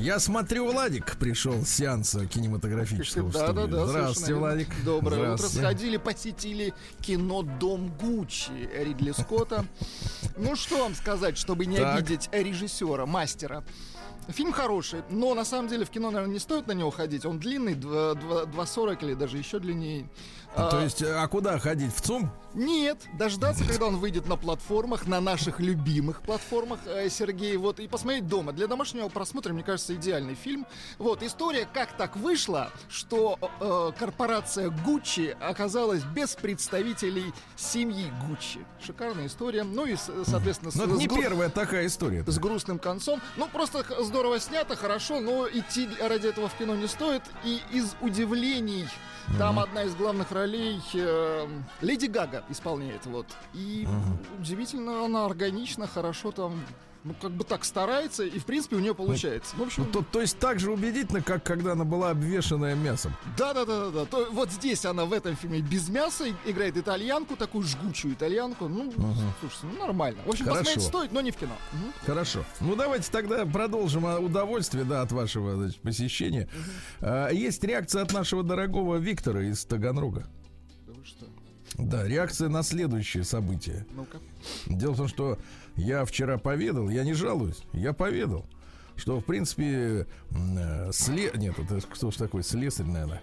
Я смотрю, Владик пришел с сеанса кинематографического Да, да, да. Здравствуйте, Владик. Доброе утро. Сходили, посетили кино Дом Гуччи Ридли Скотта. Ну что вам сказать, чтобы не Так. обидеть режиссера, мастера. Фильм хороший, но на самом деле в кино, наверное, не стоит на него ходить. Он длинный, два- два- 2.40 или даже еще длиннее. То А, есть, а куда ходить? В ЦУМ? Нет, дождаться, когда он выйдет на платформах, на наших любимых платформах, э, Сергей, вот, и посмотреть дома. Для домашнего просмотра, мне кажется, идеальный фильм. Вот, история, как так вышло, что э, корпорация Гуччи оказалась без представителей семьи Гуччи. Шикарная история. Ну и, соответственно, с- Ну, это не с первая такая история. с грустным концом. Ну, просто здорово снято, хорошо, но идти ради этого в кино не стоит. И из удивлений там одна из главных ролей э, Леди Гага исполняет, вот. И удивительно, она органично, хорошо там, ну, как бы так старается, и, в принципе, у нее получается. В общем, Ну, то, то есть так же убедительно, как когда она была обвешанная мясом. да-да-да-да. То, вот здесь она в этом фильме без мяса играет итальянку, такую жгучую итальянку. Ну, слушайте, ну, нормально. В общем, Хорошо. посмотреть стоит, но не в кино. Мгм. Хорошо. Ну, давайте тогда продолжим удовольствие да, от вашего значит, посещения. А, есть реакция от нашего дорогого Виктора из Таганрога. Да вы что? Да, реакция на следующее событие. Ну-ка. Дело в том, что я вчера поведал, я не жалуюсь, я поведал, что, в принципе, э, сле... Нет, это кто ж такой, слесарь, наверное,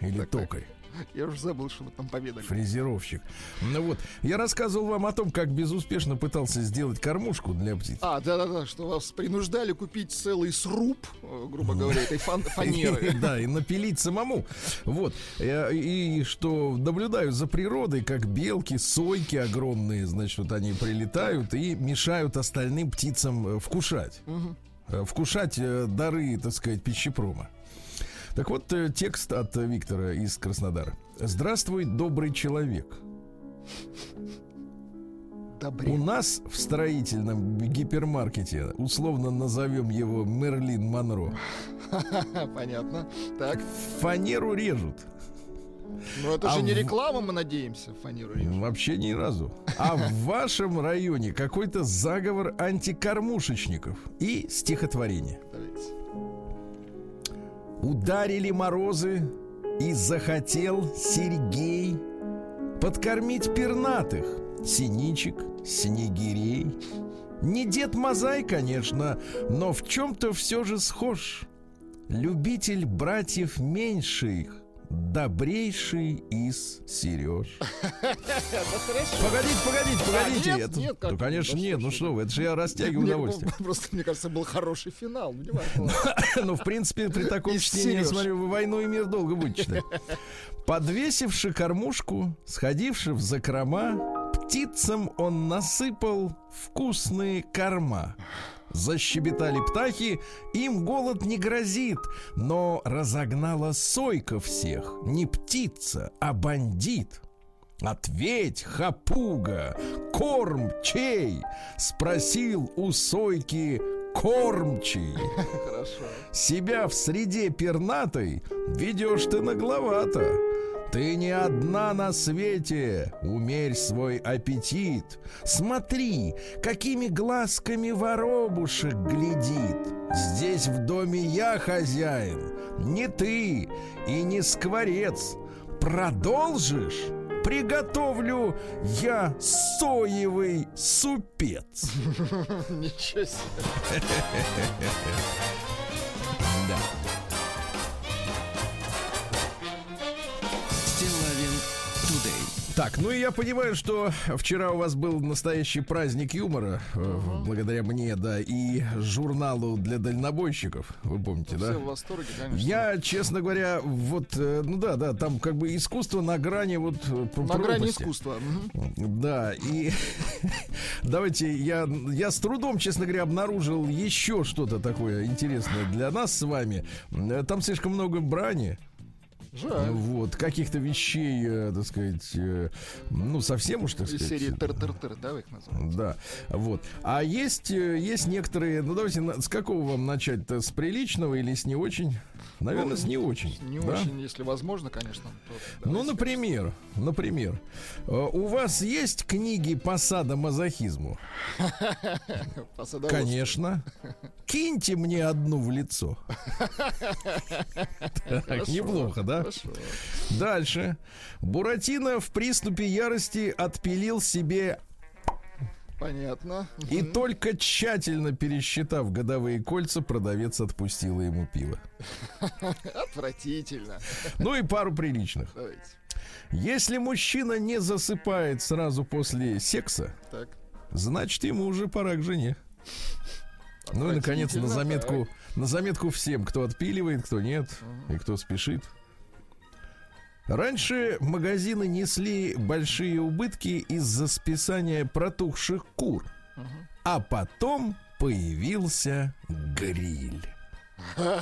или токарь, Я уже забыл, что вы там поведали. фрезеровщик. Ну вот, я рассказывал вам о том, как безуспешно пытался сделать кормушку для птиц. А, да-да-да, что вас принуждали купить целый сруб, э, грубо говоря, этой фан- фанеры. Да, и напилить самому. Вот. Э, И что наблюдаю за природой, как белки, сойки огромные, значит, они прилетают и мешают остальным птицам э, вкушать. Вкушать дары, так сказать, пищепрома. Так вот, э, текст от Виктора из Краснодара. Здравствуй, добрый человек. У Добре. нас в строительном гипермаркете, условно назовем его Мерлин Монро, Понятно. Так, фанеру режут. ну это А же не в- реклама, мы надеемся, фанеру режут. Вообще ни разу. А в вашем районе какой-то заговор антикормушечников и стихотворение. Ударили морозы, и захотел Сергей подкормить пернатых, синичек, снегирей. Не Дед Мазай, конечно, но в чем-то все же схож. Любитель братьев меньших, добрейший из Сереж. Погодите, погодите, погодите. нет, нет, ну, конечно, нет. Ну что вы, это же я растягиваю удовольствие. Просто, мне кажется, был хороший финал. ну, в принципе, при таком чтении, я смотрю, вы «Войну и мир» долго будете читать. Подвесивши кормушку, сходивши в закрома, птицам он насыпал вкусные корма. Защебетали птахи, им голод не грозит, но разогнала сойка всех, не птица, а бандит. Ответь, хапуга, корм чей? Спросил у сойки кормчий. Хорошо. Себя в среде пернатой ведешь ты нагловато. Ты не одна на свете, умерь свой аппетит. Смотри, какими глазками воробушек глядит. Здесь в доме я хозяин, не ты и не скворец. Продолжишь? Приготовлю я соевый супец. Ничего себе. Да. Так, ну и я понимаю, что вчера у вас был настоящий праздник юмора, э, благодаря мне, да, и журналу для дальнобойщиков, вы помните, да? Все в восторге, конечно. Я, честно говоря, вот, э, ну да, да, там как бы искусство на грани вот э, На грани искусства. мгм. Да, и давайте я, я с трудом, честно говоря, обнаружил еще что-то такое интересное для нас с вами. Там слишком много брани. Жаль. Вот, каких-то вещей, э, так сказать, э, ну, совсем уж, так сказать. серии тыр-тыр-тыр, да, вы их называете? Да, вот. А есть, э, есть некоторые, ну давайте с какого вам начать-то, с приличного или с не очень? Наверное, с не очень. Не да? очень, если возможно, конечно. то Ну, например, например, у вас есть книги по садомазохизму? Конечно. Киньте мне одну в лицо. Так, неплохо, да? Хорошо. Дальше. Буратино в приступе ярости отпилил себе Понятно. и только тщательно пересчитав годовые кольца, продавец отпустила ему пиво. Отвратительно. Ну и пару приличных. Давайте. Если мужчина не засыпает сразу после секса, Так. значит ему уже пора к жене. Ну и наконец на заметку, на заметку всем, кто отпиливает, кто нет и кто спешит. Раньше магазины несли большие убытки из-за списания протухших кур, а потом появился гриль. Хорошо.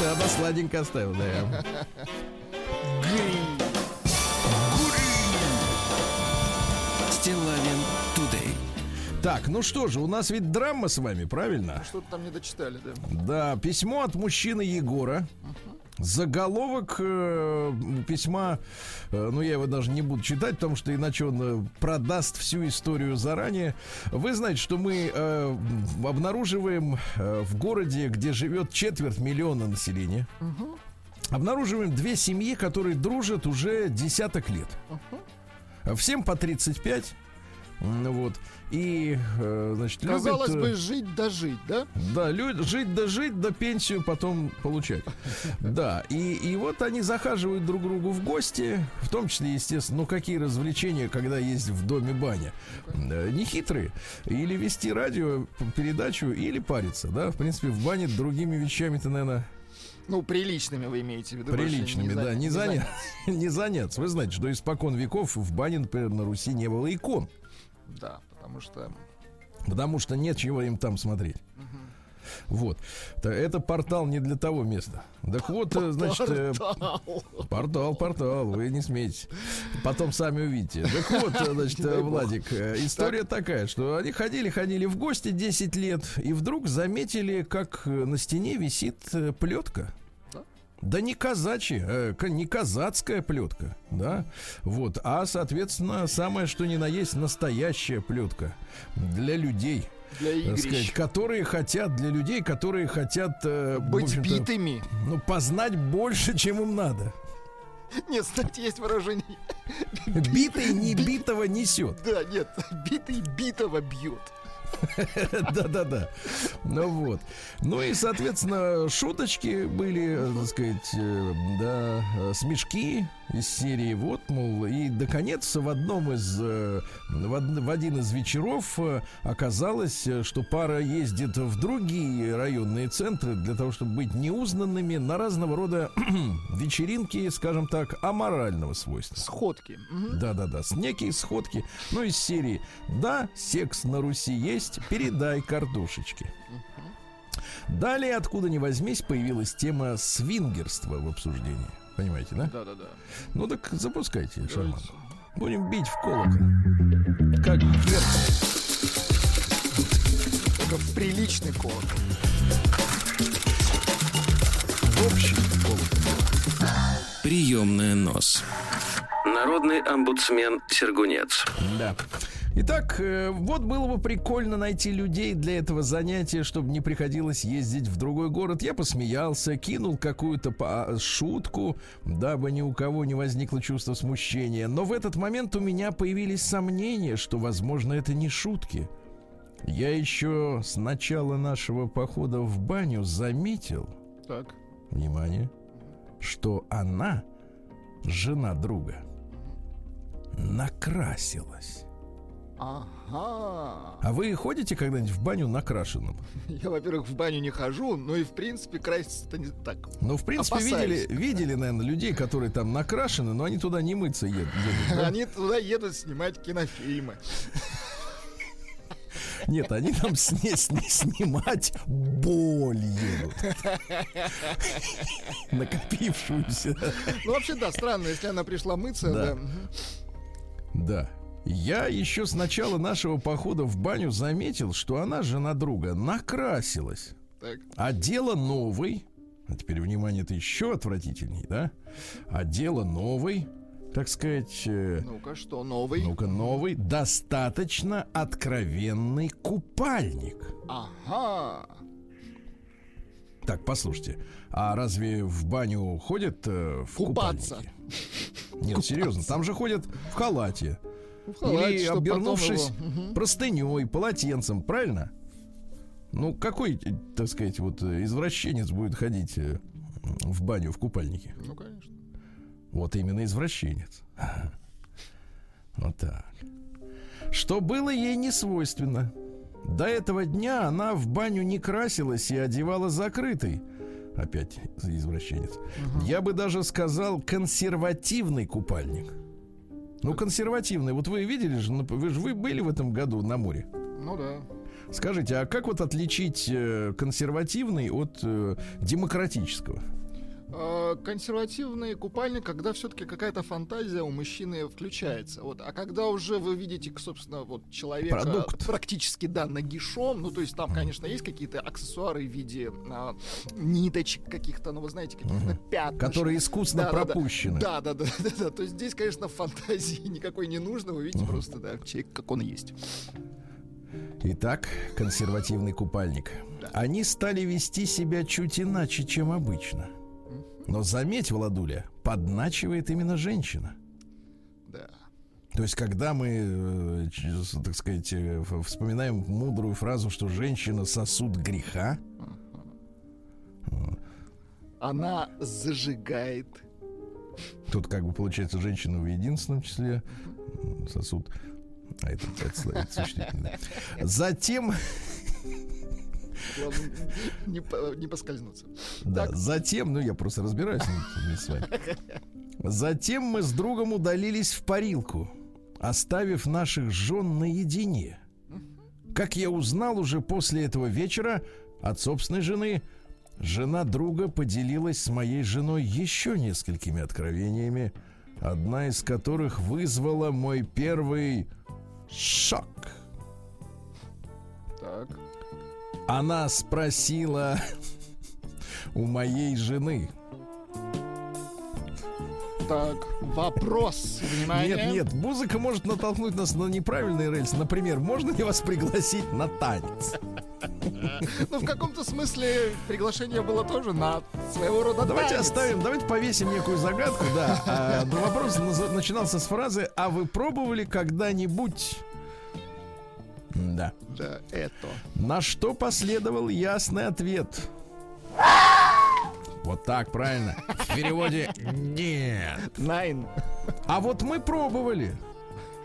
Да, да, сладенько оставил, да. Стилавин Today. Так, ну что же, у нас ведь драма с вами, правильно? Что-то там не дочитали, да. Да, письмо от мужчины Егора. Заголовок э, письма, э, ну я его даже не буду читать, потому что иначе он э, продаст всю историю заранее. Вы знаете, что мы э, обнаруживаем э, в городе, где живет четверть миллиона населения, обнаруживаем две семьи, которые дружат уже десяток лет. Всем по 35. м, Вот. И, э, значит, Казалось э, бы, жить да жить, да? да, лю- жить да жить, да пенсию потом получать. Да, и, и вот они захаживают друг другу в гости, в том числе, естественно, ну какие развлечения, когда есть в доме баня. Э, Не хитрые. Или вести радио, передачу, или париться, да. В принципе, в бане другими вещами-то, наверное, Ну, приличными вы имеете в виду. приличными, да, заня- не заняться. Не заняться. Вы знаете, что испокон веков в бане, например, на Руси не было икон. Да, потому что... Потому что нет чего им там смотреть. Вот. Это портал не для того места. Так вот, э, значит, э, Портал. портал, портал, вы не смейтесь. Потом сами увидите. Так вот, э, значит, Владик, история такая, что они ходили, ходили в гости 10 лет, и вдруг заметили, как на стене висит плетка. Да? Не казачья, э, не казацкая плетка, да, вот, а, соответственно, самое что ни на есть настоящая плетка для людей, Для так сказать, которые хотят, для людей, которые хотят э, Быть битыми. ну, познать больше, чем им надо. Нет, кстати, есть выражение. Битый не битого несет. Да, нет, битый битого бьет. Да-да-да. Ну вот. Ну и, соответственно, шуточки были, так сказать, э, да, смешки из серии. Вот, мол, и, наконец, в одном из, э, в, од- в один из вечеров э, оказалось, что пара ездит в другие районные центры для того, чтобы быть неузнанными на разного рода вечеринки, скажем так, аморального свойства. Сходки. Да-да-да, с некие сходки. Ну, из серии «Да, секс на Руси есть, передай картошечки». Далее, откуда ни возьмись, появилась тема свингерства в обсуждении. Понимаете, да? Да-да-да. Ну так запускайте, шарман. Будем бить в колокол. Как герц. Только в приличный колокол. В общий колокол. Приемная нос. Народный омбудсмен Сергунец. Да. Итак, э, вот было бы прикольно найти людей для этого занятия, чтобы не приходилось ездить в другой город. Я посмеялся, кинул какую-то по- шутку, дабы ни у кого не возникло чувство смущения. Но в этот момент у меня появились сомнения, что, возможно, это не шутки. Я еще с начала нашего похода в баню заметил, Так. внимание, что она, жена друга, накрасилась. Ага. А вы ходите когда-нибудь в баню накрашенным? Я, во-первых, в баню не хожу, но и, в принципе, краситься-то не так. Ну, в принципе, Опасаюсь. видели, видели, наверное, людей, которые там накрашены, но они туда не мыться едут. едут, да? Они туда едут снимать кинофильмы. Нет, они там сни- сни- снимать боль едут. Накопившуюся. Ну, вообще, да, странно, если она пришла мыться, Да. да. Я еще с начала нашего похода в баню заметил, что она, жена друга, накрасилась. Так. Одела новый. А теперь, внимание, это еще отвратительней, да? Одела новый, так сказать, э, Ну-ка, что, новый? ну-ка, новый, достаточно откровенный купальник. Ага. Так, послушайте, а разве в баню ходят э, в Купаться. купальнике? Нет, серьезно, там же ходят в халате. В халате, Или обернувшись его- простыней, полотенцем, правильно? Ну, какой, так сказать, вот э, извращенец будет ходить э, в баню в купальнике? Ну, конечно. Вот именно извращенец. Вот так. Что было ей не свойственно. До этого дня она в баню не красилась и одевала закрытый. Опять извращенец. Я бы даже сказал консервативный купальник. Ну, консервативный. Вот вы видели же, ну, вы же вы были в этом году на море. Ну да. Скажите, а как вот отличить э, консервативный от э, демократического? А, Консервативный купальник, когда все-таки какая-то фантазия у мужчины включается. Вот. А когда уже вы видите, собственно, вот человека Продукт. практически, да, нагишом, ну, то есть там, конечно, есть какие-то аксессуары в виде а, ниточек каких-то, ну, вы знаете, каких-то пятнышек. Которые искусственно Да, да, да. пропущены. Да, да, да, да, да. То есть здесь, конечно, фантазии никакой не нужно. Вы видите просто, да, человек, как он есть. Итак, консервативный купальник. Они стали вести себя чуть иначе, чем обычно. Но заметь, Владуля, подначивает именно женщина. Да. То есть, когда мы, э, так сказать, э, вспоминаем мудрую фразу, что женщина сосуд греха, Она зажигает. тут как бы получается женщина в единственном числе сосуд, а это, это, это существительное. Затем, не, не поскользнуться. да, Так. затем, ну я просто разбираюсь с вами. Затем мы с другом удалились в парилку, оставив наших жен наедине. Как я узнал уже после этого вечера от собственной жены, жена друга поделилась с моей женой еще несколькими откровениями, одна из которых вызвала мой первый шок. Так. Она спросила у моей жены. Так, вопрос. Внимание. Нет, нет, музыка может натолкнуть нас на неправильный рельс. Например, можно ли вас пригласить на танец? Ну, в каком-то смысле приглашение было тоже на своего рода Давайте танец. оставим, давайте повесим некую загадку, да. А, вопрос начинался с фразы «А вы пробовали когда-нибудь...» Да. Да, это. На что последовал ясный ответ. Вот так, правильно. В переводе «нет». Найн. А вот мы пробовали.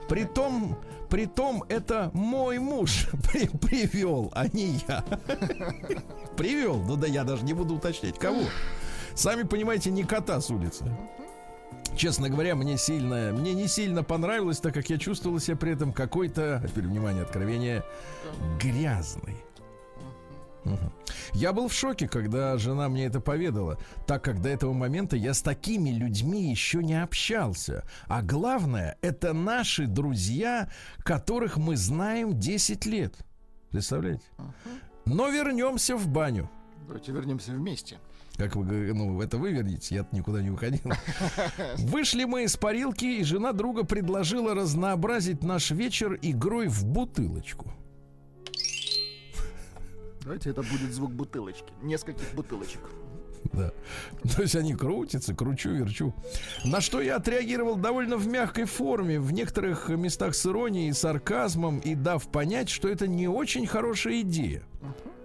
Притом, притом это мой муж при- привел, а не я. Привел, ну да я даже не буду уточнять, кого. Сами понимаете, не кота с улицы. Честно говоря, мне сильно, мне не сильно понравилось, так как я чувствовал себя при этом какой-то, теперь внимание, откровение, грязный. Мгм. Я был в шоке, когда жена мне это поведала, так как до этого момента я с такими людьми еще не общался. А главное, это наши друзья, которых мы знаем 10 лет. Представляете? Но вернемся в баню. Давайте вернемся вместе. Как вы, ну, это вы я никуда не уходил. Вышли мы из парилки, и жена друга предложила разнообразить наш вечер игрой в бутылочку. Давайте это будет звук бутылочки. Нескольких бутылочек. Да. То есть они крутятся, кручу, верчу. На что я отреагировал довольно в мягкой форме, в некоторых местах с иронией и сарказмом, и дав понять, что это не очень хорошая идея. «А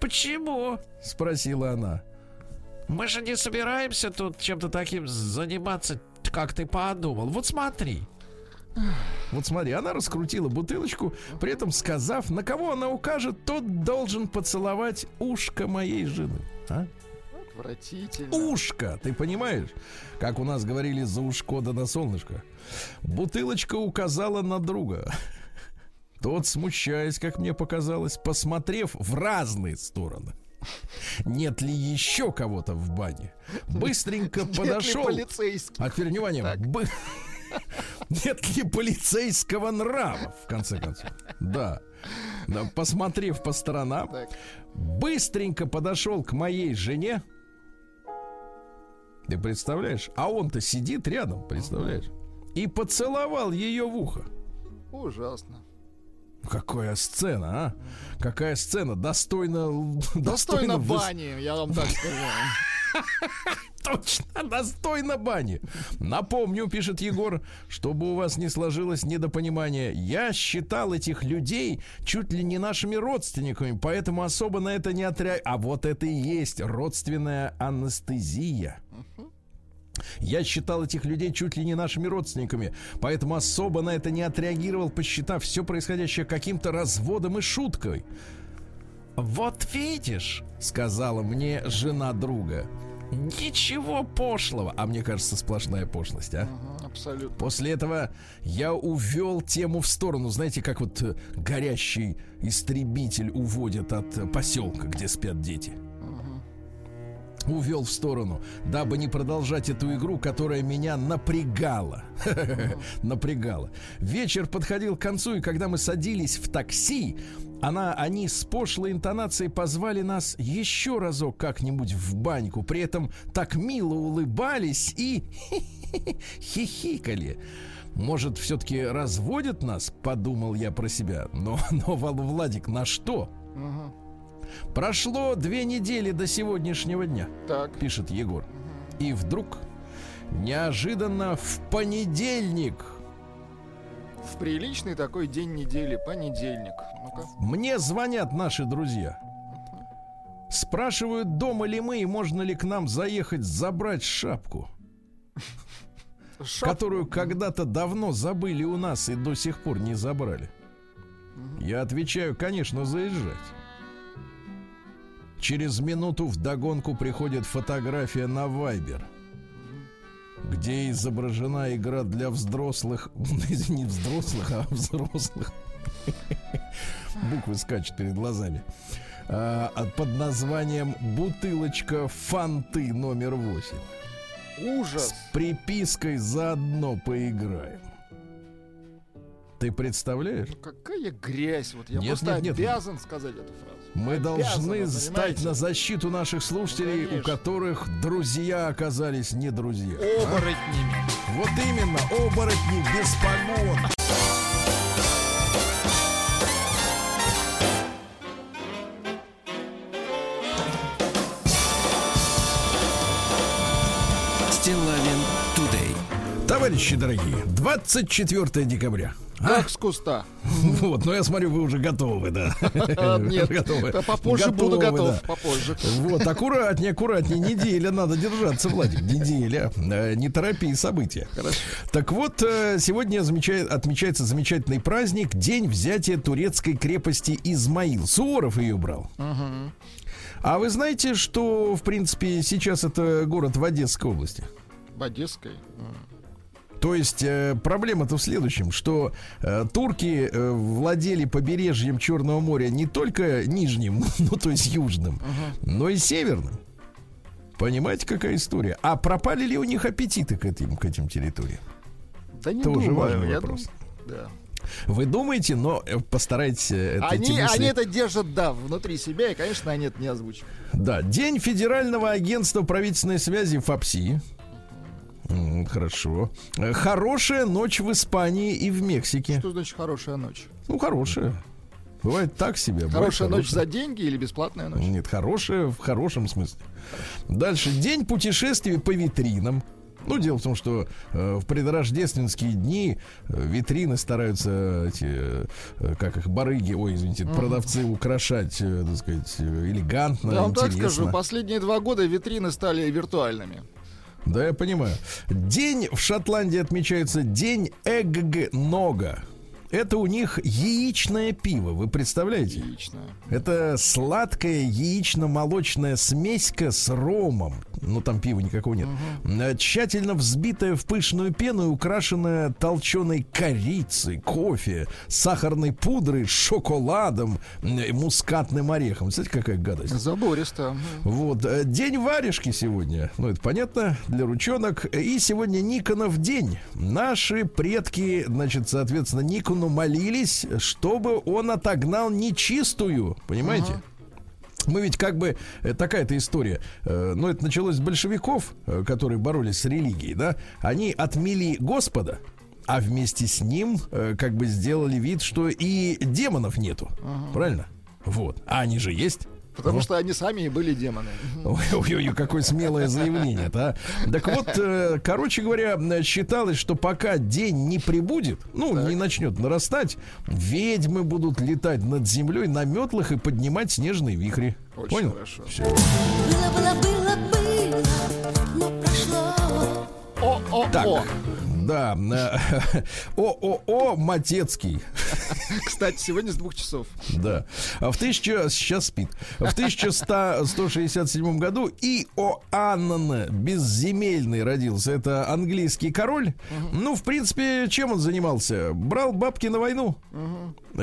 почему? спросила она. Мы же не собираемся тут чем-то таким заниматься, как ты подумал. Вот смотри. Вот смотри, она раскрутила бутылочку, при этом сказав, на кого она укажет, тот должен поцеловать ушко моей жены. А? Отвратительно. Ушко, ты понимаешь? Как у нас говорили за ушко да на солнышко. Бутылочка указала на друга. Тот, смущаясь, как мне показалось, посмотрев в разные стороны, нет ли еще кого-то в бане, быстренько подошел. полицейский? А теперь внимание, бы- нет ли полицейского нрава, в конце концов. Да. Да, посмотрев по сторонам, Так. быстренько подошел к моей жене. Ты представляешь? А он-то сидит рядом, представляешь? И поцеловал ее в ухо. Ужасно. Какая сцена, а? Какая сцена? Достойно... Достойно выс- бани, я вам так скажу. Точно, достойно бани. Напомню, пишет Егор, чтобы у вас не сложилось недопонимание. Я считал этих людей чуть ли не нашими родственниками, поэтому особо на это не отря... А вот это и есть родственная анестезия. Я считал этих людей чуть ли не нашими родственниками, поэтому особо на это не отреагировал, посчитав все происходящее каким-то разводом и шуткой. Вот видишь, сказала мне жена друга. Ничего пошлого, а мне кажется сплошная пошлость, а? Мгм, Абсолютно. После этого я увел тему в сторону, знаете, как вот э, горящий истребитель уводит от э, поселка, где спят дети. Увел в сторону, дабы не продолжать эту игру, которая меня напрягала. Напрягала. Вечер подходил к концу, и когда мы садились в такси, она, они с пошлой интонацией позвали нас еще разок как-нибудь в баньку. При этом так мило улыбались и хихикали. Может, все-таки разводят нас, подумал я про себя. Но, но Владик, на что? Мгм. Прошло две недели до сегодняшнего дня, Так. пишет Егор. И вдруг, неожиданно в понедельник, В приличный такой день недели, понедельник. Ну-ка. мне звонят наши друзья. Спрашивают, дома ли мы и можно ли к нам заехать забрать шапку, Шап- которую когда-то давно забыли у нас и до сих пор не забрали. Я отвечаю, конечно, заезжать. Через минуту в догонку приходит фотография на Вайбер, где изображена игра для взрослых, не взрослых, а взрослых. Буквы скачут перед глазами. А, а под названием «Бутылочка фанты номер 8». Ужас. С припиской «Заодно поиграем». Ты представляешь? Ну, Какая грязь. Вот я Нет, просто нет, нет. обязан сказать эту фразу. Мы Обязаны, должны стать понимаете? на защиту наших слушателей, у конечно. которых друзья оказались не друзья. Оборотнями. Вот именно, оборотни без погон. Товарищи дорогие, 24 декабря. А? Как с куста. Вот, но я смотрю, вы уже готовы, да. Нет, Готовы. попозже буду Готовы, готов. да. Попозже. Вот, аккуратнее, аккуратнее. Неделя надо держаться, Владик. Неделя. Э, Не торопи события. Хорошо. Так вот, э, сегодня замечает- отмечается замечательный праздник День взятия турецкой крепости Измаил. Суворов ее брал. А вы знаете, что, в принципе, сейчас это город в Одесской области? В Одесской. То есть э, проблема-то в следующем, что э, турки э, владели побережьем Черного моря не только нижним, ну то есть южным, но и северным. Понимаете, какая история? А пропали ли у них аппетиты к этим, к этим территориям? Да не Тоже думаю. важный я вопрос. думаю, Да. Вы думаете, но э, постарайтесь э, это, Они, мысли- они это держат, да, внутри себя, и, конечно, они это не озвучивают. Да, День Федерального агентства правительственной связи ФАПСИ. Хорошо. Э, Хорошая ночь в Испании и в Мексике. Что значит хорошая ночь? Ну, хорошая. Бывает так себе. Хорошая ночь хорошая. за деньги или бесплатная ночь? Нет, хорошая в хорошем смысле. Дальше. День путешествий по витринам. Ну, дело в том, что э, в предрождественские дни э, витрины стараются эти, э, как их, барыги, ой, извините, продавцы украшать, э, так сказать, э, элегантно, Я вам так интересно. скажу, последние два года витрины стали виртуальными. Да, я понимаю. День в Шотландии отмечается День Эгг Нога. Это у них яичное пиво, вы представляете? Яичное. Это сладкая яично-молочная смеська с ромом. Ну, там пива никакого нет. Э, Тщательно взбитая в пышную пену и украшенная толченой корицей, кофе, сахарной пудрой, шоколадом, мускатным орехом. Знаете, какая гадость? Забористо. Вот, э, день варежки сегодня. Ну, это понятно, для ручонок. И сегодня Никонов день. Наши предки, значит, соответственно, Никону молились, чтобы он отогнал нечистую. Понимаете? Мы ведь как бы э, такая-то история. Э, Ну, это началось с большевиков, э, которые боролись с религией, да. Они отмели Господа, а вместе с ним как бы сделали вид, что и демонов нету. Правильно? Вот. А они же есть. Потому что они сами и были демоны. Ой-ой-ой, какое смелое заявление, да? Так вот, э, короче говоря, считалось, что пока день не прибудет, ну, не начнет нарастать, ведьмы будут летать над землей на метлах и поднимать снежные вихри. Очень Понял? хорошо. Было, было, было, было, но прошло. О-о-о. Так, да. э, ООО «Матецкий». Кстати, сегодня с двух часов. Да. А в 1000... Сейчас спит. В 1167 году Иоанн Безземельный родился. Это английский король. Ну, в принципе, чем он занимался? Брал бабки на войну.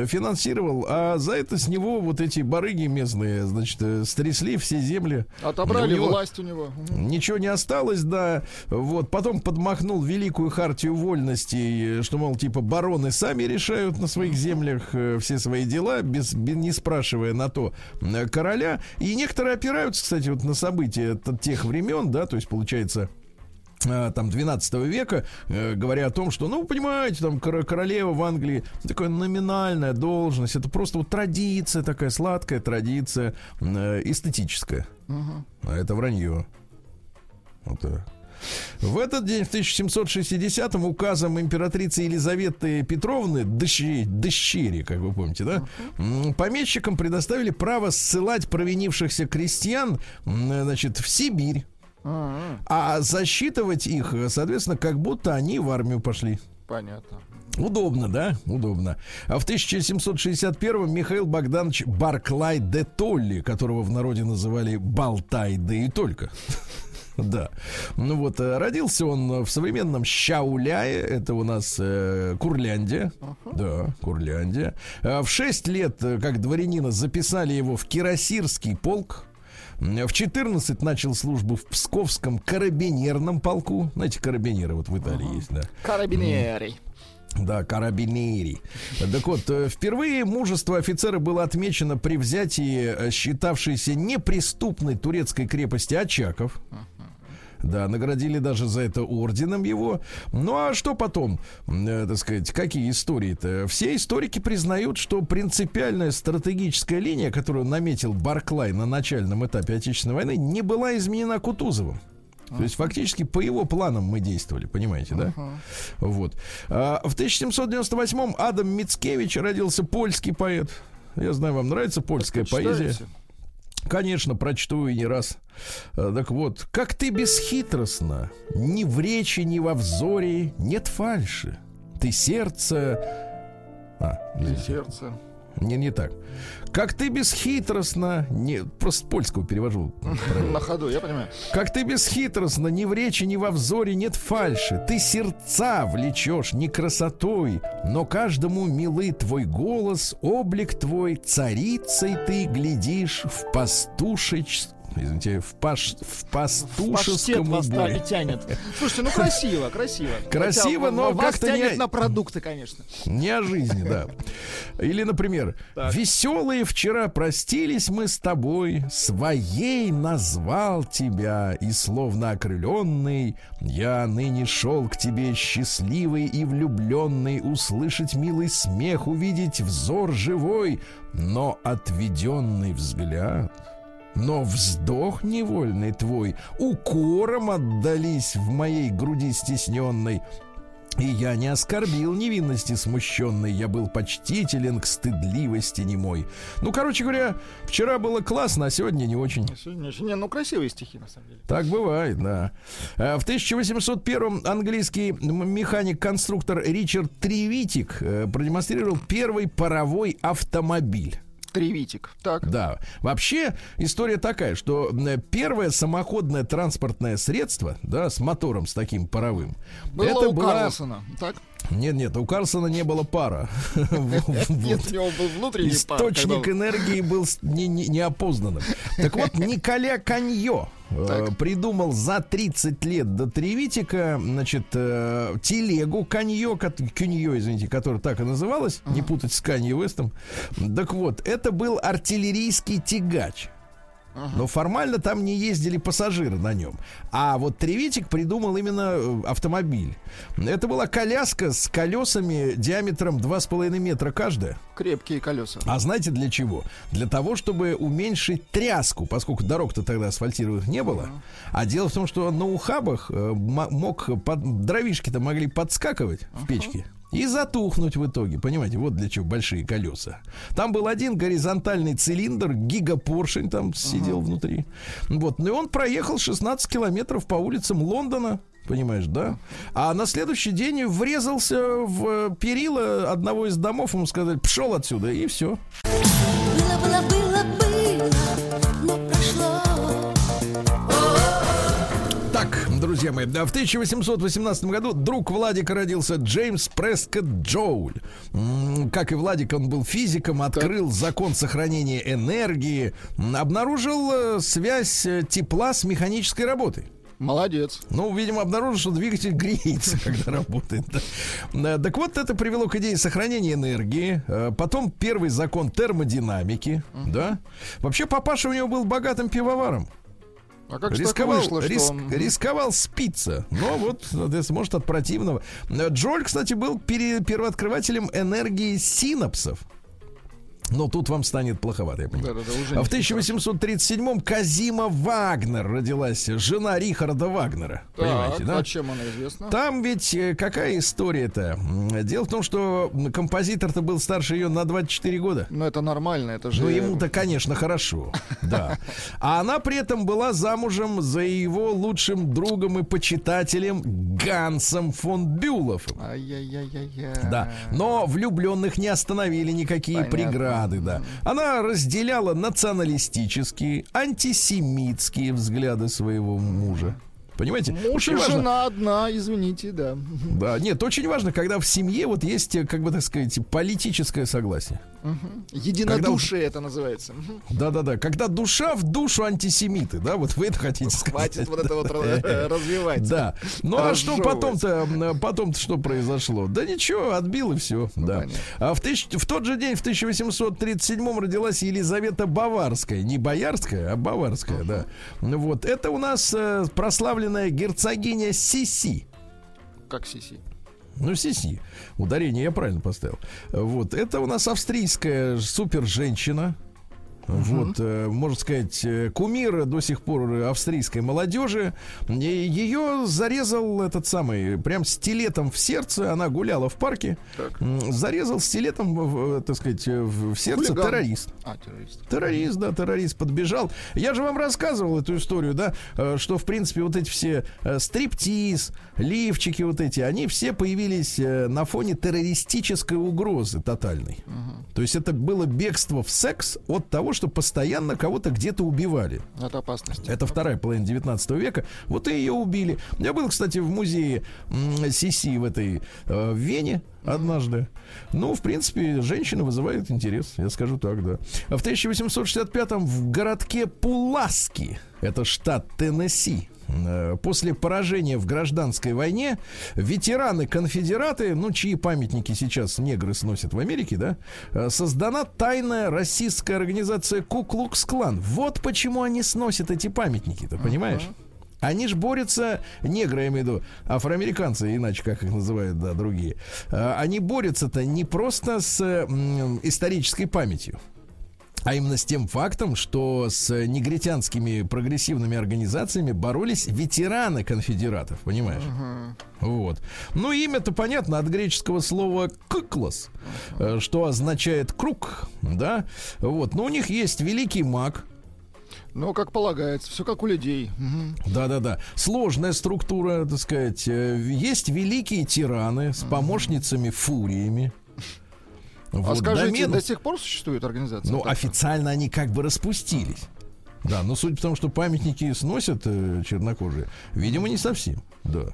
Финансировал. А за это с него вот эти барыги местные, значит, э, стрясли все земли. Отобрали У него- власть у него. Ничего не осталось, да. Вот. Потом подмахнул великую хартию вольностей, э, что, мол, типа, бароны сами решают на своих землях э, все свои дела, без, бе- не спрашивая на то э, короля. И некоторые опираются, кстати, вот на события тех времен, да, то есть, получается, там 12 века, э, говоря о том, что, ну, понимаете, там кор- королева в Англии такая номинальная должность, это просто вот традиция такая сладкая традиция э, эстетическая. А это вранье. Вот так. В этот день, в 1760-м, указом императрицы Елизаветы Петровны, дощери, дощери, как вы помните, да, помещикам предоставили право ссылать провинившихся крестьян, значит, в Сибирь, А, а засчитывать их, соответственно, как будто они в армию пошли. Понятно. Удобно, да? Удобно. А в 1761-м Михаил Богданович Барклай де Толли, которого в народе называли Болтай, да и только. Да. Ну вот, э, родился он в современном Щауляе, это у нас э, Курляндия. Да, Курляндия. А в 6 лет, э, как дворянина, записали его в Кирасирский полк. В 14 начал службу в Псковском карабинерном полку. Знаете, карабинеры вот в Италии есть, да. Карабинерий. Да, карабинери. Так вот, э, впервые мужество офицера было отмечено при взятии э, считавшейся неприступной турецкой крепости Очаков. Да, наградили даже за это орденом его. Ну а что потом, э, так сказать, какие истории-то? Все историки признают, что принципиальная стратегическая линия, которую наметил Барклай на начальном этапе Отечественной войны, не была изменена Кутузовым. То есть фактически по его планам мы действовали, понимаете, да? Вот. А, в 1798-м Адам Мицкевич родился польский поэт. Я знаю, вам нравится польская поэзия. Читаете? Конечно, прочту и не раз. А, Так вот, как ты бесхитростно, ни в речи, ни во взоре нет фальши. Ты сердце... А, извините. Сердце. Не, не так. Как ты бесхитростно... Не, просто с польского перевожу. На ходу, я понимаю. Как ты бесхитростно, ни в речи, ни во взоре нет фальши. Ты сердца влечешь не красотой, но каждому милый твой голос, облик твой, царицей ты глядишь в пастушеч... Извините, в, паш... в пастушеском та- уборе. тянет. Слушайте, ну красиво, красиво. Красиво, Хотя но как-то тянет не- на продукты, конечно. Не о жизни, да. Или, например, Так. веселые вчера простились мы с тобой, своей назвал тебя, и словно окрыленный, я ныне шел к тебе счастливый и влюбленный, услышать милый смех, увидеть взор живой, но отведенный взгляд. Но вздох невольный твой укором отдались в моей груди стесненной. И я не оскорбил невинности смущенной, я был почтителен к стыдливости немой. Ну, короче говоря, вчера было классно, а сегодня не очень. Сегодня Не, ну красивые стихи, на самом деле. Так бывает, да. Э, В 1801 английский механик-конструктор Ричард Тривитик э, продемонстрировал первый паровой автомобиль. Тривитик. Так. Да. Вообще история такая, что первое самоходное транспортное средство, да, с мотором с таким паровым, Было это у была... Карлсона. Так? Нет, нет, у Карлсона не было пара. Нет, у него был внутренний Источник энергии был неопознанным. Так вот, Николя Каньо э, придумал за 30 лет до Тревитика, значит, э, телегу Каньо, кот- Кюньо, извините, которая так и называлась, не путать с Канье Вестом. Так вот, это был артиллерийский тягач. Но формально там не ездили пассажиры на нем. А вот Тревитик придумал именно э, автомобиль. Это была коляска с колесами диаметром 2,5 метра каждая. Крепкие колеса. А знаете для чего? Для того, чтобы уменьшить тряску, поскольку дорог-то тогда асфальтированных не было. А дело в том, что на ухабах э, мог под, дровишки-то могли подскакивать в печке. И затухнуть в итоге, понимаете, вот для чего большие колеса. Там был один горизонтальный цилиндр, гигапоршень там сидел внутри. Вот, ну и он проехал 16 километров по улицам Лондона, понимаешь, да? А на следующий день врезался в э, перила одного из домов, ему сказали, пшел отсюда, и все. Было, было, было, Так, да, в 1818 году друг Владика родился Джеймс Прескотт Джоуль. Как и Владик, он был физиком, открыл закон сохранения энергии, обнаружил э, связь э, тепла с механической работой. Молодец. Ну, видимо, обнаружил, что двигатель греется, когда работает. да. Так вот, это привело к идее сохранения энергии. Э, Потом первый закон термодинамики. Да. Вообще, папаша у него был богатым пивоваром. А как Рисковал, вышло, что риск- он- рисковал спиться. Но вот, соответственно, может, от противного. Джоль, кстати, был пере- первооткрывателем энергии синапсов. Но тут вам станет плоховато, я понимаю. Да-да-да, уже А в не 1837-м Казима Вагнер родилась, жена Рихарда Вагнера. Так, Понимаете, да? а чем она известна? Там ведь э, какая история-то? Дело в том, что композитор-то был старше ее на 24 года. Ну, это нормально, это же... Ну, ему-то, конечно, хорошо, да. А она при этом была замужем за его лучшим другом и почитателем Гансом фон Бюлофом. Ай-яй-яй-яй-яй. Да, но влюбленных не остановили никакие Понятно. преграды, да. Она разделяла националистические, антисемитские взгляды своего мужа. Понимаете? Муж Очень важно- жена одна, извините, да. Да, нет, очень важно, когда в семье вот есть, как бы так сказать, политическое согласие. Единодушие это называется. Да-да-да, когда душа в душу антисемиты, да, вот вы это хотите сказать. Хватит вот это вот э, развивать. Да. Ну а что потом-то, м, потом-то что произошло? Да ничего, отбил и все. да. понятно. А в, тысяч- в тот же день, в 1837 родилась Елизавета Баварская. Не Боярская, а Баварская, да. Ну Вот. Это у нас э, прославленная герцогиня Сиси. Как сиси. Ну, Сиси. Ударение я правильно поставил. Вот. Это у нас австрийская супер-женщина. Вот, э, можно сказать, э, кумир до сих пор австрийской молодежи. Ее зарезал этот самый, прям стилетом в сердце. Она гуляла в парке. Так. Зарезал стилетом, так сказать, в в сердце Хулиган. террорист. А, террорист. Террорист, да, террорист подбежал. Я же вам рассказывал эту историю, да, э, что, в принципе, вот эти все э, стриптиз, лифчики вот эти, они все появились э, на фоне террористической угрозы тотальной. То есть это было бегство в секс от того, что постоянно кого-то где-то убивали. От опасности. Это вторая половина 19 века. Вот и ее убили. Я был, кстати, в музее Сиси в этой э, в Вене однажды. Ну, в принципе, женщина вызывает интерес, я скажу так, да. А в 1865-м в городке Пуласки, это штат Теннесси, После поражения в гражданской войне ветераны-конфедераты, ну, чьи памятники сейчас негры сносят в Америке, да, э, создана тайная российская организация Куклукс-клан. Вот почему они сносят эти памятники, ты понимаешь? Они же борются, негры, я имею в виду, афроамериканцы, иначе как их называют, да, другие. Э, Они борются-то не просто с исторической памятью, а именно с тем фактом, что с негритянскими прогрессивными организациями боролись ветераны конфедератов, понимаешь? Вот. Ну, имя-то понятно от греческого слова «кыклос», э, что означает «круг», да? Вот. Но у них есть великий маг, Ну, как полагается, все как у людей. Да-да-да. Сложная структура, так сказать. Э, Есть великие тираны с помощницами А Вот, скажите, домен- до сих пор существует организация? Ну, официально они как бы распустились. Да, но судя по тому, что памятники сносят э, чернокожие, видимо, не совсем. Да.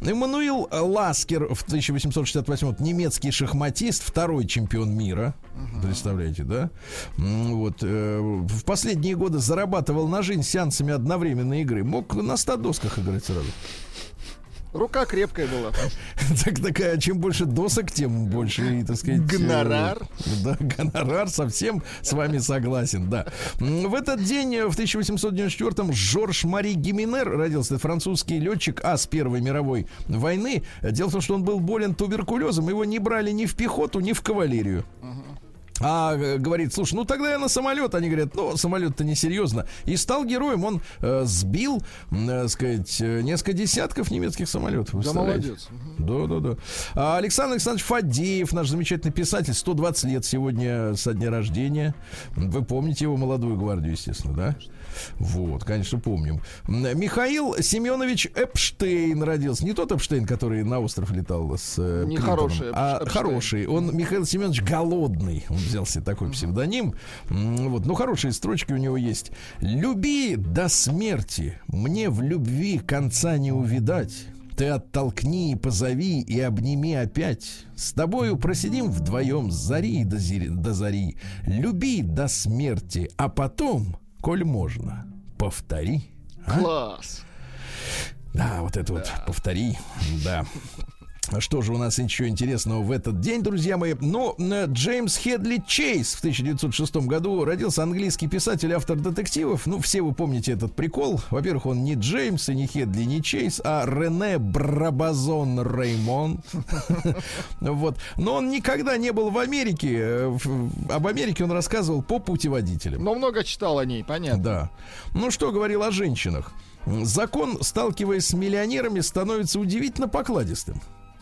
Эммануил Ласкер в 1868 немецкий шахматист, второй чемпион мира. Представляете, да? Вот. э, в последние годы зарабатывал на жизнь сеансами одновременной игры. Мог на 100 досках играть сразу. Рука крепкая была. Так такая, чем больше досок, тем больше, так сказать... Гонорар. э, Да, гонорар, совсем с вами согласен, да. В этот день, э, в 1894-м, Жорж Мари Гиминер родился, французский летчик ас Первой мировой войны. Дело в том, что он был болен туберкулезом, его не брали ни в пехоту, ни в кавалерию. А э, говорит, слушай, ну тогда я на самолет. Они говорят, ну самолет-то несерьезно. И стал героем. Он э, сбил, э, сказать, э, несколько десятков немецких самолетов. Да молодец. Да, да, да. А Александр Александрович Фадеев, наш замечательный писатель, 120 лет сегодня со дня рождения. Вы помните его молодую гвардию, естественно, да? Вот, конечно, помним. Михаил Семенович Эпштейн родился. Не тот Эпштейн, который на остров летал с э, Не Клинтоном, хороший а Эпштейн. хороший. Он Михаил Семенович Голодный. Он взял себе такой псевдоним. Вот, ну, хорошие строчки у него есть. «Люби до смерти, мне в любви конца не увидать». Ты оттолкни, позови и обними опять. С тобою просидим вдвоем с зари до, зери- до зари. Люби до смерти, а потом, коль можно, повтори. А? Класс. Да, вот это вот повтори. Да. Что же у нас еще интересного в этот день, друзья мои? Ну, э, Джеймс Хедли Чейз в 1906 году родился английский писатель, автор детективов. Ну, все вы помните этот прикол. Во-первых, он не Джеймс и не Хедли, не Чейз, а Рене Брабазон Реймон. Вот. Но он никогда не был в Америке. Э, Об Америке он рассказывал по путеводителям. Но много читал о ней, понятно. Да. Ну что говорил о женщинах? Закон, сталкиваясь с миллионерами, становится удивительно покладистым.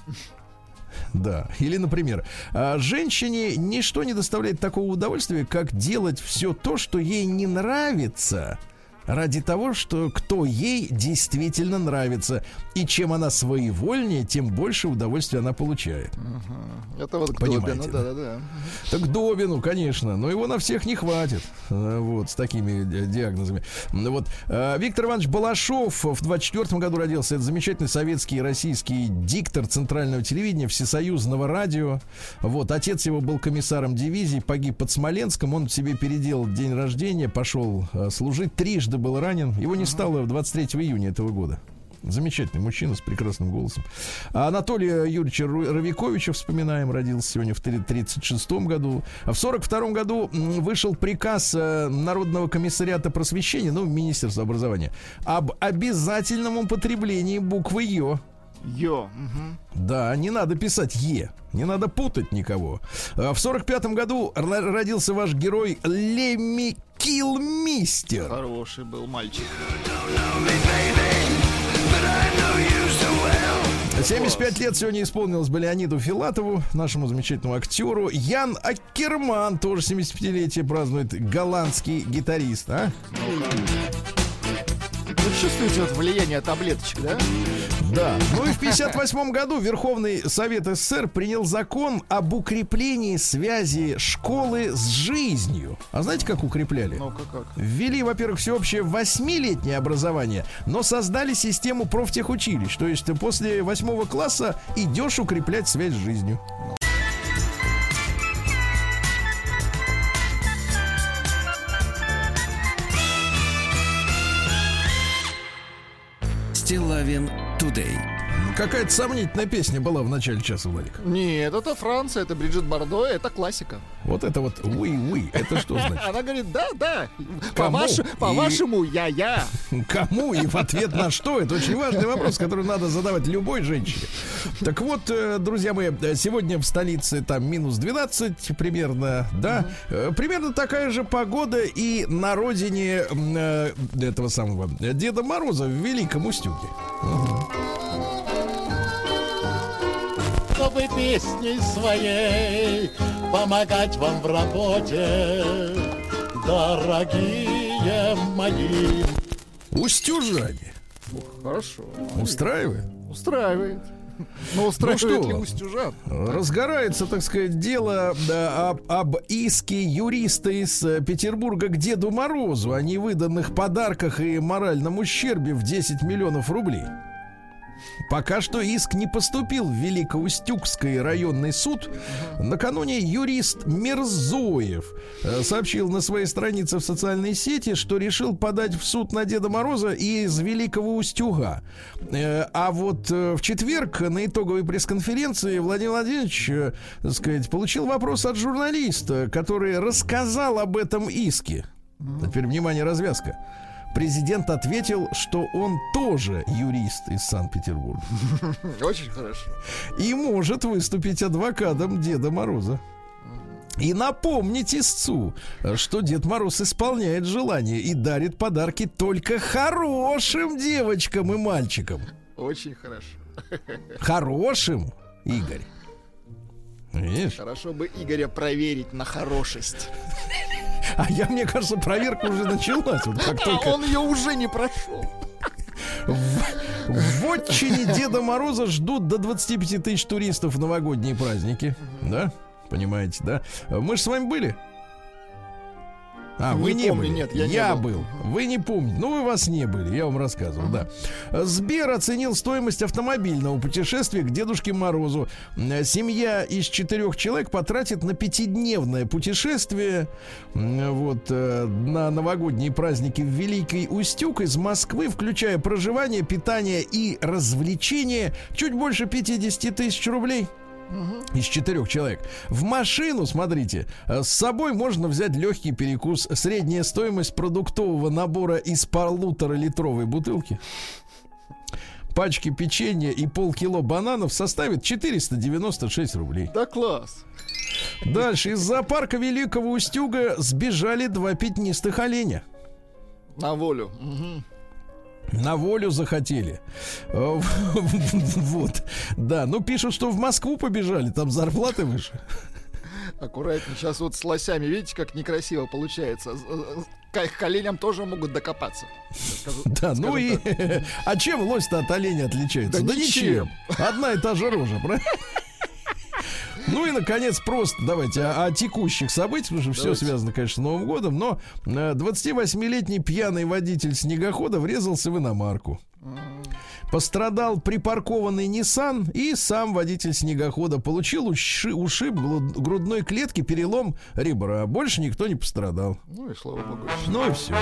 Да. Или, например, а, женщине ничто не доставляет такого удовольствия, как делать все то, что ей не нравится, ради того, что кто ей действительно нравится. И чем она своевольнее, тем больше удовольствия она получает. Это вот к Понимаете, Добину, да? да-да-да. Так Добину, конечно, но его на всех не хватит. э, Вот, с такими диагнозами. Ну Вот. э, Виктор Иванович Балашов в 24 году родился. Это замечательный советский и российский диктор центрального телевидения, всесоюзного радио. Вот. Отец его был комиссаром дивизии, погиб под Смоленском. Он себе переделал день рождения, пошел э, служить. Трижды был ранен. Его не стало 23 июня этого года. Замечательный мужчина с прекрасным голосом. А Анатолия Юрьевича Равиковича, вспоминаем, родился сегодня в 1936 году. А в 1942 году вышел приказ э, Народного комиссариата просвещения, ну, Министерства образования, об обязательном употреблении буквы «Ё». Йо. мгм. Да, не надо писать «Е», не надо путать никого. А В 1945 году р- родился ваш герой Лемми Килмистер. Хороший был мальчик. 75 лет сегодня исполнилось бы Леониду Филатову, нашему замечательному актеру. Ян Аккерман тоже 75-летие празднует, голландский гитарист. А? Вы чувствуете вот влияние таблеточек, да? Да. Ну и в 58 году Верховный Совет СССР принял закон об укреплении связи школы с жизнью. А знаете, как укрепляли? Ну-ка как. Ввели, во-первых, всеобщее восьмилетнее образование, но создали систему профтехучилищ. То есть ты после восьмого класса идешь укреплять связь с жизнью. Стилавин Today. Какая-то сомнительная песня была в начале часа, Владик. Нет, это Франция, это Бриджит Бардо, это классика. Вот это вот уи-уи, это что значит? Она говорит, да, да, Кому? по-ваше- И- по-вашему, я-я. Кому и в ответ на что? Это очень важный вопрос, который надо задавать любой женщине. Так вот, э, друзья мои, э, сегодня в столице там минус 12 примерно, да? Э, Примерно такая же погода и на родине этого самого Деда Мороза в Великом Устюге. Чтобы песней своей помогать вам в работе, дорогие мои. Устюжане. Хорошо. Устраивает? Устраивает. Но устраивает Ну что? ли устюжан? Разгорается, так сказать, дело да, об, об иске юриста из э, Петербурга к Деду Морозу о невыданных подарках и моральном ущербе в 10 миллионов рублей. Пока что иск не поступил в Великоустюгский районный суд. Накануне юрист Мерзоев э, сообщил на своей странице в социальной сети, что решил подать в суд на Деда Мороза из Великого Устюга. Э, А вот э, в четверг на итоговой пресс-конференции Владимир Владимирович, так сказать, получил вопрос от журналиста, который рассказал об этом иске. Теперь, внимание, развязка. Президент ответил, что он тоже юрист из Санкт-Петербурга Очень хорошо. и может выступить адвокатом Деда Мороза. И напомнить истцу, что Дед Мороз исполняет желание и дарит подарки только хорошим девочкам и мальчикам. Очень хорошо. Хорошим, Игорь. Видишь? Хорошо бы Игоря проверить на хорошесть. А я, мне кажется, проверка уже началась. Вот как А только он ее уже не прошел. в, в отчине Деда Мороза ждут до 25 тысяч туристов в новогодние праздники. Да? Понимаете, да? Мы же с вами были. А, Не вы не помню, были. нет, я не был. был. Вы не помните. Ну, вы вас не были, я вам рассказывал, да. Сбер оценил стоимость автомобильного путешествия к Дедушке Морозу. Семья из четырех человек потратит на пятидневное путешествие вот, э, на новогодние праздники в Великий Устюг из Москвы, включая проживание, питание и развлечения, чуть больше 50 тысяч рублей из четырех человек. В машину, смотрите, э, с собой можно взять легкий перекус. Средняя стоимость продуктового набора из полуторалитровой бутылки. Пачки печенья и полкило бананов составит 496 рублей. Да класс. Дальше. Из зоопарка Великого Устюга сбежали два пятнистых оленя. На волю. Мгм. На волю захотели. Э, Вот. Да, ну пишут, что в Москву побежали, там зарплаты выше. Аккуратнее. Сейчас вот с лосями, видите, как некрасиво получается. К их коленям тоже могут докопаться. Скажу- Да, ну скажем и... так. А чем лось-то от оленя отличается? Да ничем. Одна и та же рожа, правильно? Ну и, наконец, просто давайте о, о текущих событиях, потому что все Давайте. связано, конечно, с Новым годом, но э, 28-летний пьяный водитель снегохода врезался в иномарку. Пострадал припаркованный Nissan и сам водитель снегохода получил уши- ушиб грудной клетки, перелом ребра. Больше никто не пострадал. Ну и слава богу. Ну и все.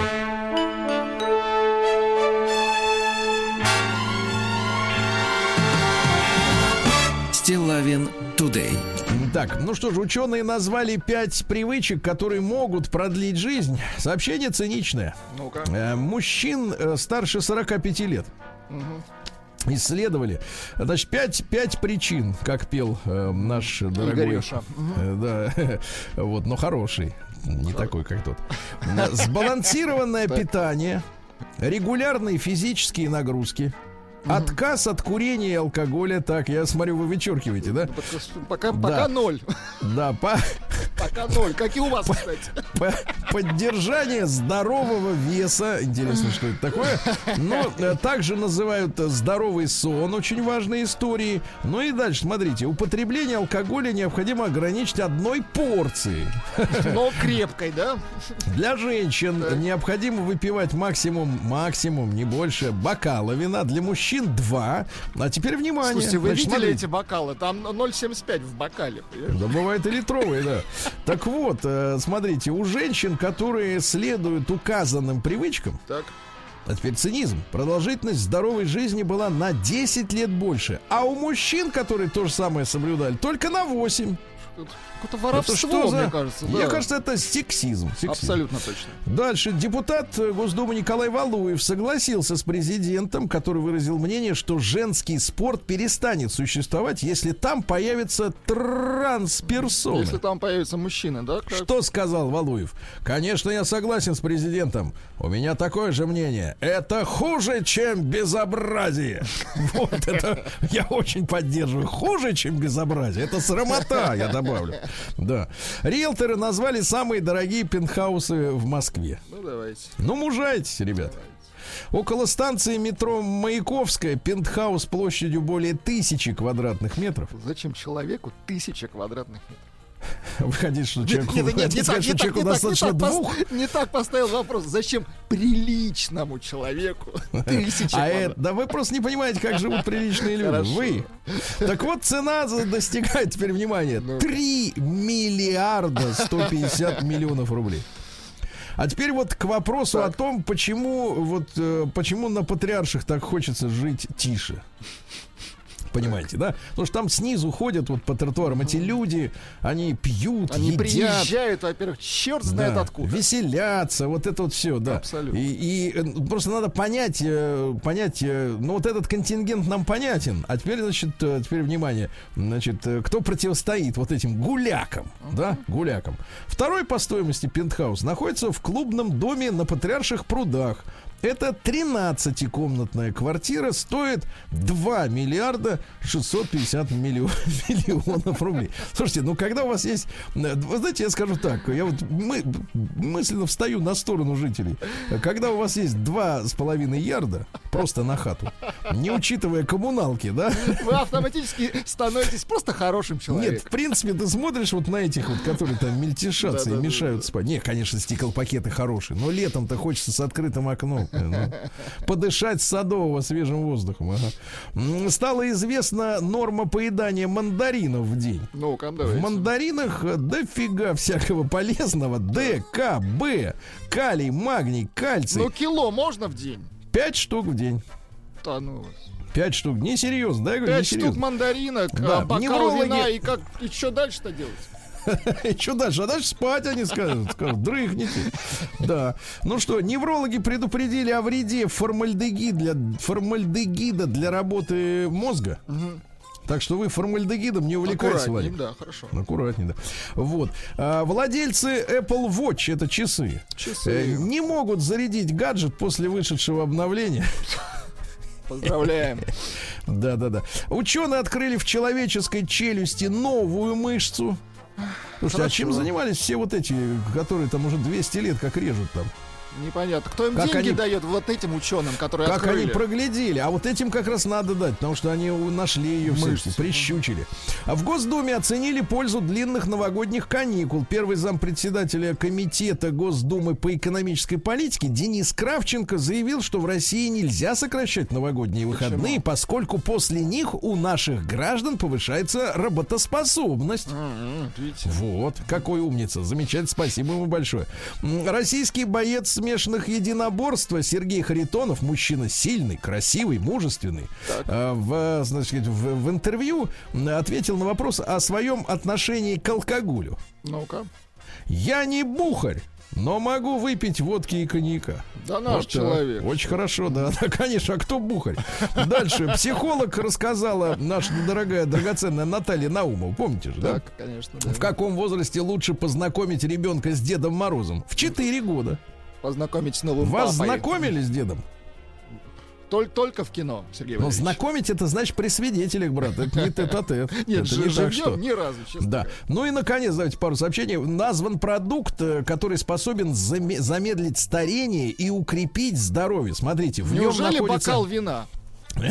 Стилавин Тудей. Так, ну что ж, ученые назвали пять привычек, которые могут продлить жизнь. Сообщение циничное. Ну-ка. Э, мужчин э, старше 45 лет. Исследовали. Значит, пять, пять причин, как пел э, наш дорогой... Игореша. Э, Да, вот, но хороший. Не такой, как тот. Сбалансированное питание, регулярные физические нагрузки, отказ от курения и алкоголя. Так, я смотрю, вы вычеркиваете, да? Пока, Да. пока ноль. Да, по, Пока ноль. Как и у вас, кстати. по- поддержание здорового веса. Интересно, что это такое. Но э, также называют э, здоровый сон, очень важные истории. Ну и дальше, смотрите, употребление алкоголя необходимо ограничить одной порцией. Но крепкой, да? Для женщин необходимо выпивать максимум, максимум, не больше, бокала вина. Для мужчин два. А теперь внимание. Слушайте, вы Значит, видели смотрите. эти бокалы? Там 0,75 в бокале. понимаешь? Да бывает и литровые, да. Так вот, э, смотрите, у женщин, которые следуют указанным привычкам, Так. а теперь цинизм. Продолжительность здоровой жизни была на 10 лет больше. А у мужчин, которые то же самое соблюдали, только на 8. Какое-то воровство, Это что за- мне кажется. Мне да. кажется, это сексизм. сексизм. Абсолютно точно. Дальше. Депутат Госдумы Николай Валуев согласился с президентом, который выразил мнение, что женский спорт перестанет существовать, если там появятся трансперсоны. Если там появятся мужчины, да? как- Что сказал Валуев? Конечно, я согласен с президентом. У меня такое же мнение. Это хуже, чем безобразие. Вот это я очень поддерживаю. Хуже, чем безобразие. Это срамота, я добавлю. Да. Риэлторы назвали самые дорогие пентхаусы в Москве. Ну, давайте. Ну, мужайтесь, ребят. Около станции метро Маяковская пентхаус площадью более тысячи квадратных метров. Зачем человеку тысяча квадратных метров? Выходит, что нет, нет, не так, не так, не так, достаточно так двух не так поставил вопрос. Зачем приличному человеку тысяча А это, да вы просто не понимаете, как живут приличные люди. Вы. Так вот, цена достигает, теперь внимание, Ну. 3 миллиарда 150 миллионов рублей. А теперь вот к вопросу о том, почему вот э, почему на патриарших так хочется жить тише. Понимаете, да? Потому что там снизу ходят вот по тротуарам эти люди, они пьют, Они едят, приезжают, во-первых, черт знает да, откуда. Веселятся, вот это вот все, да. Абсолютно. И, и, э, просто надо понять, э, понять, э, ну вот этот контингент нам понятен. А теперь, значит, теперь внимание, значит, кто противостоит вот этим гулякам, да, гулякам. Второй по стоимости пентхаус находится в клубном доме на Патриарших прудах. Это 13-комнатная квартира, стоит 2 миллиарда 650 миллион- миллионов рублей. Слушайте, ну когда у вас есть... э, Вы знаете, я скажу так, я вот мы, мысленно встаю на сторону жителей. Когда у вас есть два с половиной ярда просто на хату, не учитывая коммуналки, да? Вы автоматически становитесь просто хорошим Нет, в человеком. принципе, ты смотришь вот на этих вот, которые там мельтешатся и мешают спать. Не, конечно, стеклопакеты хорошие, но летом-то хочется с открытым окном. Ну, подышать садового свежим воздухом. ага. Стало известна норма поедания мандаринов в день. Ну-ка, В мандаринах дофига всякого полезного. Д, К, Б, калий, магний, кальций. Ну, кило можно в день? Пять штук в день. Ну. Пять штук. Несерьезно, да? Я говорю, Пять штук мандаринок, Да, а, бокал неврологи- вина, и как что дальше-то делать? Что дальше? А дальше спать они скажут. Скажут, дрыхните. Да. Ну что, неврологи предупредили о вреде формальдегида для, формальдегида для работы мозга. Так что вы формальдегидом не увлекайтесь, Владик. да, хорошо. Аккуратнее, да. Вот. А, владельцы Apple Watch, это часы, Часы. э, не могут зарядить гаджет после вышедшего обновления. Поздравляем. Да, да, да. Ученые открыли в человеческой челюсти новую мышцу. Слушайте, а чем занимались все вот эти, которые там уже 200 лет как режут там? Непонятно. Кто им Как деньги они- дает вот этим ученым, которые Как открыли? они проглядели. А вот этим как раз надо дать, потому что они нашли ее Мышцы. прищучили. А в Госдуме оценили пользу длинных новогодних каникул. Первый зампредседателя Комитета Госдумы по экономической политике Денис Кравченко заявил, что в России нельзя сокращать новогодние выходные, поскольку после них у наших граждан повышается работоспособность. М, Видите? Вот, какой умница. Замечательно, спасибо ему большое. Российский боец смешанных единоборств Сергей Харитонов, мужчина сильный, красивый, мужественный, э, в, значит, в, в интервью ответил на вопрос о своем отношении к алкоголю. Ну-ка. Я не бухарь, но могу выпить водки и коньяка. Да наш Вот так. человек. Очень хорошо, да, да, конечно. А кто бухарь? Дальше. Психолог рассказала наша дорогая, драгоценная Наталья Наумова. Помните же, да? Так, конечно, да. В каком возрасте лучше познакомить ребенка с Дедом Морозом? В 4 года. Познакомить с новым Вас папой. знакомили с дедом? Толь- только в кино, Сергей Но Валерьевич. знакомить это значит при свидетелях, брат. Это не тет-а-тет. Нет, это не так, что. ни разу, честно Да. Ну и наконец, давайте пару сообщений. Назван продукт, э, который способен заме- замедлить старение и укрепить здоровье. Смотрите, в нем находится... бокал вина?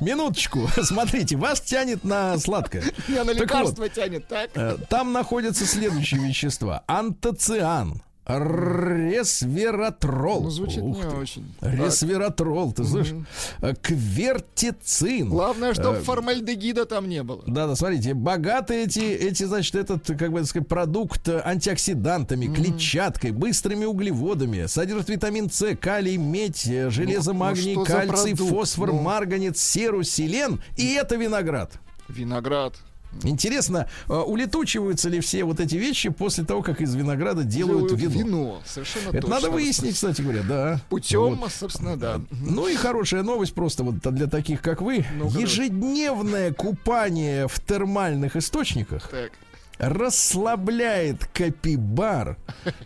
Минуточку, смотрите, вас тянет на сладкое. Меня на лекарство тянет, так? Э, Там находятся следующие вещества. Антоциан, Ресвератрол. Ну, звучит Ух не ты. очень. Так. Ресвератрол, ты слышишь? Э, Квертицин. Главное, чтобы Э, формальдегида там не было. Да, да, смотрите, богаты эти, эти, значит, этот, как бы так сказать, продукт антиоксидантами, клетчаткой, быстрыми углеводами, содержит витамин С, калий, медь, э, железо, Ну, ну магний, за кальций, продукт? фосфор, Ну. марганец, серу, селен, и это виноград. Виноград. Интересно, э, улетучиваются ли все вот эти вещи после того, как из винограда делают вино? Совершенно Это точно. надо выяснить, кстати говоря, да. Путем, Вот. собственно, да. Ну и хорошая новость просто вот для таких, как вы. Давай. Ежедневное купание в термальных источниках Так. расслабляет капибар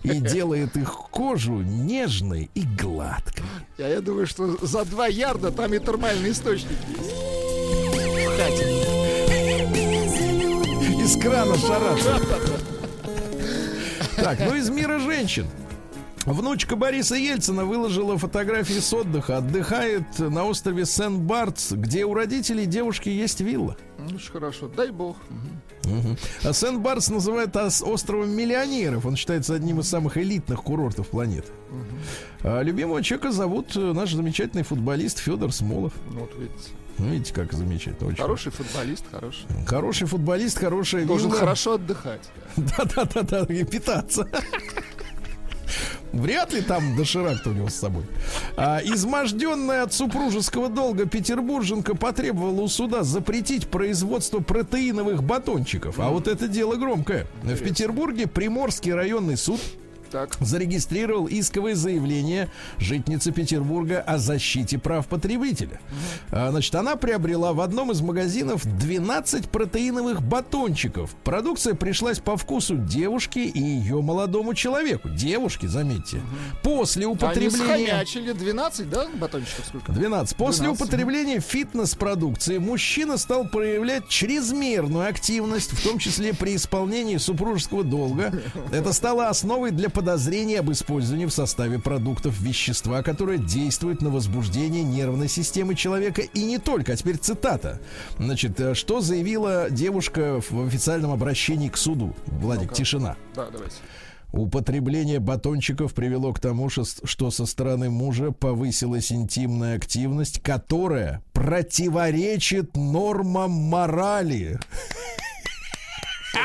и делает их кожу нежной и гладкой. Я, я думаю, что за два ярда там и термальный источник есть. Из крана шарашит. Так, ну из мира женщин. Внучка Бориса Ельцина выложила фотографии с отдыха. Отдыхает на острове Сен-Бартс, где у родителей девушки есть вилла. Ну, хорошо. Дай бог. А Сен-Бартс называют ос- островом миллионеров. Он считается одним из самых элитных курортов планеты. А любимого человека зовут э, наш замечательный футболист Федор Смолов. Ну, вот видите. Ну, видите, как замечательно. Очень. Хороший футболист, хороший. Хороший футболист, хорошая Должен вилла. хорошо отдыхать. Да-да-да, и питаться. Вряд ли там доширак-то у него с собой. А, изможденная от супружеского долга петербурженка потребовала у суда запретить производство протеиновых батончиков. А вот это дело громкое. В Петербурге Приморский районный суд Так. зарегистрировал исковое заявление житницы Петербурга о защите прав потребителя. А, Значит, она приобрела в одном из магазинов 12 протеиновых батончиков. Продукция пришлась по вкусу девушки и ее молодому человеку. Девушки, заметьте. После Они употребления... схомячили 12, да, батончиков сколько? 12. После 12. употребления фитнес-продукции мужчина стал проявлять чрезмерную активность, в том числе при исполнении супружеского долга. Это стало основой для подозрения об использовании в составе продуктов вещества, которое действует на возбуждение нервной системы человека и не только. А теперь цитата. Значит, э, что заявила девушка в официальном обращении к суду? Владик, Ну-ка. тишина. Да, давайте. Употребление батончиков привело к тому, что со стороны мужа повысилась интимная активность, которая противоречит нормам морали.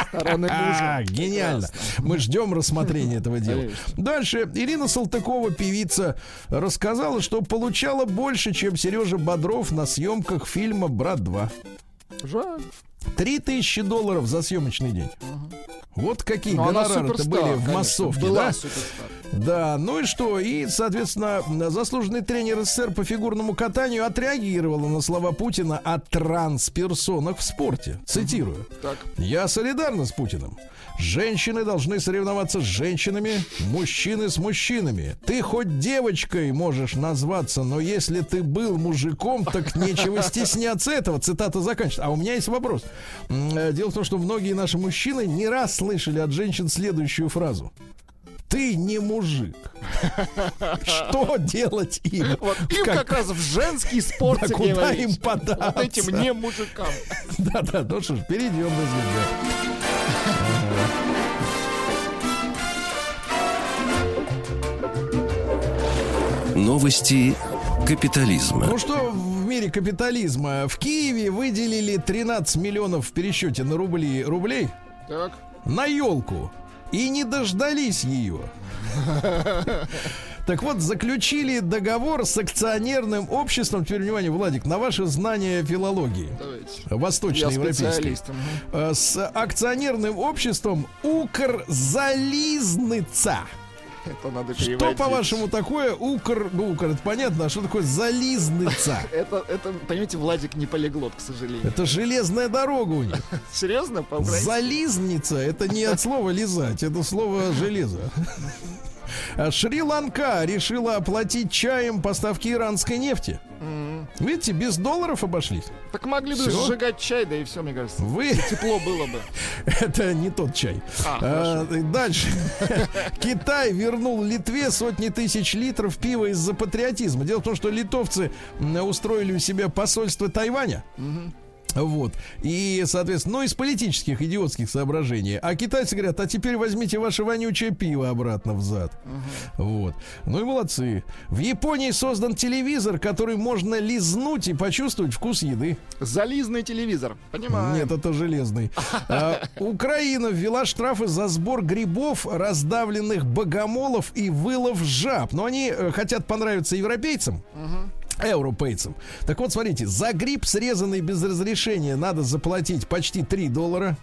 Стороны мужа. Гениально. Мы ждем рассмотрения этого дела. Дальше. Ирина Салтыкова, певица, рассказала, что получала больше, чем Сережа Бодров на съемках фильма «Брат 2». Жаль. Три тысячи долларов за съемочный день. Вот какие гонорары-то суперстар, были в массовке, да? суперстар. Да, ну и что? И, соответственно, заслуженный тренер СССР по фигурному катанию отреагировала на слова Путина о трансперсонах в спорте. Цитирую. Так. Я солидарна с Путиным. Женщины должны соревноваться с женщинами, мужчины с мужчинами. Ты хоть девочкой можешь назваться, но если ты был мужиком, так нечего стесняться этого. Цитата заканчивается. А у меня есть вопрос. Э, Дело в том, что многие наши мужчины не раз слышали от женщин следующую фразу. Ты не мужик. Что делать им? Вот им Как- как раз в женский спорт, Да куда им податься? Вот этим не мужикам. Да-да, ну что ж, перейдем на звезду. Новости капитализма. Ну что в мире капитализма? В Киеве выделили 13 миллионов в пересчете на рубли, рублей Так. на елку и не дождались ее. Так вот, заключили договор с акционерным обществом. Теперь, внимание, Владик, на ваше знание филологии. Восточноевропейской. Э, С акционерным обществом Укрзализныца. Это надо Что, по-вашему, такое Укр... Ну, Укр, это понятно, а что такое зализныца? Это, это, понимаете, Владик не полиглот, к сожалению. Это железная дорога у них. Серьезно? По-украински? Зализница это не от слова лизать, это слово железо. А Шри-Ланка решила оплатить чаем поставки иранской нефти. М. Видите, без долларов обошлись. Так могли бы Всё? сжигать чай, да и все, мне кажется. Вы Тепло было бы. это не тот чай. А, А, дальше. Китай вернул Литве сотни тысяч литров пива из-за патриотизма. Дело в том, что литовцы устроили у себя посольство Тайваня. Вот. И, соответственно, ну, из политических, идиотских соображений. А китайцы говорят, а теперь возьмите ваше вонючее пиво обратно в зад. Вот. Ну и молодцы. В Японии создан телевизор, который можно лизнуть и почувствовать вкус еды. Зализный телевизор. Понимаю. Нет, это железный. А, Украина ввела штрафы за сбор грибов, раздавленных богомолов и вылов жаб. Но они э, хотят понравиться европейцам. Европейцам. Так вот, смотрите, за гриб, срезанный без разрешения, надо заплатить почти 3 доллара.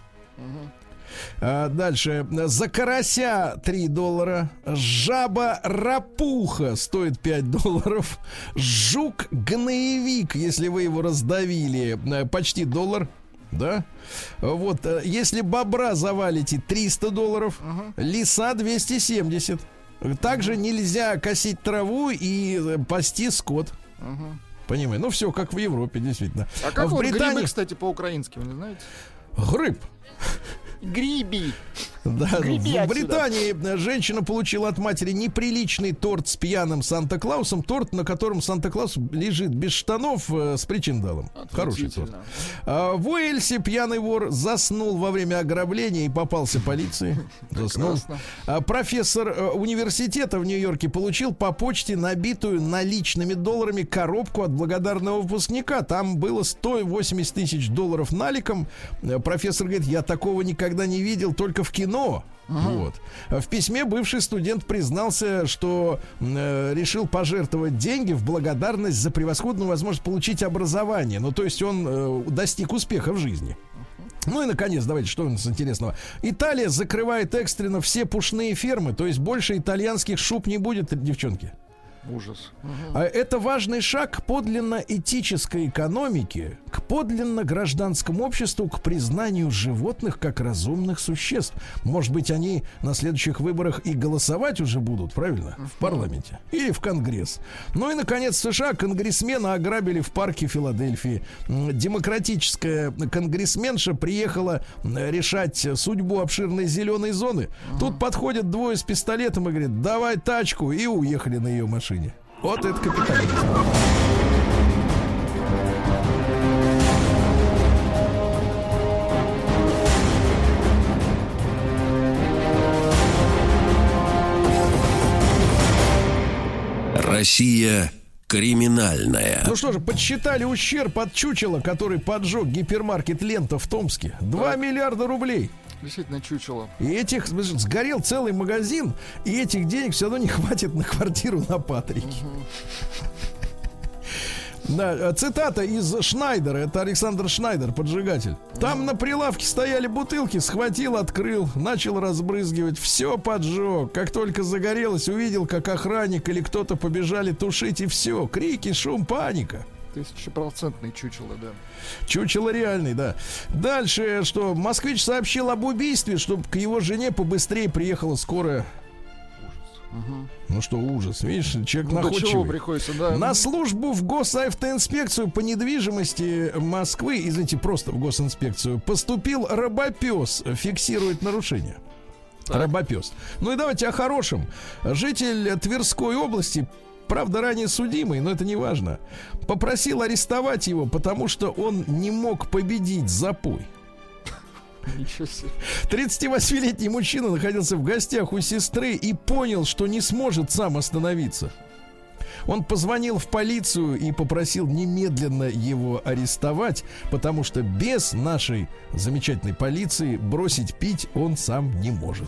А, дальше. За карася 3 доллара. Жаба рапуха стоит 5 долларов. Жук гноевик, если вы его раздавили, э, почти доллар. Да? Вот, э, если бобра завалите 300 долларов, лиса 270. Также нельзя косить траву и э, пасти скот. Понимаю. Ну, все как в Европе, действительно. А как в вот Британии грибы, кстати, по-украински, вы не знаете? грыб. Гриби. Да, Греби в. Британии э, женщина получила от матери неприличный торт с пьяным Санта-Клаусом. Торт, на котором Санта-Клаус лежит без штанов э, с причиндалом. Хороший торт. А в Уэльсе пьяный вор заснул во время ограбления и попался полиции. Заснул. А профессор э, университета в Нью-Йорке получил по почте набитую наличными долларами коробку от благодарного выпускника. Там было 180 тысяч долларов наликом. Профессор говорит, я такого никогда не видел, только в кино. Вот. А В письме бывший студент признался, что э, решил пожертвовать деньги в благодарность за превосходную возможность получить образование. Ну, то есть он э, достиг успеха в жизни. Ну и, наконец, давайте, что у нас интересного. Италия закрывает экстренно все пушные фермы, то есть больше итальянских шуб не будет, девчонки. Ужас. А Это важный шаг к подлинно-этической экономике, к подлинно-гражданскому обществу, к признанию животных как разумных существ. Может быть, они на следующих выборах и голосовать уже будут, правильно? В парламенте. Или в Конгресс. Ну и, наконец, в США конгрессмена ограбили в парке Филадельфии. Демократическая конгрессменша приехала решать судьбу обширной зеленой зоны. Тут подходят двое с пистолетом и говорят, давай тачку, и уехали на ее машине. Вот это капитализм. Россия криминальная. Ну что же, подсчитали ущерб от чучела, который поджег гипермаркет Лента в Томске. 2 миллиарда рублей. Действительно чучело. И этих, сгорел целый магазин, и этих денег все равно не хватит на квартиру на Патрике. Да, э, цитата из Шнайдера, это Александр Шнайдер, поджигатель. Там на прилавке стояли бутылки, схватил, открыл, начал разбрызгивать, все поджег. Как только загорелось, увидел, как охранник или кто-то побежали тушить, и все. Крики, шум, паника. Тысячепроцентный чучело, да. Чучело реальный, да. Дальше, что москвич сообщил об убийстве, чтобы к его жене побыстрее приехала скорая. Ну что, ужас. Видишь, человек Ну, находчивый. приходится, да. На службу в госавтоинспекцию по недвижимости Москвы, извините, просто в госинспекцию, поступил робопес, фиксирует нарушение. Робопес. Ну и давайте о хорошем. Житель Тверской области, правда, ранее судимый, но это не важно, попросил арестовать его, потому что он не мог победить запой. Ничего себе. 38-летний мужчина находился в гостях у сестры и понял, что не сможет сам остановиться. Он позвонил в полицию и попросил немедленно его арестовать, потому что без нашей замечательной полиции бросить пить он сам не может.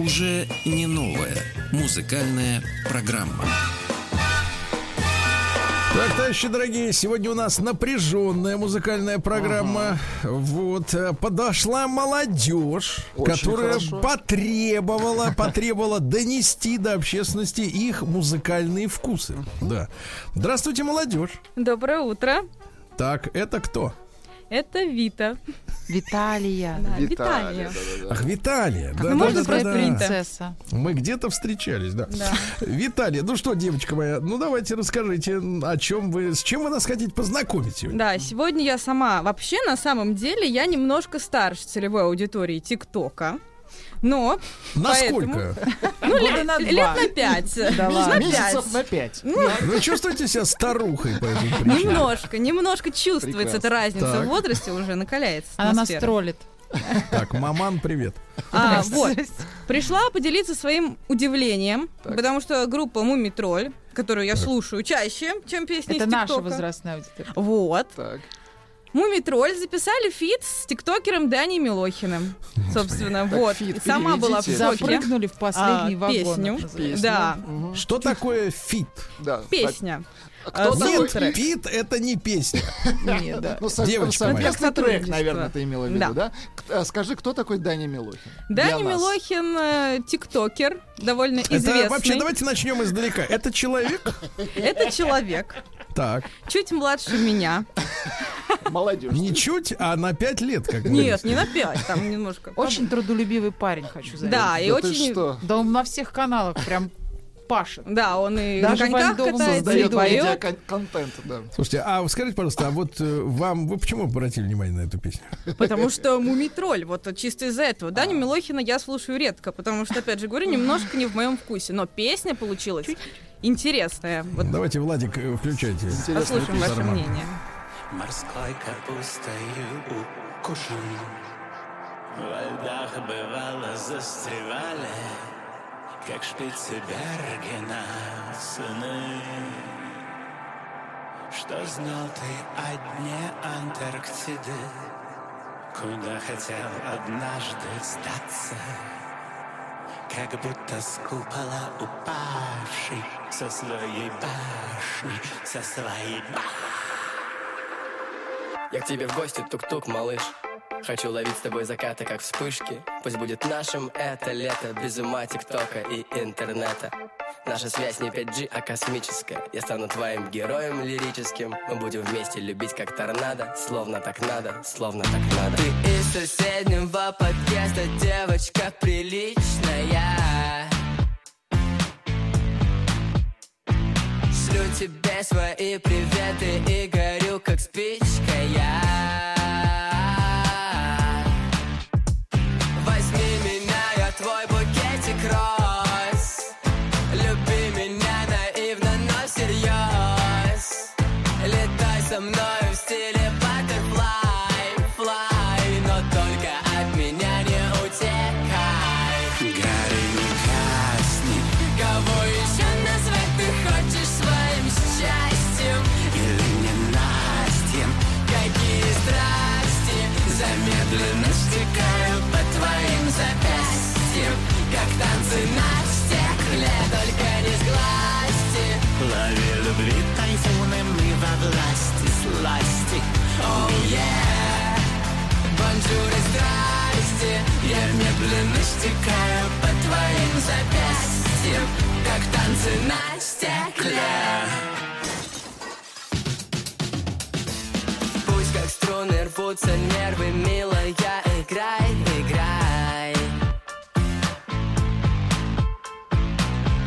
Уже не новая музыкальная программа. Так, товарищи дорогие, сегодня у нас напряженная музыкальная программа. Вот э, подошла молодежь, Очень которая хорошо. потребовала, потребовала донести до общественности их музыкальные вкусы. Да. Здравствуйте, молодежь. Доброе утро. Так, это кто? Это Вита. Виталия. Да, Виталия. Ах, Виталия. Да, Ну, да, можно да, сказать да. Принцесса. Мы где-то встречались, да. Да. Виталия, ну что, девочка моя, ну давайте расскажите, о чем вы, с чем вы нас хотите познакомить сегодня? Да, сегодня я сама. Вообще, на самом деле, я немножко старше целевой аудитории ТикТока. Но Насколько? ну, лет, на лет два. на пять. Да на. Месяцев пять. на пять. Вы чувствуете себя старухой по этой причине? Немножко, немножко чувствуется эта разница в возрасте, уже накаляется Она нас троллит. Так, маман, привет. А, вот. Пришла поделиться своим удивлением, потому что группа Муми Тролль, которую я слушаю чаще, чем песни Это наша возрастная аудитория. Вот. Так. Муми Тролль записали фит с тиктокером Дани Милохиным. Собственно, вот. фит, Сама была в шоке. Запрыгнули в последний А, вагон. песню. Песню. Да. Мгм. Что такое фит? Да. Песня. А кто такой Нет, трек. фит это не песня. Нет, да. Ну, Девочка моя. совместный трек, наверное, ты имела в виду, Да. а Скажи, кто такой Даня Милохин? Даня. Милохин э, тиктокер, довольно известный. Это вообще, давайте начнем издалека. Это человек? Это человек, Так, чуть младше меня. Молодежь. не чуть, а на пять лет, как Нет, не на пять, там немножко. Очень трудолюбивый парень, хочу заметить. Да, и очень... что? Да он на всех каналах прям пашет. Да, он и Даже на коньках катается, и Создает поет. медиаконтент, да. Слушайте, а скажите, пожалуйста, а вот э, вам, вы почему обратили внимание на эту песню? Потому что Мумитроль, вот чисто из-за этого. Даню Милохина я слушаю редко, потому что, опять же говорю, немножко не в моем вкусе. Но песня получилась интересная. Вот Давайте, Владик, э, включайте. Послушаем ваше Нормально. мнение. Морской капустою укушен В льдах бывало застревали Как шпицы Бергена сыны Что знал ты о дне Антарктиды Куда хотел однажды сдаться как будто с купола упавший Со своей башни, со своей башни. Я к тебе в гости, тук-тук, малыш. Хочу ловить с тобой закаты, как вспышки. Пусть будет нашим это лето Без ума тиктока и интернета. Наша связь не 5G, а космическая. Я стану твоим героем лирическим. Мы будем вместе любить, как торнадо. Словно так надо, словно так надо. Ты из соседнего подъезда Девочка приличная тебе свои приветы и горю, как спичка рвутся нервы, милая, играй, играй.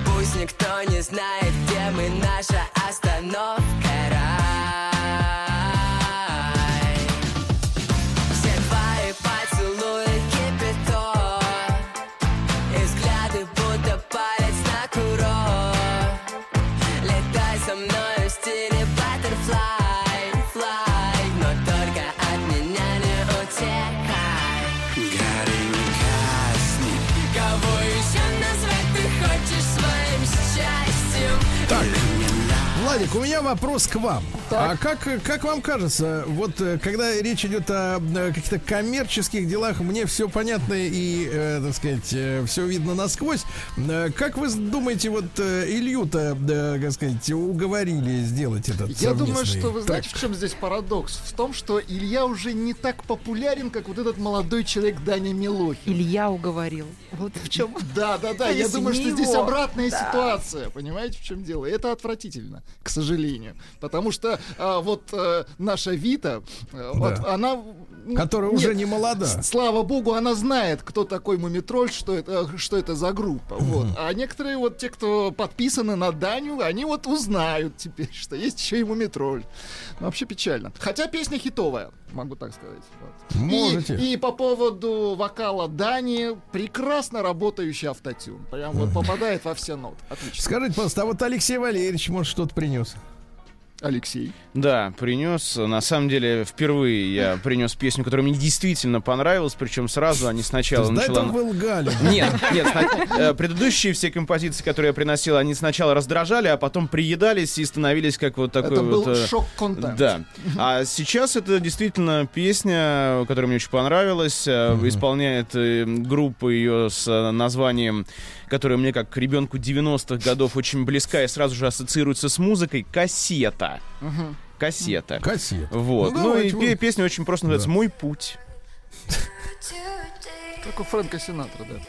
Пусть никто не знает, где мы, наша остановка Владик, у меня вопрос к вам. А как, как вам кажется, вот э, когда речь идет о э, каких-то коммерческих делах, мне все понятно и, э, так сказать, все видно насквозь. Как вы думаете, вот Илью-то, как сказать, уговорили сделать этот Я думаю, совместный что вы знаете, трек? в чем здесь парадокс? В том, что Илья уже не так популярен, как вот этот молодой человек Даня Милохин. Илья уговорил. Вот в чем. Да, да, да. Я думаю, что здесь обратная ситуация. Понимаете, в чем дело? Это отвратительно, к сожалению. Потому что а, вот э, наша Вита, э, вот она... Которая уже нет, не молода. Слава богу, она знает, кто такой Мумитроль, что это, что это за группа. Вот. А некоторые вот те, кто подписаны на Даню, они вот узнают теперь, что есть еще и Мумитроль. Ну, Вообще печально. Хотя песня хитовая, могу так сказать. Вот. Можете. И, и по поводу вокала Дани, прекрасно работающий автотюн. Прям вот попадает во все ноты. Отлично. Скажите, пожалуйста, а вот Алексей Валерьевич, может, что-то принес? Алексей. Да, принес. На самом деле, впервые я принес песню, которая мне действительно понравилась, причем сразу они сначала Да это начала... вы лгали. Нет, нет, сна- э, предыдущие все композиции, которые я приносил, они сначала раздражали, а потом приедались и становились как вот такой Это вот... был э, шок-контент. Да. А сейчас это действительно песня, которая мне очень понравилась. Э, Исполняет группа ее с названием, которое мне как ребенку 90-х годов очень близка и сразу же ассоциируется с музыкой «Кассета». Кассета. Кассет. Вот. Ну, Ну, и вы- песня очень просто называется «Мой путь». Как у Фрэнка Синатра, да.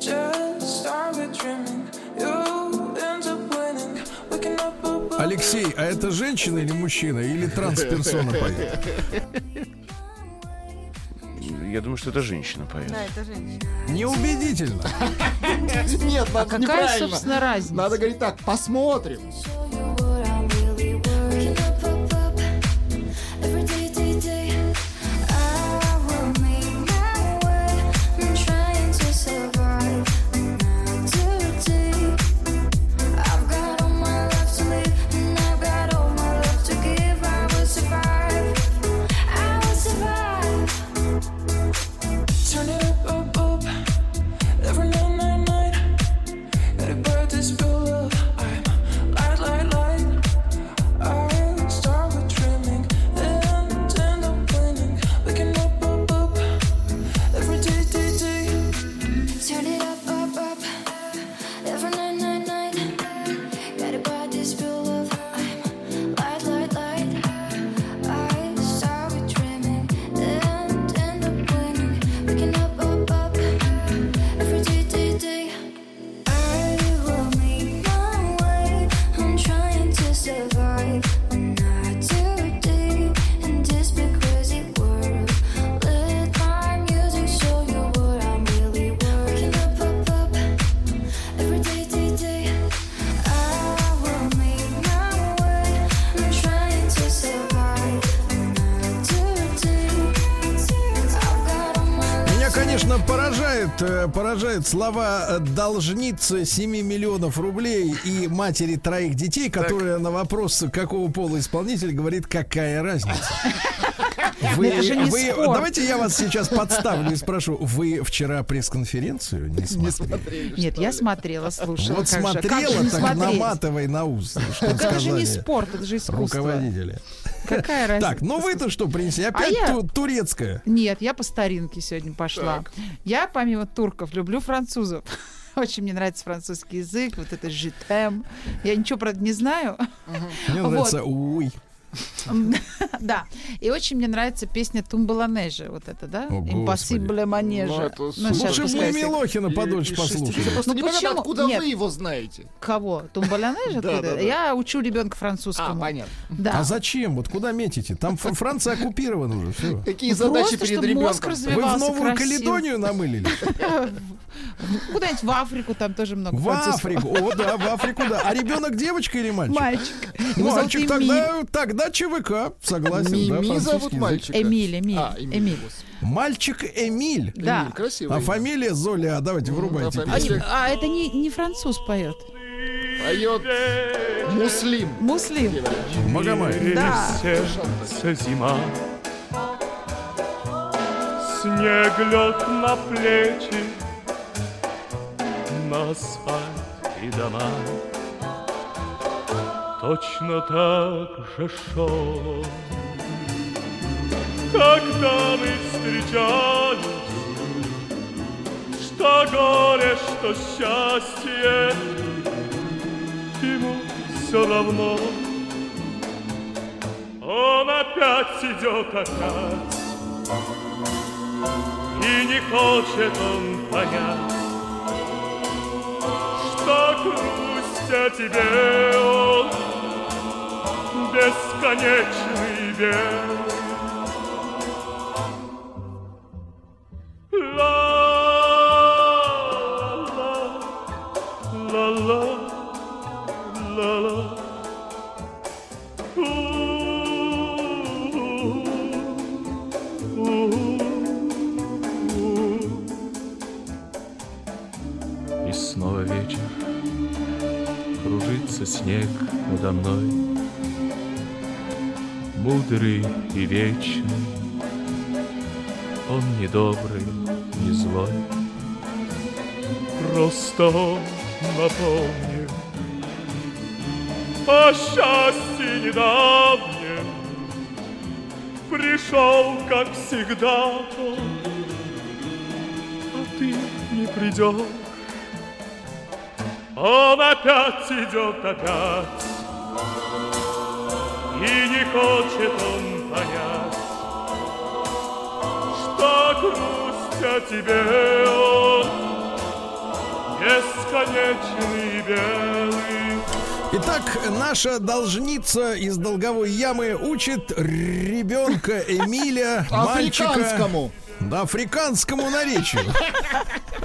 Just started dreaming, you end up winning. Waking up. Алексей, а это женщина или мужчина? Или трансперсона поет? Я думаю, что это женщина поет. Да, это женщина. Неубедительно. Нет, надо Какая, неправильно. собственно, разница? Надо говорить так, посмотрим. Every day. Поражает слова э, должницы 7 миллионов рублей и матери троих детей, которая на вопрос, какого пола исполнитель, говорит, какая разница. Вы, Это же не вы- давайте я вас сейчас подставлю и спрошу, вы вчера пресс-конференцию не смотрели? Смотрели, Нет, я ли? смотрела, слушала. Вот как же, как же смотрела, не так смотреть? наматывай на ус, Так это же не спорт, это же искусство. руководители. Какая разница? Так, ну вы-то что принесли? Опять я- ту- турецкая. Нет, я по старинке сегодня пошла. Я, помимо турков, люблю французов. Очень мне нравится французский язык, вот это житем. Я ничего, правда, не знаю. Мне Вот. нравится уй. Да. И очень мне нравится песня Тумбаланежи. Вот это, да? Манежа. Ну, это Ну, супер. щас Лучше бы Милохина подольше послушать. 60. Просто Ну почему? откуда вы его знаете. Кого? Тумбаланежа? Да, да, да. Я учу ребенка А, французскому. понятно. Да. А зачем? Вот куда метите? Там Франция оккупирована уже. Все. Какие задачи перед ребенком? Вы в Новую. Каледонию намылили? Куда-нибудь в Африку, там тоже много В. Африку. О, да, в Африку, да. А ребенок девочка или мальчик? Мальчик. Мальчик, тогда, тогда ЧВК, согласен. да, Мими зовут французский язык. мальчика. Эмиль, Эмиль, А, Эмиль. Эмиль. Мальчик Эмиль. Да. Эмиль, красивый. А фамилия Золя, давайте врубайте. а А, фамилия? а это не, не француз поет. Поет Муслим. Муслим. Магомай. Да. сердце зима Снег лег на плечи На асфальт и дома Точно так же шел. Когда мы встречались Что горе, что счастье Ему все равно. Он опять идет опять. И не хочет он понять, что грусть о тебе он бесконечный. Ла-ла-ла, снег надо мной, Мудрый и вечный, он не добрый, не злой, Просто напомнил о счастье недавнем, Пришел, как всегда, он, а ты не придешь. Он опять идет опять, и не хочет он понять, что грусть о тебе он бесконечный белый. Итак, наша должница из долговой ямы учит ребенка Эмиля, мальчика... Африканскому. Да, африканскому наречию.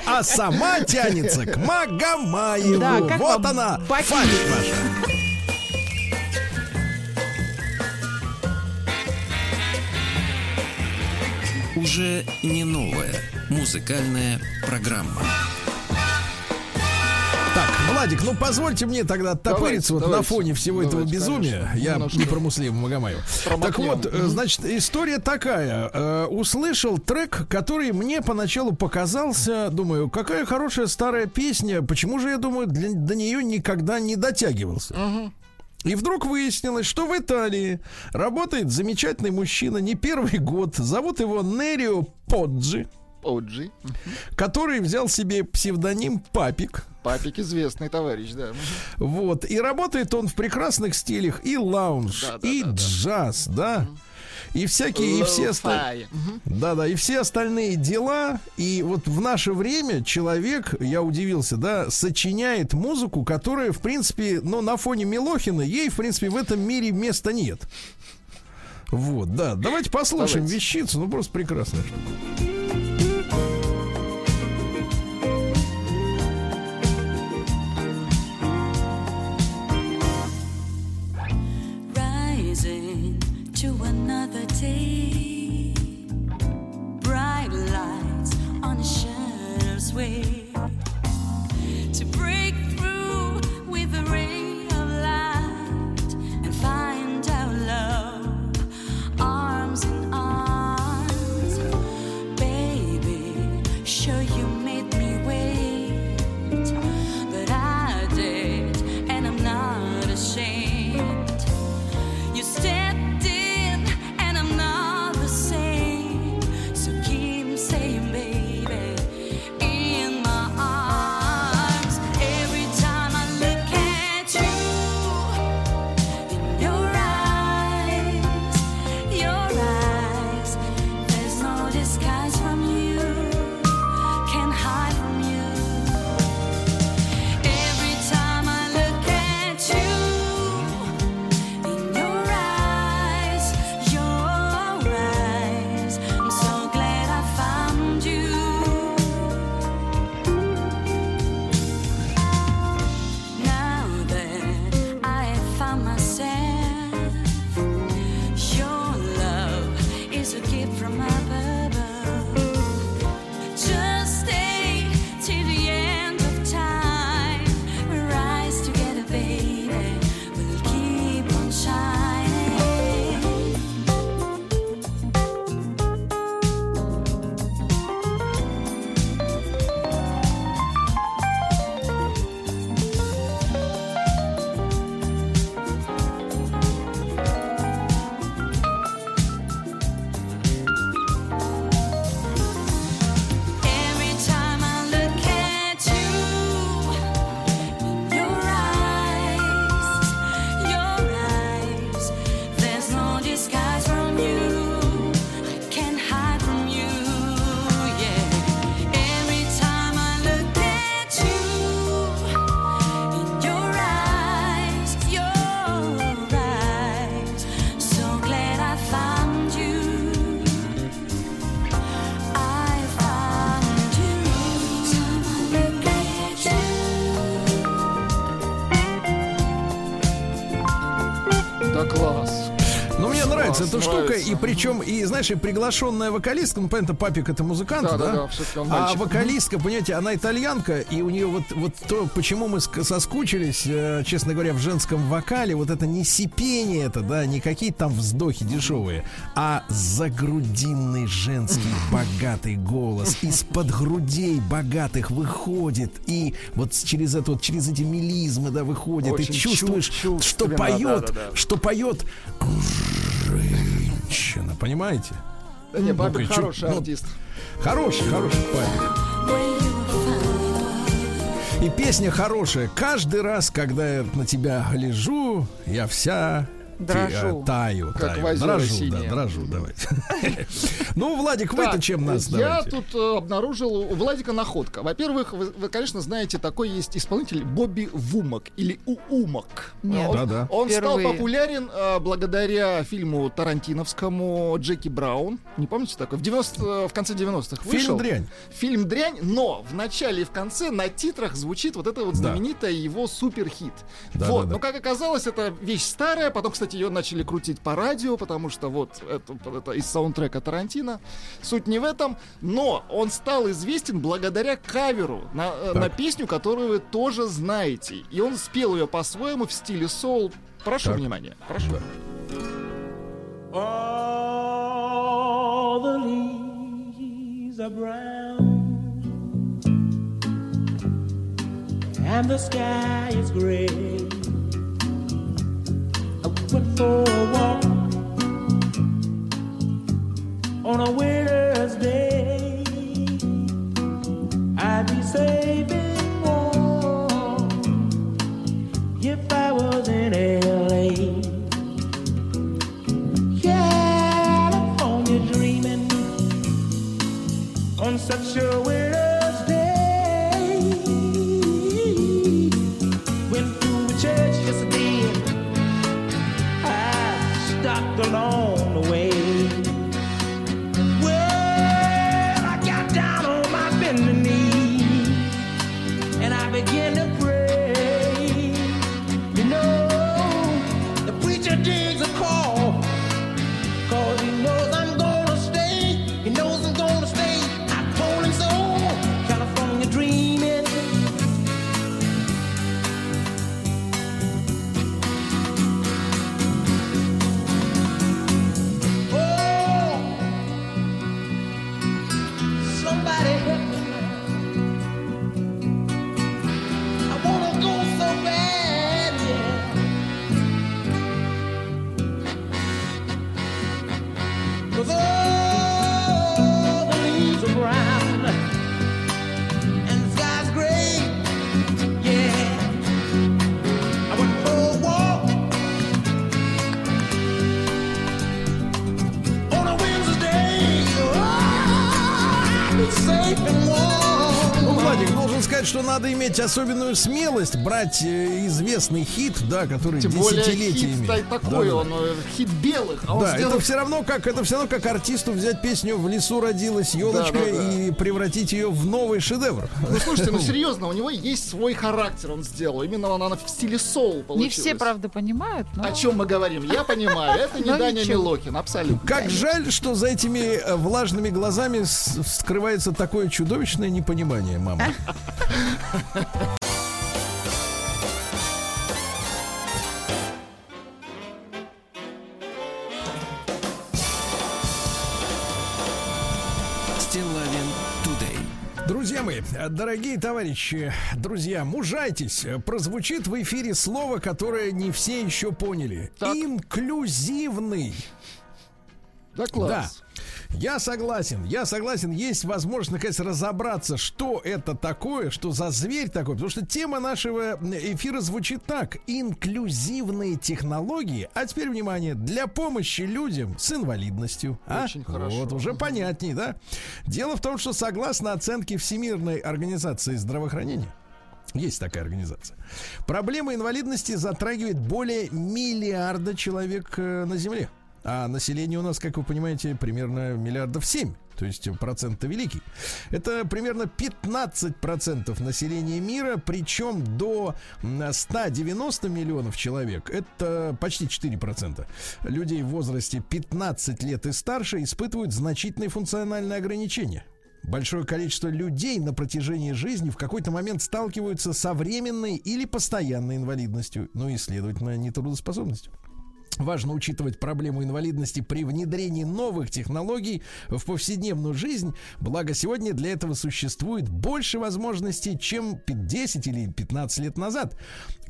А сама тянется к Магомаеву. Да, как вот вам она, фальшь ваша. Уже не новая музыкальная программа. Владик, ну позвольте мне тогда оттопыриться Давайте, вот на фоне всего этого Давайте, безумия. конечно. Я Немножко. не про Муслима Магомаева. Так вот, э, значит, история такая. Э, Услышал трек, который мне поначалу показался, думаю, какая хорошая старая песня, почему же, я думаю, для- до нее никогда не дотягивался. И вдруг выяснилось, что в Италии работает замечательный мужчина, не первый год. Зовут его Нерио Поджи, Оджи. который взял себе псевдоним Папик. Папик известный товарищ, да. Вот. И работает он в прекрасных стилях и лаунж, Да, да, и да, да. джаз, да. И всякие, и все остальные. Да, да, и все остальные дела. И вот в наше время человек, я удивился, да, сочиняет музыку, которая, в принципе, ну, на фоне Милохина, ей, в принципе, в этом мире места нет. Вот, да. Давайте послушаем Давайте. вещицу, ну просто прекрасная штука. Way нравится. И причем, и знаешь, и приглашенная вокалистка, ну, понятно, папик это музыкант, Да, да? да, да, а вокалистка, понимаете, она итальянка, и у нее вот, вот то, почему мы ск- соскучились, э, честно говоря, в женском вокале, вот это не сипение это, да, не какие-то там вздохи дешевые, а загрудинный женский богатый голос из-под грудей богатых выходит, и вот через это вот, через эти мелизмы, да, выходит, Очень и чувствуешь, чу- что поет, да-да-да. что поет женщина, понимаете? Да не, Ну-ка, чё- хороший ну, артист. Хороший, хороший парень. И песня хорошая. Каждый раз, когда я на тебя гляжу, я вся Дрожу. э, таю, Как таю. дрожу, да, синие. дрожу, давайте. Ну, Владик, вы-то чем нас Я тут э, обнаружил у Владика находка. Во-первых, вы, конечно, знаете, такой есть исполнитель Бобби Вумак или. Он, Да-да. он стал популярен э, благодаря фильму Тарантиновскому Джеки Браун. Не помните такой? В, 90, в конце 90-х вышел. Фильм дрянь. Фильм дрянь, но в начале и в конце на титрах звучит вот это вот Да. знаменитая его суперхит. Да, вот, да, да. но как оказалось, это вещь старая. Потом, кстати, ее начали крутить по радио, потому что вот это, это из саундтрека Тарантино. Суть не в этом, но он стал известен благодаря каверу на, э, Так. на песню, которую вы тоже знаете. И он спел ее по-своему в стиле соул. Прошу Так. внимания. Прошу. All the leaves are brown, and the sky is gray. Went for a walk on a winter's day. I'd be saving warm if I was in LA. California dreaming on such a winter's сказать, что надо иметь особенную смелость брать э, известный хит, да, который Тем более десятилетиями. хит та- такой, Да-да-да. он э, хит белых, а он Да, сделал это все равно как это все равно как артисту взять песню в лесу родилась елочка Да-да-да. и превратить ее в новый шедевр. Ну слушайте, ну серьезно, у него есть свой характер, он сделал. Именно она в стиле соул Не получилась. все, правда, понимают, но... О чем мы говорим? Я понимаю, это не Даня. Милохин, абсолютно. Как жаль, что за этими э, влажными глазами скрывается такое чудовищное непонимание, мама. Друзья мои, дорогие товарищи, друзья, мужайтесь. Прозвучит в эфире слово, которое не все еще поняли. Инклюзивный. Да класс. Да. Я согласен, я согласен. Есть возможность, наконец, разобраться, что это такое, что за зверь такой. Потому что тема нашего эфира звучит так. Инклюзивные технологии. А теперь, внимание, для помощи людям с инвалидностью. А? Очень хорошо. Вот, уже понятней, да? Дело в том, что согласно оценке Всемирной организации здравоохранения, есть такая организация. Проблема инвалидности затрагивает более миллиарда человек э, на Земле. А население у нас, как вы понимаете, примерно миллиардов семь. то есть процент-то великий. Это примерно 15% населения мира, причем до м, 190 миллионов человек, это почти 4%. Людей в возрасте 15 лет и старше испытывают значительные функциональные ограничения. Большое количество людей на протяжении жизни в какой-то момент сталкиваются со временной или постоянной инвалидностью, ну и, следовательно, нетрудоспособностью. Важно учитывать проблему инвалидности при внедрении новых технологий в повседневную жизнь. Благо, сегодня для этого существует больше возможностей, чем 10 или 15 лет назад.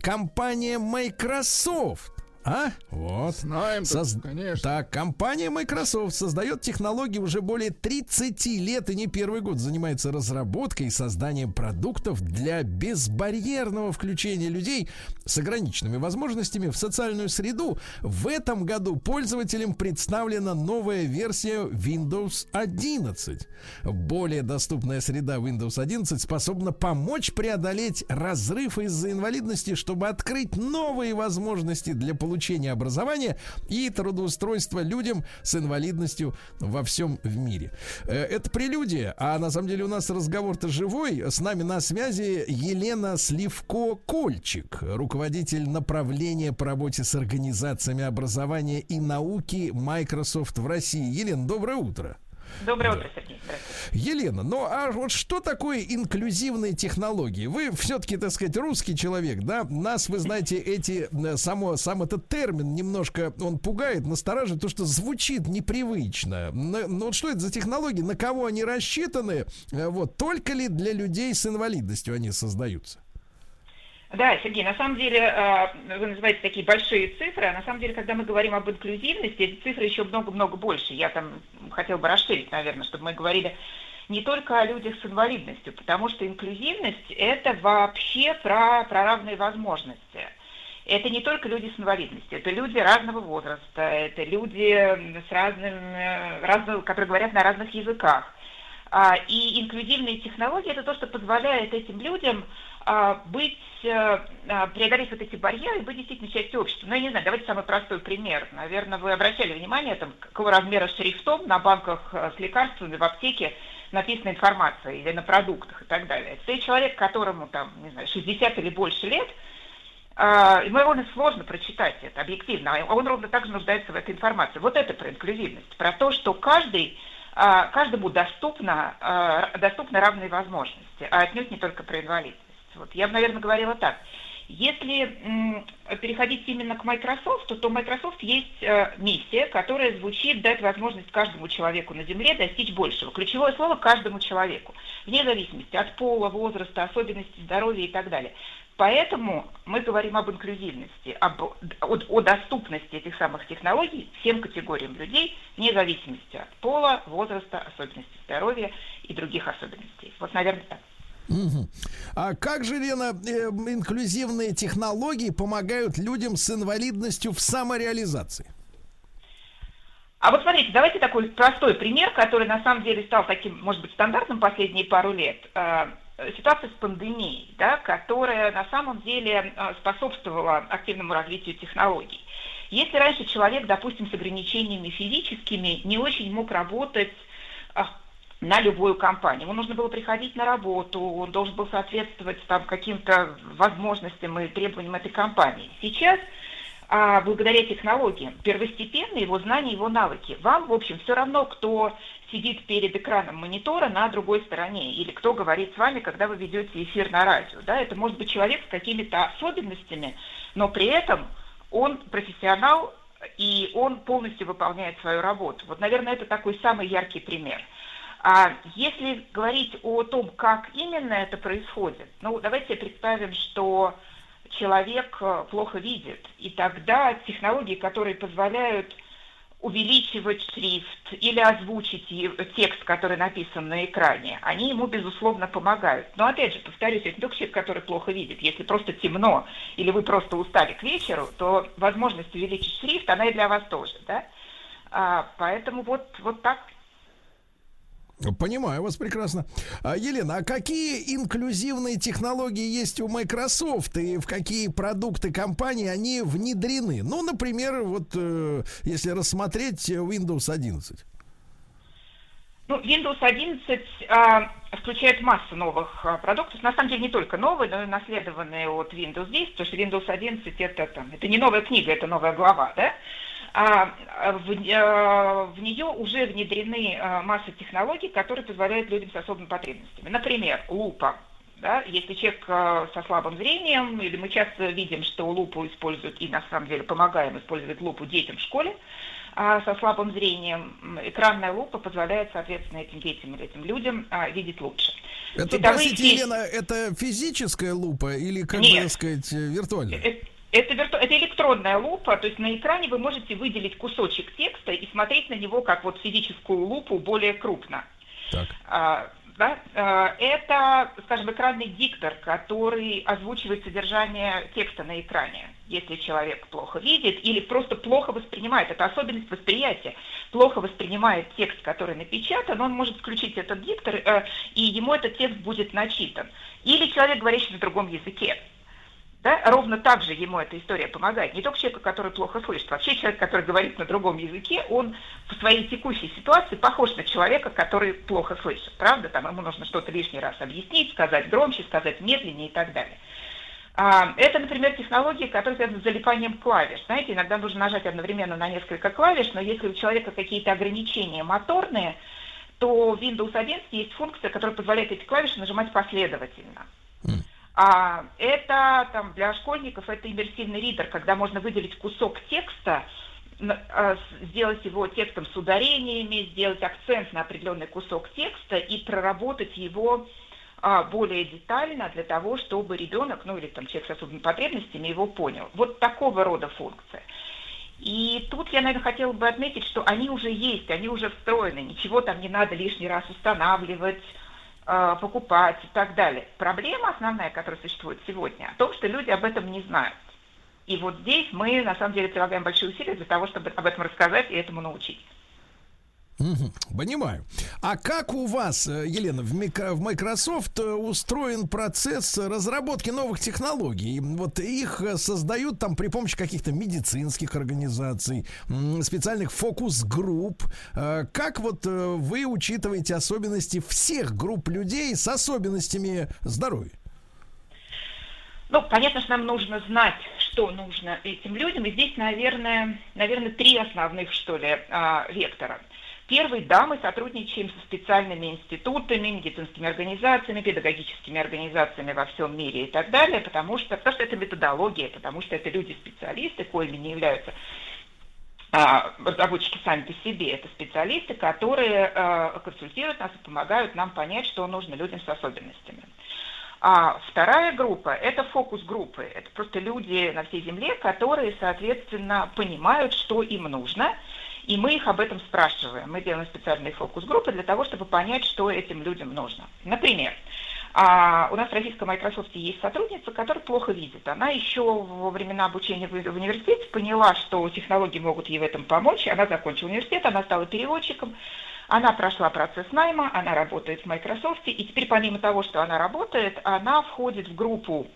Компания Microsoft а? Вот. Знаем, Соз- конечно. Так, компания Microsoft создает технологии уже более 30 лет и не первый год занимается разработкой и созданием продуктов для безбарьерного включения людей с ограниченными возможностями в социальную среду. В этом году пользователям представлена новая версия Windows 11. Более доступная среда Windows 11 способна помочь преодолеть разрыв из-за инвалидности, чтобы открыть новые возможности для получения образования и трудоустройства людям с инвалидностью во всем в мире. Э, Это прелюдия, а на самом деле у нас разговор-то живой. С нами на связи Елена Сливко-Кольчик, руководитель направления по работе с организациями образования и науки Microsoft в России. Елена, доброе утро. Доброе утро, Сергей. Елена, ну а вот что такое инклюзивные технологии? Вы все-таки, так сказать, русский человек, да? Нас, вы знаете, эти, э, само, сам этот термин немножко, он пугает, настораживает, то, что звучит непривычно. На- Ну вот что это за технологии, на кого они рассчитаны? Э, Вот, только ли для людей с инвалидностью они создаются? Да, Сергей, на самом деле э, вы называете такие большие цифры, а на самом деле, когда мы говорим об инклюзивности, эти цифры еще много-много больше. Я там хотела бы расширить, наверное, чтобы мы говорили не только о людях с инвалидностью, потому что инклюзивность – это вообще про, про равные возможности. Это не только люди с инвалидностью, это люди разного возраста, это люди с разным, разного, которые говорят на разных языках. А, И инклюзивные технологии – это то, что позволяет этим людям а, быть, э, а, преодолеть вот эти барьеры и быть действительно частью общества. Ну, я не знаю, давайте самый простой пример. Наверное, вы обращали внимание, там, какого размера шрифтом на банках э, с лекарствами в аптеке написана информация или на продуктах и так далее. Это человек, которому там, не знаю, 60 или больше лет, а, ему довольно сложно прочитать это объективно, а он ровно так же нуждается в этой информации. Вот это про инклюзивность, про то, что каждый, а, каждому доступно, а, доступны равные возможности, а отнюдь не только про инвалидность. Вот. Я бы, наверное, говорила так. Если переходить именно к Microsoft, то у Microsoft есть э, миссия, которая звучит дать возможность каждому человеку на Земле достичь большего. Ключевое слово каждому человеку, вне зависимости от пола, возраста, особенностей здоровья и так далее. Поэтому мы говорим об инклюзивности, об, о, о доступности этих самых технологий всем категориям людей, вне зависимости от пола, возраста, особенностей здоровья и других особенностей. Вот, наверное, так. Мгм. А как же, Лена, э, инклюзивные технологии помогают людям с инвалидностью в самореализации? А вот смотрите, давайте такой простой пример, который на самом деле стал таким, может быть, стандартным последние пару лет. Э, Ситуация с пандемией, да, которая на самом деле э, способствовала активному развитию технологий. Если раньше человек, допустим, с ограничениями физическими не очень мог работать на любую компанию. Ему нужно было приходить на работу, он должен был соответствовать там, каким-то возможностям и требованиям этой компании. Сейчас, а, благодаря технологиям, первостепенно его знания, его навыки. Вам, в общем, все равно, кто сидит перед экраном монитора на другой стороне, или кто говорит с вами, когда вы ведете эфир на радио. Да? Это может быть человек с какими-то особенностями, но при этом он профессионал, и он полностью выполняет свою работу. Вот, наверное, это такой самый яркий пример. А если говорить о том, как именно это происходит, ну, давайте представим, что человек э, плохо видит, и тогда технологии, которые позволяют увеличивать шрифт или озвучить текст, который написан на экране, они ему, безусловно, помогают. Но, опять же, повторюсь, это только человек, который плохо видит. Если просто темно или вы просто устали к вечеру, то возможность увеличить шрифт, она и для вас тоже, да? А, поэтому вот, вот так. Понимаю вас прекрасно. А, Елена, а какие инклюзивные технологии есть у Microsoft и в какие продукты компании они внедрены? Ну, например, вот э, если рассмотреть Windows 11. Ну, Windows 11 а, включает массу новых а, продуктов. На самом деле не только новые, но и наследованные от Windows 10, потому что Windows 11 это, там, это не новая книга, это новая глава, да? А, а, в, а, в нее уже внедрены а, масса технологий, которые позволяют людям с особыми потребностями. Например, лупа. Да? Если человек а, со слабым зрением, или мы часто видим, что лупу используют, и на самом деле помогаем использовать лупу детям в школе, а со слабым зрением экранная лупа позволяет, соответственно, этим детям или этим людям а, видеть лучше. Это, Цветовые простите, фи- Елена, это физическая лупа или, как Нет. бы сказать, э, виртуальная? Э, Это, вирту- это электронная лупа, то есть на экране вы можете выделить кусочек текста и смотреть на него как вот физическую лупу более крупно. Так. А, да? А, Это, скажем, экранный диктор, который озвучивает содержание текста на экране, если человек плохо видит или просто плохо воспринимает. Это особенность восприятия. Плохо воспринимает текст, который напечатан, он может включить этот диктор, э, и ему этот текст будет начитан. Или человек, говорящий на другом языке. Да, ровно так же ему эта история помогает. Не только человеку, который плохо слышит. Вообще человек, который говорит на другом языке, он в своей текущей ситуации похож на человека, который плохо слышит. Правда? Там ему нужно что-то лишний раз объяснить, сказать громче, сказать медленнее и так далее. А, Это, например, технологии, которые связаны с залипанием клавиш. Знаете, иногда нужно нажать одновременно на несколько клавиш, но если у человека какие-то ограничения моторные, то в Windows 11 есть функция, которая позволяет эти клавиши нажимать последовательно. А это там для школьников это иммерсивный ридер, когда можно выделить кусок текста, с- сделать его текстом с ударениями, сделать акцент на определенный кусок текста и проработать его а, более детально для того, чтобы ребенок, ну или там человек с особыми потребностями его понял. Вот такого рода функция. И тут я, наверное, хотела бы отметить, что они уже есть, они уже встроены, ничего там не надо лишний раз устанавливать, э, покупать и так далее. Проблема основная, которая существует сегодня, о том, что люди об этом не знают. И вот здесь мы, на самом деле, прилагаем большие усилия для того, чтобы об этом рассказать и этому научить. Понимаю. А как у вас, э, Елена, в, мика- в Microsoft э, устроен процесс разработки новых технологий? Вот их э, создают там при помощи каких-то медицинских организаций, специальных фокус-групп. Как вот вы учитываете особенности всех групп людей с особенностями здоровья? Ну, понятно, что нам нужно знать, что нужно этим людям. И здесь, наверное, наверное три основных, что ли, а, вектора. Первый, да, мы сотрудничаем со специальными институтами, медицинскими организациями, педагогическими организациями во всем мире и так далее, потому что, потому что это методология, потому что это люди-специалисты, коими не являются а, разработчики сами по себе. Это специалисты, которые а, консультируют нас и помогают нам понять, что нужно людям с особенностями. А вторая группа – это фокус-группы. Это просто люди на всей Земле, которые, соответственно, понимают, что им нужно, и мы их об этом спрашиваем. Мы делаем специальные фокус-группы для того, чтобы понять, что этим людям нужно. Например, а, у нас в российском Microsoft есть сотрудница, которая плохо видит. Она еще во времена обучения в университете поняла, что технологии могут ей в этом помочь. Она закончила университет, она стала переводчиком. Она прошла процесс найма, она работает в Microsoft, и теперь помимо того, что она работает, она входит в группу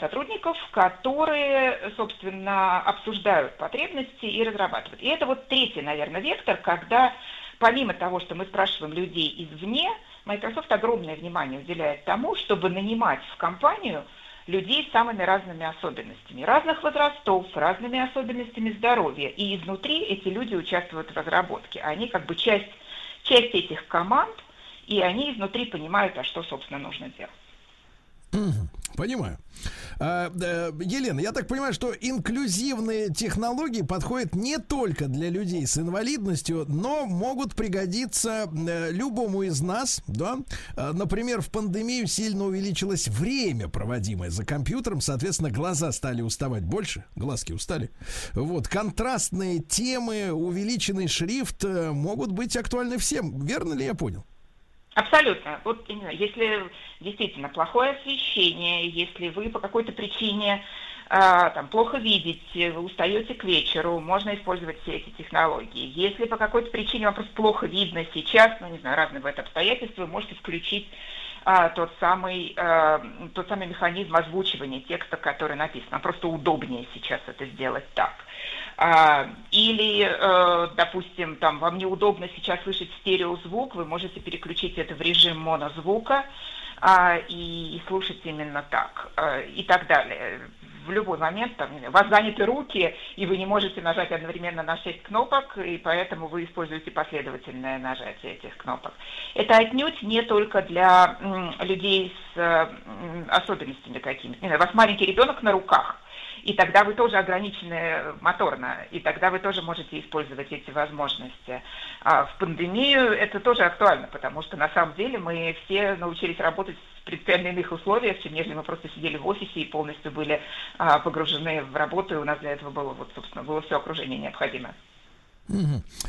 сотрудников, которые, собственно, обсуждают потребности и разрабатывают. И это вот третий, наверное, вектор, когда помимо того, что мы спрашиваем людей извне, Microsoft огромное внимание уделяет тому, чтобы нанимать в компанию людей с самыми разными особенностями, разных возрастов, с разными особенностями здоровья. И изнутри эти люди участвуют в разработке. Они как бы часть, часть этих команд, и они изнутри понимают, а что, собственно, нужно делать. Понимаю. А, Елена, я так понимаю, что инклюзивные технологии подходят не только для людей с инвалидностью, но могут пригодиться э, любому из нас, да? А, Например, в пандемию сильно увеличилось время, проводимое за компьютером, соответственно, глаза стали уставать больше, глазки устали. Вот, контрастные темы, увеличенный шрифт э, могут быть актуальны всем. Верно ли я понял? Абсолютно. Вот если действительно плохое освещение, если вы по какой-то причине а, там, плохо видите, вы устаете к вечеру, можно использовать все эти технологии. Если по какой-то причине вам просто плохо видно сейчас, ну не знаю, разные бывают обстоятельства, вы можете включить а, тот самый а, тот самый механизм озвучивания текста, который написан. Просто удобнее сейчас это сделать так. А, или, э, допустим, там вам неудобно сейчас слышать стереозвук, вы можете переключить это в режим монозвука а, и, и слушать именно так э, и так далее. В любой момент там, вас заняты руки, и вы не можете нажать одновременно на 6 кнопок, и поэтому вы используете последовательное нажатие этих кнопок. Это отнюдь не только для людей с э, особенностями какими-то. У вас маленький ребенок на руках, и тогда вы тоже ограничены моторно, и тогда вы тоже можете использовать эти возможности. А в пандемию это тоже актуально, потому что на самом деле мы все научились работать в принципиально иных условиях, чем нежели мы просто сидели в офисе и полностью были а, погружены в работу, и у нас для этого было, вот, собственно, было все окружение необходимое.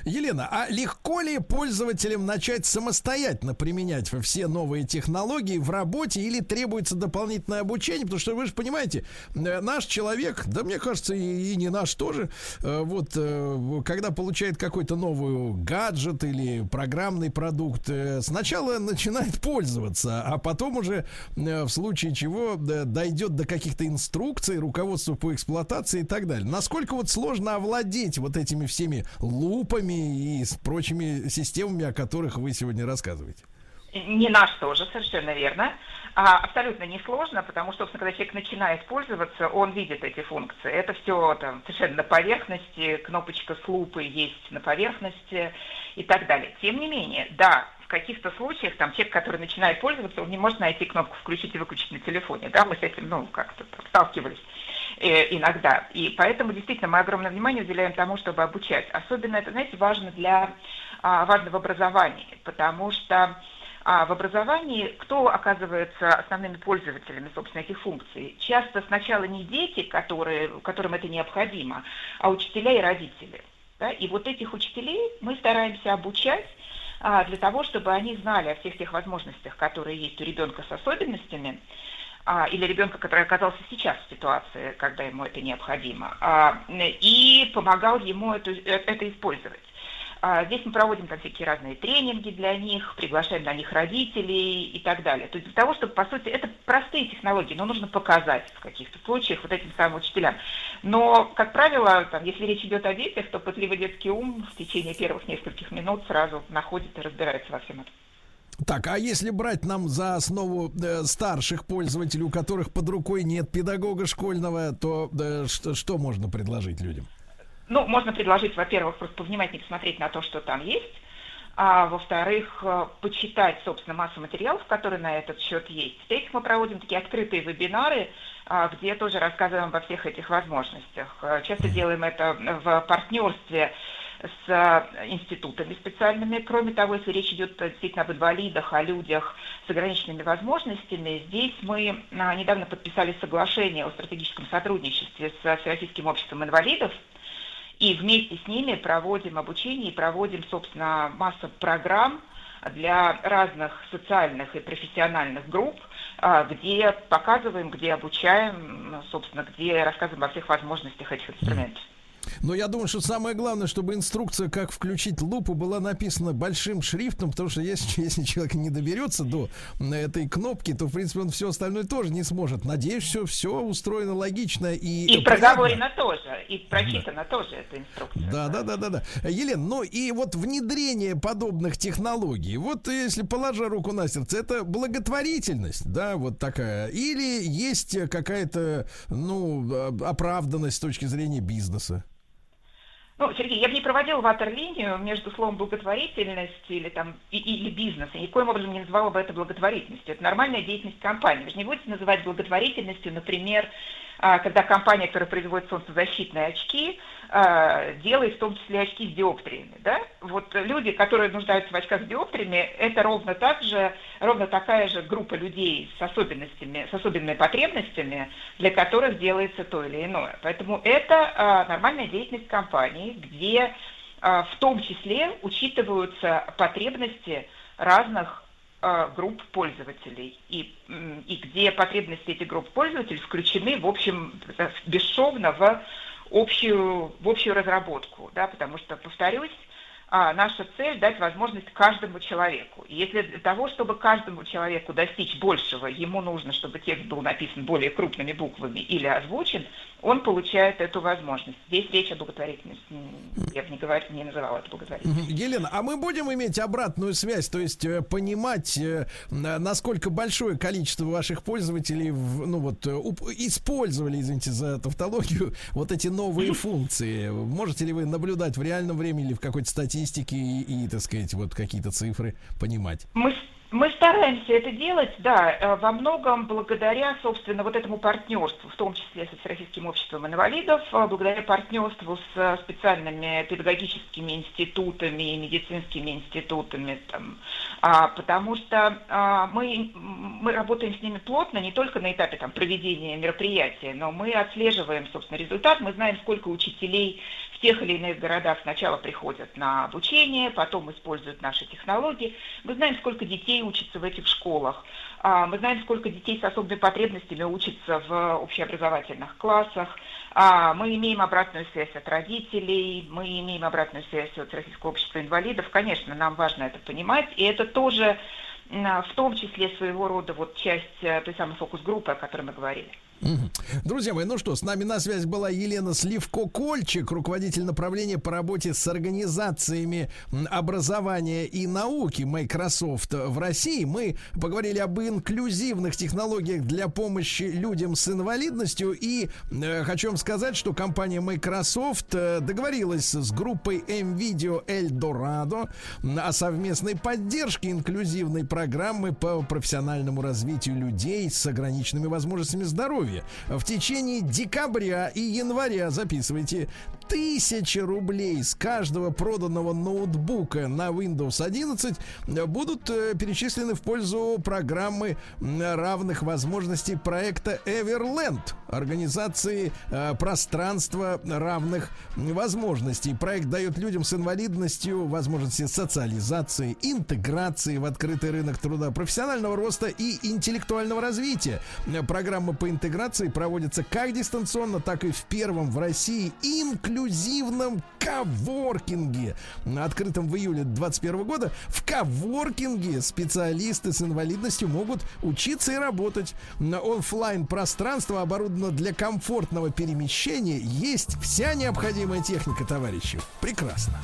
Елена, а легко ли пользователям начать самостоятельно применять все новые технологии в работе или требуется дополнительное обучение? Потому что вы же понимаете, э, наш человек, да мне кажется, и, не наш тоже, э, вот э, когда получает какой-то новый гаджет или программный продукт, сначала начинает пользоваться, а потом уже в случае чего дойдет до каких-то инструкций, руководства по эксплуатации и так далее. Насколько вот сложно овладеть вот этими всеми лупами и с прочими системами, о которых вы сегодня рассказываете? Не наш тоже, совершенно верно. А, абсолютно несложно, потому что, собственно, когда человек начинает пользоваться, он видит эти функции. Это все там совершенно на поверхности, кнопочка с лупой есть на поверхности и так далее. Тем не менее, да, в каких-то случаях там человек, который начинает пользоваться, он не может найти кнопку включить и выключить на телефоне. Да, мы с этим, ну, как-то сталкивались иногда. И поэтому действительно мы огромное внимание уделяем тому, чтобы обучать. Особенно это, знаете, важно для а, важно в образовании, потому что а в образовании кто оказывается основными пользователями, собственно, этих функций? Часто сначала не дети, которые, которым это необходимо, а учителя и родители. Да? И вот этих учителей мы стараемся обучать а, для того, чтобы они знали о всех тех возможностях, которые есть у ребенка с особенностями, а, или ребенка, который оказался сейчас в ситуации, когда ему это необходимо, а, и помогал ему это, это использовать. А, Здесь мы проводим там всякие разные тренинги для них, приглашаем на них родителей и так далее. То есть для того, чтобы, по сути, это простые технологии, но нужно показать в каких-то случаях вот этим самым учителям. Но, как правило, там, если речь идет о детях, то пытливый детский ум в течение первых нескольких минут сразу находит и разбирается во всем этом. Так, а если брать нам за основу э, старших пользователей, у которых под рукой нет педагога школьного, то э, что, что можно предложить людям? Ну, можно предложить, во-первых, просто повнимательнее посмотреть на то, что там есть, а во-вторых, э, почитать, собственно, массу материалов, которые на этот счет есть. В-третьих, мы проводим такие открытые вебинары, а, где тоже рассказываем обо всех этих возможностях. Э, Часто делаем это в партнерстве с э, институтами специальными. Кроме того, если речь идет э, действительно об инвалидах, о людях с ограниченными возможностями, здесь мы а, недавно подписали соглашение о стратегическом сотрудничестве с Всероссийским обществом инвалидов, и вместе с ними проводим обучение и проводим, собственно, массу программ для разных социальных и профессиональных групп, а, где показываем, где обучаем, собственно, где рассказываем о всех возможностях этих инструментов. Но я думаю, что самое главное, чтобы инструкция, как включить лупу, была написана большим шрифтом, потому что если, если человек не доберется до этой кнопки, то, в принципе, он все остальное тоже не сможет. Надеюсь, все, все устроено логично и... И проговорено тоже, и прочитано тоже эта инструкция. Да, да, да, да, да. Елена, ну и вот внедрение подобных технологий, вот если положа руку на сердце, это благотворительность, да, вот такая, или есть какая-то, ну, оправданность с точки зрения бизнеса? Ну, Сергей, я бы не проводила ватерлинию между словом благотворительность или, там, и, или бизнес. И никоим образом не называла бы это благотворительностью. Это нормальная деятельность компании. Вы же не будете называть благотворительностью, например, когда компания, которая производит солнцезащитные очки, а, делает в том числе очки с диоптриями. Да? Вот люди, которые нуждаются в очках с диоптриями, это ровно так же, ровно такая же группа людей с особенностями, с особенными потребностями, для которых делается то или иное. Поэтому это а, нормальная деятельность компании, где а, в том числе учитываются потребности разных а, групп пользователей, и, и где потребности этих групп пользователей включены, в общем, э, бесшовно в общую, в общую разработку, да, потому что, повторюсь, наша цель дать возможность каждому человеку. И если для того, чтобы каждому человеку достичь большего, ему нужно, чтобы текст был написан более крупными буквами или озвучен, он получает эту возможность. Здесь речь о благотворительности. Я бы не, говор- не называла это благотворительностью. Елена, а мы будем иметь обратную связь, то есть э, понимать, э, на- насколько большое количество ваших пользователей ну вот, э, использовали, извините за тавтологию, вот эти новые функции. Можете ли вы наблюдать в реальном времени или в какой-то статистике и, и, так сказать, вот какие-то цифры понимать? Мы, мы стараемся это делать, да, э, во многом благодаря, собственно, вот этому партнерству, в том числе со Всероссийским обществом инвалидов, э, благодаря партнерству с э, специальными педагогическими институтами и медицинскими институтами, там, А, потому что а, мы, мы работаем с ними плотно не только на этапе там, проведения мероприятия, но мы отслеживаем, собственно, результат, мы знаем, сколько учителей тех или иных городах сначала приходят на обучение, потом используют наши технологии, мы знаем, сколько детей учатся в этих школах, А, мы знаем, сколько детей с особыми потребностями учатся в общеобразовательных классах, А, мы имеем обратную связь от родителей, мы имеем обратную связь от Российского общества инвалидов. Конечно, нам важно это понимать, и это тоже в том числе своего рода вот часть э, той самой фокус-группы, о которой мы говорили. Друзья мои, ну что, с нами на связь была Елена Сливко-Кольчик, руководитель направления по работе с организациями образования и науки Microsoft в России. Мы поговорили об инклюзивных технологиях для помощи людям с инвалидностью. И э, хочу вам сказать, что компания Microsoft э, договорилась с группой M-Video Eldorado о совместной поддержке инклюзивной программы по профессиональному развитию людей с ограниченными возможностями здоровья. В течение декабря и января, записывайте, тысячи рублей с каждого проданного ноутбука на Windows 11 будут э, перечислены в пользу программы равных возможностей проекта Everland, организации э, пространства равных возможностей. Проект дает людям с инвалидностью возможности социализации, интеграции в открытый рынок труда, профессионального роста и интеллектуального развития. Программа по интеграции проводится как дистанционно, так и в первом в России инклюзивном коворкинге, открытом в июле 2021 года. В коворкинге специалисты с инвалидностью могут учиться и работать. На оффлайн пространство оборудовано для комфортного перемещения. Есть вся необходимая техника, товарищи. Прекрасно.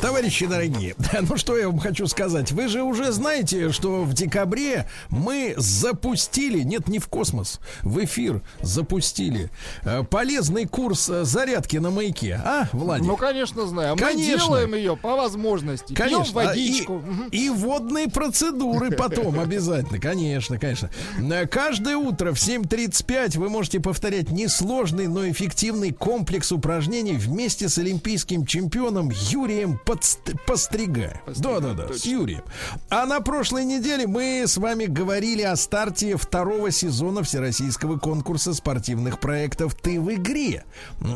Товарищи дорогие, ну что я вам хочу сказать. Вы же уже знаете, что в декабре мы запустили, нет, не в космос, в эфир запустили э, полезный курс э, зарядки на маяке. А, Владик? Ну, конечно, знаю. Мы Конечно. делаем ее по возможности. Пьем Конечно. А, водичку. И, и водные процедуры потом обязательно, конечно, конечно. Э, Каждое утро в 7.35 вы можете повторять несложный, но эффективный комплекс упражнений вместе с олимпийским чемпионом Юрием Подст- Пострига. Да-да-да, с Юрием. А на прошлой неделе мы с вами говорили о старте второго сезона Всероссийского конкурса спортивных проектов «Ты в игре».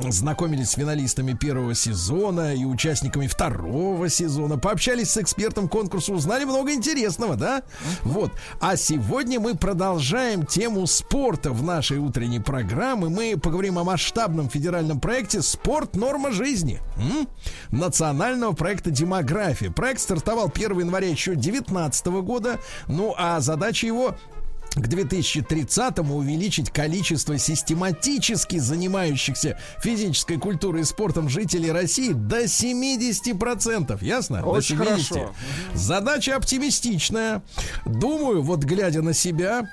Знакомились с финалистами первого сезона и участниками второго сезона. Пообщались с экспертом конкурса, узнали много интересного, да? Вот. А сегодня мы продолжаем тему спорта в нашей утренней программе. Мы поговорим о масштабном федеральном проекте «Спорт. Норма жизни». М? Национального проекта «Демография». Проект стартовал 1 января еще 2019 года. Ну, а задача его к 2030-му увеличить количество систематически занимающихся физической культурой и спортом жителей России до 70%. Ясно? Очень до 70. хорошо. Задача оптимистичная. Думаю, вот глядя на себя,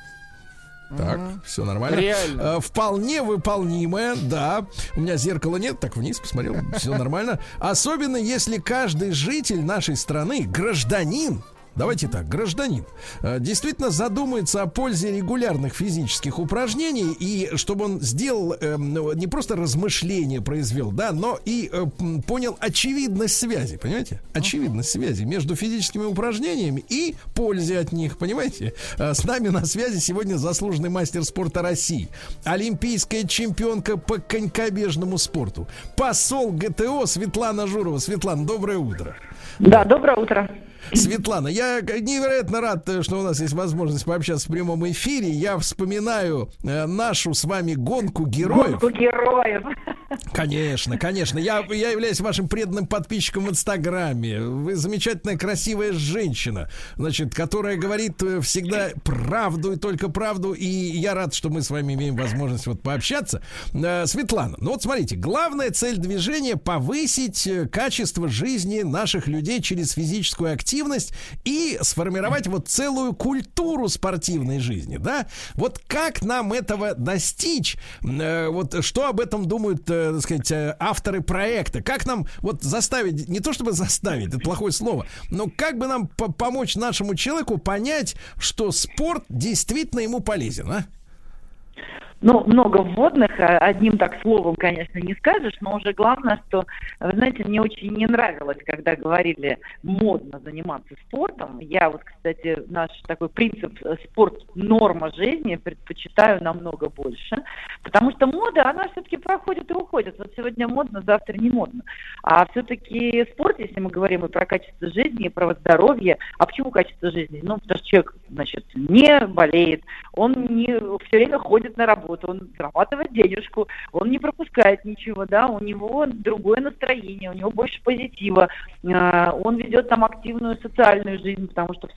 так, все нормально. Реально. Э, Вполне выполнимая, да. У меня зеркала нет, так вниз посмотрел, все нормально. Особенно если каждый житель нашей страны, гражданин, давайте так, гражданин, э, действительно задумается о пользе регулярных физических упражнений и чтобы он сделал э, ну, не просто размышления произвел, да, но и э, понял очевидность связи, понимаете? Очевидность связи между физическими упражнениями и пользе от них, понимаете? Э, С нами на связи сегодня заслуженный мастер спорта России, олимпийская чемпионка по конькобежному спорту, посол ГТО Светлана Журова. Светлана, доброе утро. Да, доброе утро. Светлана, я невероятно рад, э, что у нас есть возможность пообщаться в прямом эфире. Я вспоминаю э, нашу с вами гонку героев. Гонку героев. Конечно, конечно. Я, я являюсь вашим преданным подписчиком в Инстаграме. Вы замечательная, красивая женщина, значит, которая говорит э, всегда правду и только правду. И я рад, что мы с вами имеем возможность вот пообщаться. Светлана, ну вот смотрите, главная цель движения повысить качество жизни наших людей через физическую активность и сформировать вот целую культуру спортивной жизни, да? Вот как нам этого достичь? Э, Вот что об этом думают, э, так сказать, э, авторы проекта? Как нам вот заставить, не то чтобы заставить, это плохое слово, но как бы нам по- помочь нашему человеку понять, что спорт действительно ему полезен, а? Ну, много вводных, а одним так словом, конечно, не скажешь, но уже главное, что, вы знаете, мне очень не нравилось, когда говорили модно заниматься спортом. Я вот, кстати, наш такой принцип э, спорт норма жизни предпочитаю намного больше, потому что мода, она все-таки проходит и уходит. Вот сегодня модно, завтра не модно. А все-таки спорт, если мы говорим и про качество жизни, и про здоровье, а почему качество жизни? Ну, потому что человек, значит, не болеет, он не все время ходит на работу, он зарабатывает денежку, он не пропускает ничего, да, у него другое настроение, у него больше позитива, э, он ведет там активную социальную жизнь, потому что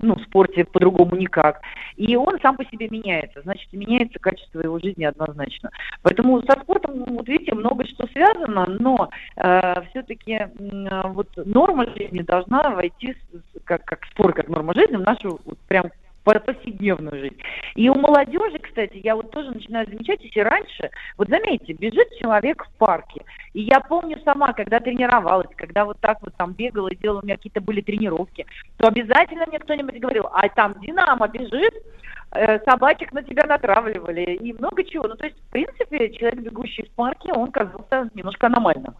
ну, в спорте по-другому никак. И он сам по себе меняется, значит, меняется качество его жизни однозначно. Поэтому со спортом, ну, вот видите, много что связано, но все-таки вот норма жизни должна войти как, как спорт, как норма жизни в нашу вот прям повседневную жизнь. И у молодежи, кстати, я вот тоже начинаю замечать, если раньше, вот заметьте, бежит человек в парке, и я помню сама, когда тренировалась, когда вот так вот там бегала и делала, у меня какие-то были тренировки, то обязательно мне кто-нибудь говорил, а там Динамо бежит, собачек на тебя натравливали и много чего. Ну, то есть, в принципе, человек, бегущий в парке, он казался немножко аномальным.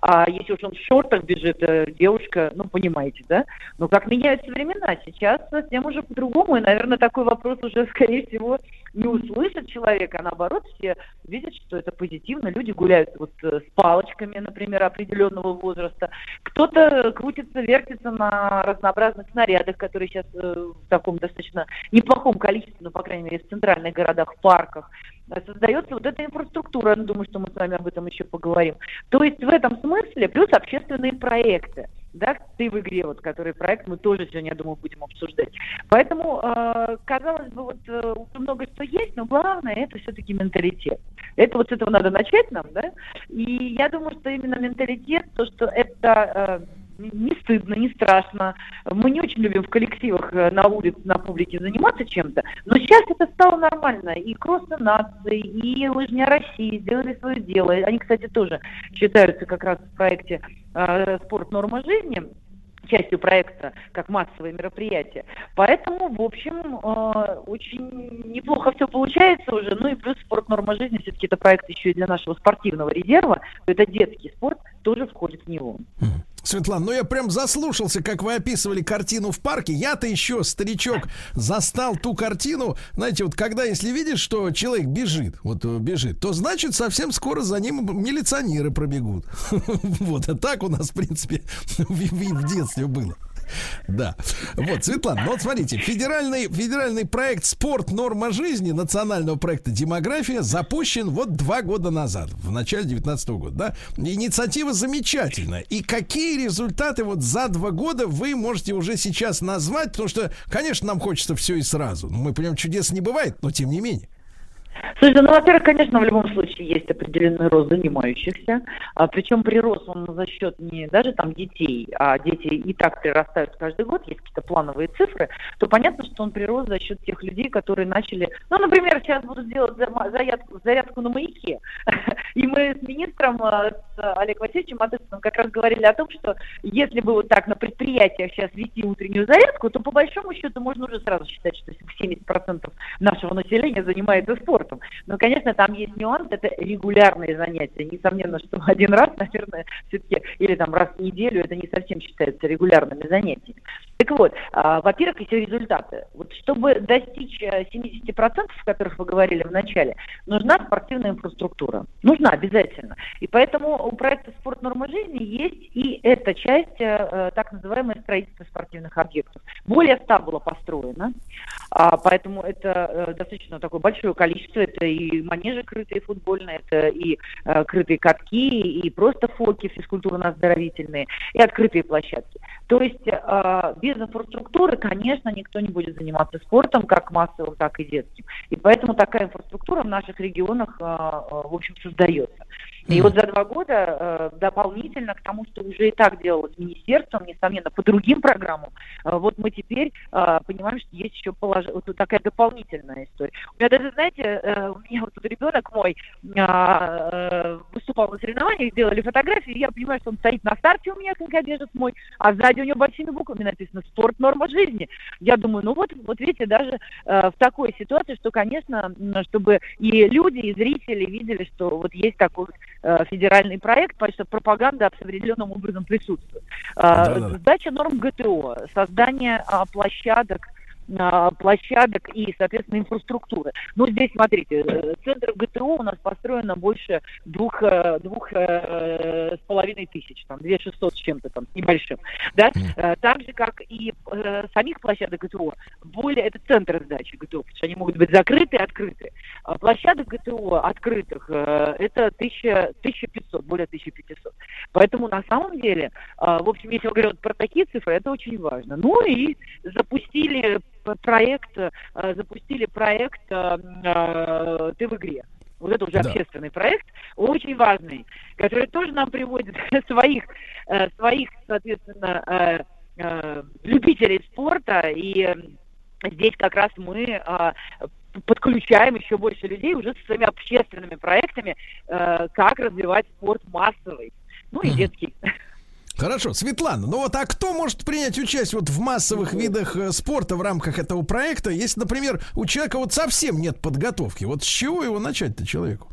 А если уж он в шортах бежит, э, девушка, ну, понимаете, да? Но как меняются времена, сейчас совсем уже по-другому, и, наверное, такой вопрос уже, скорее всего, не услышит человек, а наоборот, все видят, что это позитивно. Люди гуляют вот э, с палочками, например, определенного возраста. Кто-то крутится, вертится на разнообразных снарядах, которые сейчас э, в таком достаточно неплохом количестве, ну, по крайней мере, в центральных городах, в парках. Э, Создается вот эта инфраструктура, я думаю, что мы с вами об этом еще поговорим. То есть в этом смысле плюс общественные проекты. Да, ты в игре, вот, который проект мы тоже сегодня, я думаю, будем обсуждать. Поэтому, э, казалось бы, вот э, много что есть, но главное это все-таки менталитет. Это вот с этого надо начать нам, да? И я думаю, что именно менталитет, то, что это э, не стыдно, не страшно. Мы не очень любим в коллективах э, на улице, на публике заниматься чем-то, но сейчас это стало нормально. И кроссы нации, и лыжня России сделали свое дело. Они, кстати, тоже считаются как раз в проекте э, «Спорт. Норма жизни» частью проекта как массовое мероприятие. Поэтому, в общем, э, очень неплохо все получается уже. Ну и плюс спорт норма жизни, все-таки это проект еще и для нашего спортивного резерва. Это детский спорт, тоже входит в него. Светлана, ну я прям заслушался, как вы описывали картину в парке. Я-то еще, старичок, застал ту картину. Знаете, вот когда, если видишь, что человек бежит, вот э, бежит, то значит совсем скоро за ним милиционеры пробегут. Вот, а так у нас, в принципе, в детстве было. Да. Вот, Светлана, ну вот смотрите, федеральный, федеральный проект «Спорт. Норма жизни» национального проекта «Демография» запущен вот два года назад, в начале 19 года, да? Инициатива замечательная. И какие результаты вот за два года вы можете уже сейчас назвать? Потому что, конечно, нам хочется все и сразу. Мы понимаем, чудес не бывает, но тем не менее. Слушайте, ну, во-первых, конечно, в любом случае есть определенный рост занимающихся, а, причем прирост он за счет не даже там детей, а дети и так прирастают каждый год, есть какие-то плановые цифры, то понятно, что он прирост за счет тех людей, которые начали, ну, например, сейчас будут делать зарядку, зарядку на маяке, и мы с министром, а, с Олегом Васильевичем Матысовым как раз говорили о том, что если бы вот так на предприятиях сейчас вести утреннюю зарядку, то по большому счету можно уже сразу считать, что 70% нашего населения занимается спортом. Но, конечно, там есть нюанс, это регулярные занятия. Несомненно, что один раз, наверное, все-таки, или там раз в неделю, это не совсем считается регулярными занятиями. Так вот, а, во-первых, еще результаты. Вот чтобы достичь э, 70%, о которых вы говорили в начале, нужна спортивная инфраструктура. Нужна обязательно. И поэтому у проекта «Спорт. Норма жизни» есть и эта часть, э, э, так называемое строительство спортивных объектов. Более 100 было построено, поэтому это э, достаточно такое большое количество. Это и манежи крытые футбольные, это и э, крытые катки, и просто фоки физкультурно-оздоровительные, и открытые площадки. То есть э, без инфраструктуры, конечно, никто не будет заниматься спортом, как массовым, так и детским. И поэтому такая инфраструктура в наших регионах, в общем, создается. И вот за два года э, дополнительно к тому, что уже и так делалось министерством, несомненно, по другим программам, э, вот мы теперь э, понимаем, что есть еще полож- вот такая дополнительная история. У меня даже, знаете, у меня вот тут ребенок мой выступал на соревнованиях, сделали фотографии, и я понимаю, что он стоит на старте у меня, как бежит мой, а сзади у него большими буквами написано «Спорт. Норма жизни». Я думаю, ну вот, вот видите, даже в такой ситуации, что, конечно, чтобы и люди, и зрители видели, что вот есть такой федеральный проект, потому что пропаганда определенным образом присутствует. А, Да-да-да. Сдача норм ГТО, создание а, площадок, площадок и, соответственно, инфраструктуры. Ну, здесь, смотрите, э, центр ГТО у нас построено больше двух, э, двух э, с половиной тысяч, там, две шестьсот с чем-то там, с небольшим, да, так же, как и самих площадок ГТО, более, это центр сдачи ГТО, потому что они могут быть закрыты и открыты. А площадок ГТО открытых, это 1000, 1500, более 1500. Поэтому, на самом деле, в общем, если мы говорим про такие цифры, это очень важно. Ну и запустили проект, э, запустили проект э, э, «Ты в игре». Вот это уже Да. общественный проект, очень важный, который тоже нам приводит своих, э, своих, соответственно, э, э, любителей спорта. И э, здесь как раз мы подключаем еще больше людей уже со своими общественными проектами, э, как развивать спорт массовый, ну и детский. Хорошо, Светлана, ну вот а кто может принять участие вот в массовых видах э, спорта в рамках этого проекта, если, например, у человека вот совсем нет подготовки? Вот с чего его начать-то человеку?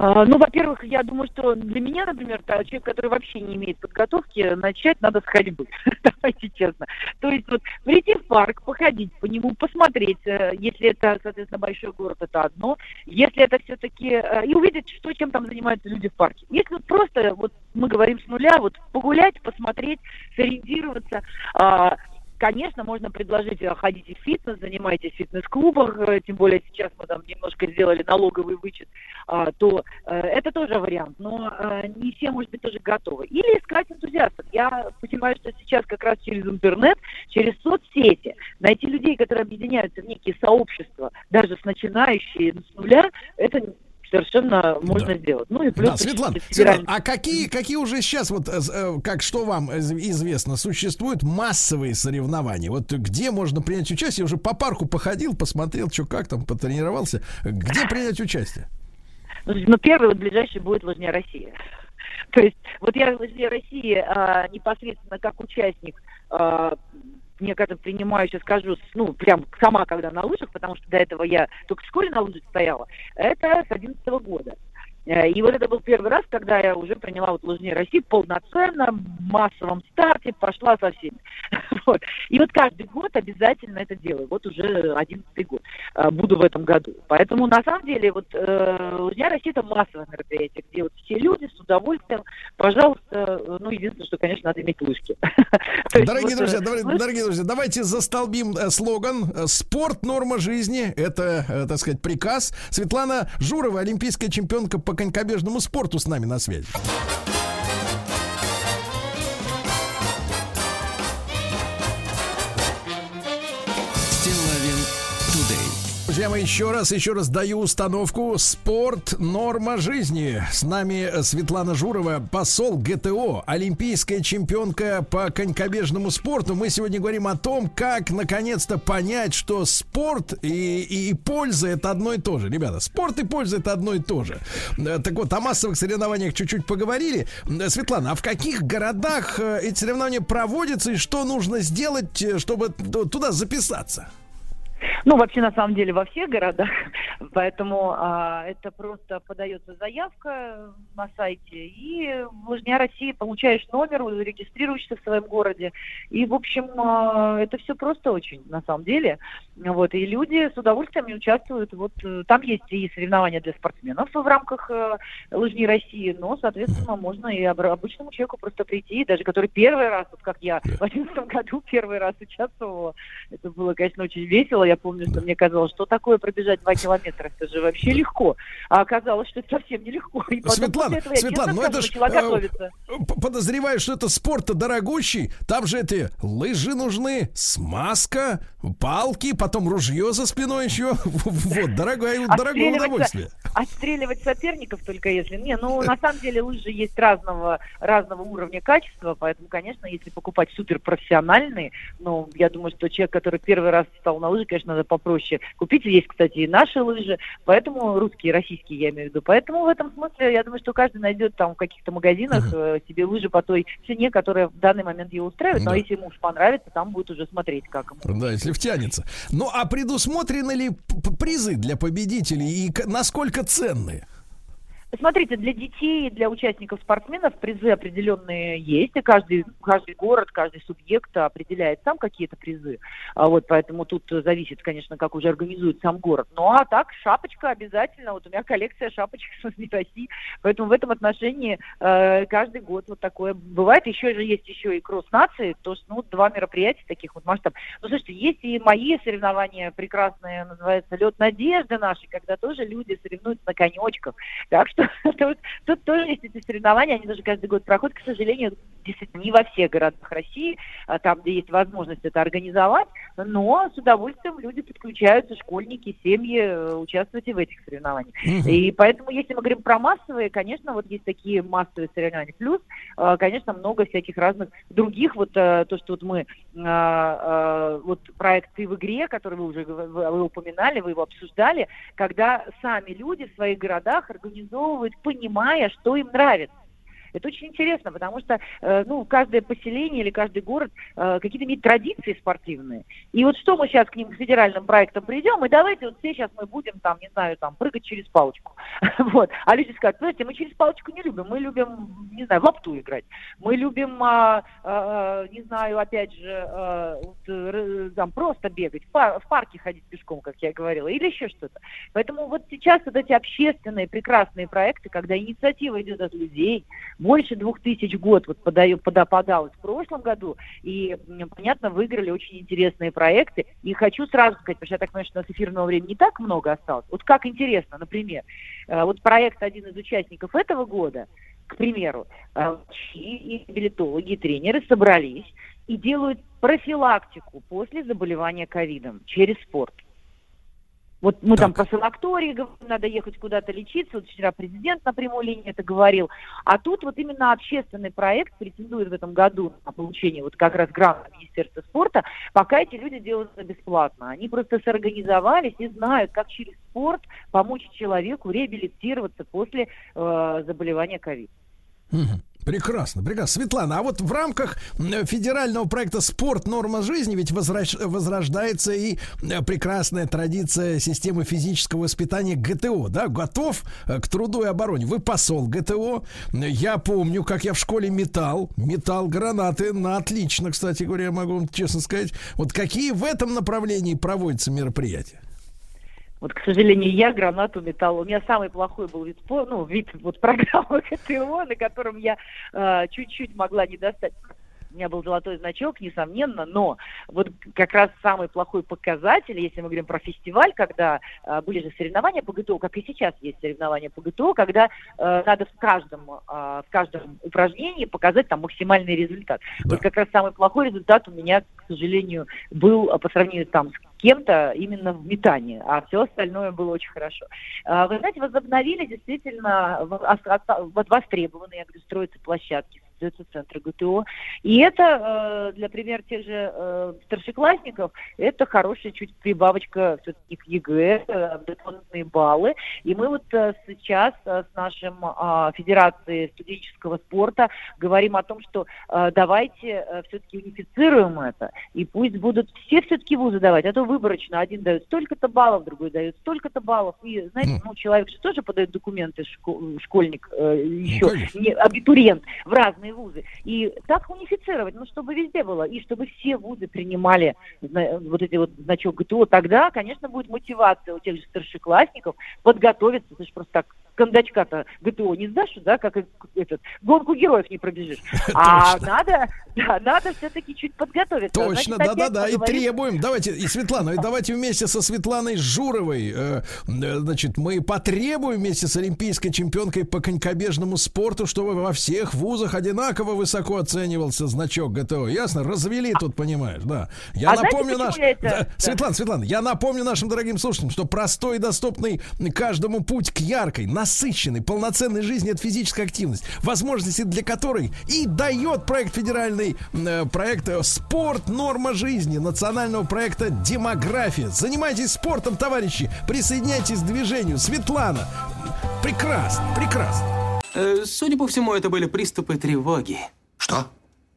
А, Ну, во-первых, я думаю, что для меня, например, человек, который вообще не имеет подготовки, начать надо с ходьбы. Давайте честно. То есть вот прийти в парк, походить по нему, посмотреть, э, если это, соответственно, большой город, это одно. Если это все-таки... И увидеть, что, чем там занимаются люди в парке. Если вот просто, вот мы говорим с нуля, вот погулять, посмотреть, сориентироваться, а, Конечно, можно предложить, э, ходите в фитнес, занимайтесь в фитнес-клубах, э, тем более сейчас мы там немножко сделали налоговый вычет, а, то э, это тоже вариант, но не все, может быть, тоже готовы. Или искать энтузиастов. Я понимаю, что сейчас как раз через интернет, через соцсети найти людей, которые объединяются в некие сообщества, даже с начинающие с нуля, это совершенно можно сделать. Ну и плюс Да, Светлана, Светлана, а какие, какие уже сейчас, вот, э, э, как что вам из- известно, существуют массовые соревнования? Вот где можно принять участие? Я уже по парку походил, посмотрел, что как там, потренировался. Где принять участие? Ну, ну, первый вот ближайший будет Лыжня Россия. То есть вот я в Лыжне России а, непосредственно как участник а, мне кажется, принимаю, сейчас скажу, ну, прям сама, когда на лыжах, потому что до этого я только в школе на лыжах стояла, это с 11 года. Э, И вот это был первый раз, когда я уже приняла вот лыжни России полноценно, в массовом старте, пошла со всеми. Вот. И вот каждый год обязательно это делаю. Вот уже 11 год э, буду в этом году. Поэтому на самом деле вот э, лыжня России это массовое мероприятие, где вот все люди с удовольствием, пожалуйста, ну единственное, что, конечно, надо иметь лыжки. Дорогие друзья, дорогие друзья, давайте застолбим слоган «Спорт – норма жизни». Это, так сказать, приказ. Светлана Журова, олимпийская чемпионка по конькобежному спорту с нами на связи. Друзья мои, еще раз, еще раз даю установку «Спорт. Норма жизни». С нами Светлана Журова, посол ГТО, олимпийская чемпионка по конькобежному спорту. Мы сегодня говорим о том, как наконец-то понять, что спорт и, и польза это одно и то же. Ребята, спорт и польза это одно и то же. Э, Так вот, о массовых соревнованиях чуть-чуть поговорили. Э, Светлана, а в каких городах э, эти соревнования проводятся и что нужно сделать, чтобы туда записаться? Ну, вообще, на самом деле, во всех городах. Поэтому а, это просто подается заявка на сайте, и в Лыжня России получаешь номер, регистрируешься в своем городе. И, в общем, а, это все просто очень, на самом деле. Вот, и люди с удовольствием участвуют. Вот э, там есть и соревнования для спортсменов в рамках э, Лыжни России, но, соответственно, можно и обычному человеку просто прийти, даже который первый раз, вот как я в 2011 году первый раз участвовала, это было, конечно, очень весело. Я помню, что мне казалось, что такое пробежать два километра, это же вообще легко. А оказалось, что это совсем нелегко. И потом Светлана, этого я, Светлана, ну это скажу, ж, начала э, Подозреваю, что это спорт дорогущий. Там же эти лыжи нужны, смазка, палки, потом ружье за спиной еще. Вот, дорогое, дорогое удовольствие. Отстреливать соперников только если. Не, ну на самом деле лыжи есть разного разного уровня качества, поэтому, конечно, если покупать суперпрофессиональные, ну, я думаю, что человек, который первый раз стал на лыжи, конечно, надо попроще купить. Есть, кстати, и наши лыжи, поэтому русские, российские, я имею в виду. Поэтому в этом смысле, я думаю, что каждый найдет там в каких-то магазинах э, себе лыжи по той цене, которая в данный момент его устраивает. Но Да. если ему уж понравится, там будет уже смотреть, как ему. Да, если втянется. Ну, а предусмотрены ли призы для победителей и насколько ценные? Смотрите, для детей и для участников спортсменов призы определенные есть, и каждый, каждый город, каждый субъект определяет сам какие-то призы. А вот поэтому тут зависит, конечно, как уже организует сам город. Ну а так, шапочка обязательно. Вот у меня коллекция шапочек с Лыжни России. Поэтому в этом отношении э, каждый год вот такое бывает. Еще же есть еще и кросс нации, то есть, ну, два мероприятия таких вот масштаб. Ну, слушайте, есть и мои соревнования прекрасные, называется «Лед надежды» наши, когда тоже люди соревнуются на конечках. Так что тут, тут тоже есть эти соревнования, они даже каждый год проходят, к сожалению, действительно не во всех городах России, а там, где есть возможность это организовать, но с удовольствием люди подключаются, школьники, семьи, э, участвовать и в этих соревнованиях. Мгм. И поэтому, если мы говорим про массовые, конечно, вот есть такие массовые соревнования. Плюс, э, конечно, много всяких разных других, вот э, то, что вот мы, э, вот проект «Ты в игре», который вы уже вы упоминали, вы его обсуждали, когда сами люди в своих городах организовывают, понимая, что им нравится. Это очень интересно, потому что э, ну, каждое поселение или каждый город э, какие-то имеет традиции спортивные. И вот что мы сейчас к ним, к федеральным проектам придем, и давайте вот все сейчас мы будем там, не знаю, там, прыгать через палочку. вот. А люди скажут, знаете, мы через палочку не любим, мы любим, не знаю, в лапту играть. Мы любим, а, а, не знаю, опять же, а, вот, там, просто бегать, в, пар- в парке ходить пешком, как я говорила, или еще что-то. Поэтому вот сейчас вот эти общественные прекрасные проекты, когда инициатива идет от людей, больше двух тысяч год вот подаю, пода, подалось в прошлом году, и, понятно, выиграли очень интересные проекты. И хочу сразу сказать, потому что я так понимаю, что у нас эфирного времени не так много осталось. Вот как интересно, например, э, вот проект один из участников этого года, к примеру, э, врачи и реабилитологи, и тренеры собрались и делают профилактику после заболевания ковидом через спорт. Вот мы там про санатории говорим, надо ехать куда-то лечиться. Вот вчера президент на прямой линии это говорил. А тут вот именно общественный проект претендует в этом году на получение вот как раз гранта Министерства спорта. Пока эти люди делают это бесплатно. Они просто сорганизовались и знают, как через спорт помочь человеку реабилитироваться после э, заболевания ковид. Мгм. Прекрасно, прекрасно. Светлана, а вот в рамках федерального проекта «Спорт. Норма жизни» ведь возраж- возрождается и э, прекрасная традиция системы физического воспитания ГТО, да? Готов э, к труду и обороне. Вы посол ГТО. Я помню, как я в школе метал, метал гранаты на отлично, кстати говоря, я могу вам честно сказать. Вот какие в этом направлении проводятся мероприятия? Вот, к сожалению, я гранату металла. У меня самый плохой был вид ну, вид вот программы КТО, на котором я э, чуть-чуть могла не достать. У меня был золотой значок, несомненно, но вот как раз самый плохой показатель, если мы говорим про фестиваль, когда э, были же соревнования по ГТО, как и сейчас есть соревнования по ГТО, когда э, надо в каждом, э, в каждом упражнении показать там максимальный результат. Вот как раз самый плохой результат у меня, к сожалению, был э, по сравнению там с кем-то именно в метании, а все остальное было очень хорошо. А, Вы знаете, возобновили действительно востребованные, я говорю, строятся площадки, создаются центры ГТО. И это, э, для примера тех же э, старшеклассников, это хорошая чуть прибавочка все-таки к ЕГЭ, э, дополнительные баллы. И мы вот сейчас с нашим а, Федерацией студенческого спорта говорим о том, что давайте все-таки унифицируем это, и пусть будут все все-таки вузы давать, а то выборочно один дает столько-то баллов, другой дает столько-то баллов. И, знаете, ну, человек же тоже подает документы, шко- школьник, еще конечно. не абитуриент в разные вузы. И так унифицировать, ну, чтобы везде было, и чтобы все вузы принимали вот эти вот значок ГТО, тогда, конечно, будет мотивация у тех же старшеклассников подготовиться, ты же просто так кондачка-то ГТО не сдашь, да, как этот, гонку героев не пробежишь. А Точно. надо, да, надо все-таки чуть подготовиться. Точно, Значит, опять да-да-да, и требуем. Давайте, и Светлана, и давайте вместе со Светланой Журовой, э, э, значит, мы потребуем вместе с олимпийской чемпионкой по конькобежному спорту, чтобы во всех вузах одинаково высоко оценивался значок ГТО. Ясно? Развели тут, понимаешь, да. Я А знаете, напомню почему наш... я это- Да, да. Светлана, Светлана, я напомню нашим дорогим слушателям, что простой и доступный каждому путь к яркой, насыщенной, полноценной жизни это физическая активность, возможности для которой и дает проект федеральный э, проект э, «Спорт. Норма жизни» национального проекта «Демография». Занимайтесь спортом, товарищи, присоединяйтесь к движению. Светлана, прекрасно, прекрасно. Э, Судя по всему, это были приступы тревоги. Что?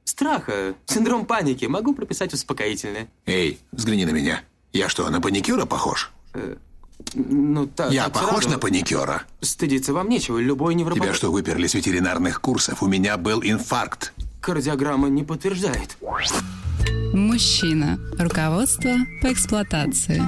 Страха, синдром паники. Могу прописать успокоительное. Эй, взгляни на меня. Я что, на паникюра похож? Ну, так. Я так похож сразу. на паникюра? Стыдиться вам нечего. Любой невропатолог... Тебя что, выперли с ветеринарных курсов? У меня был инфаркт. Кардиограмма не подтверждает. Мужчина. Руководство по эксплуатации.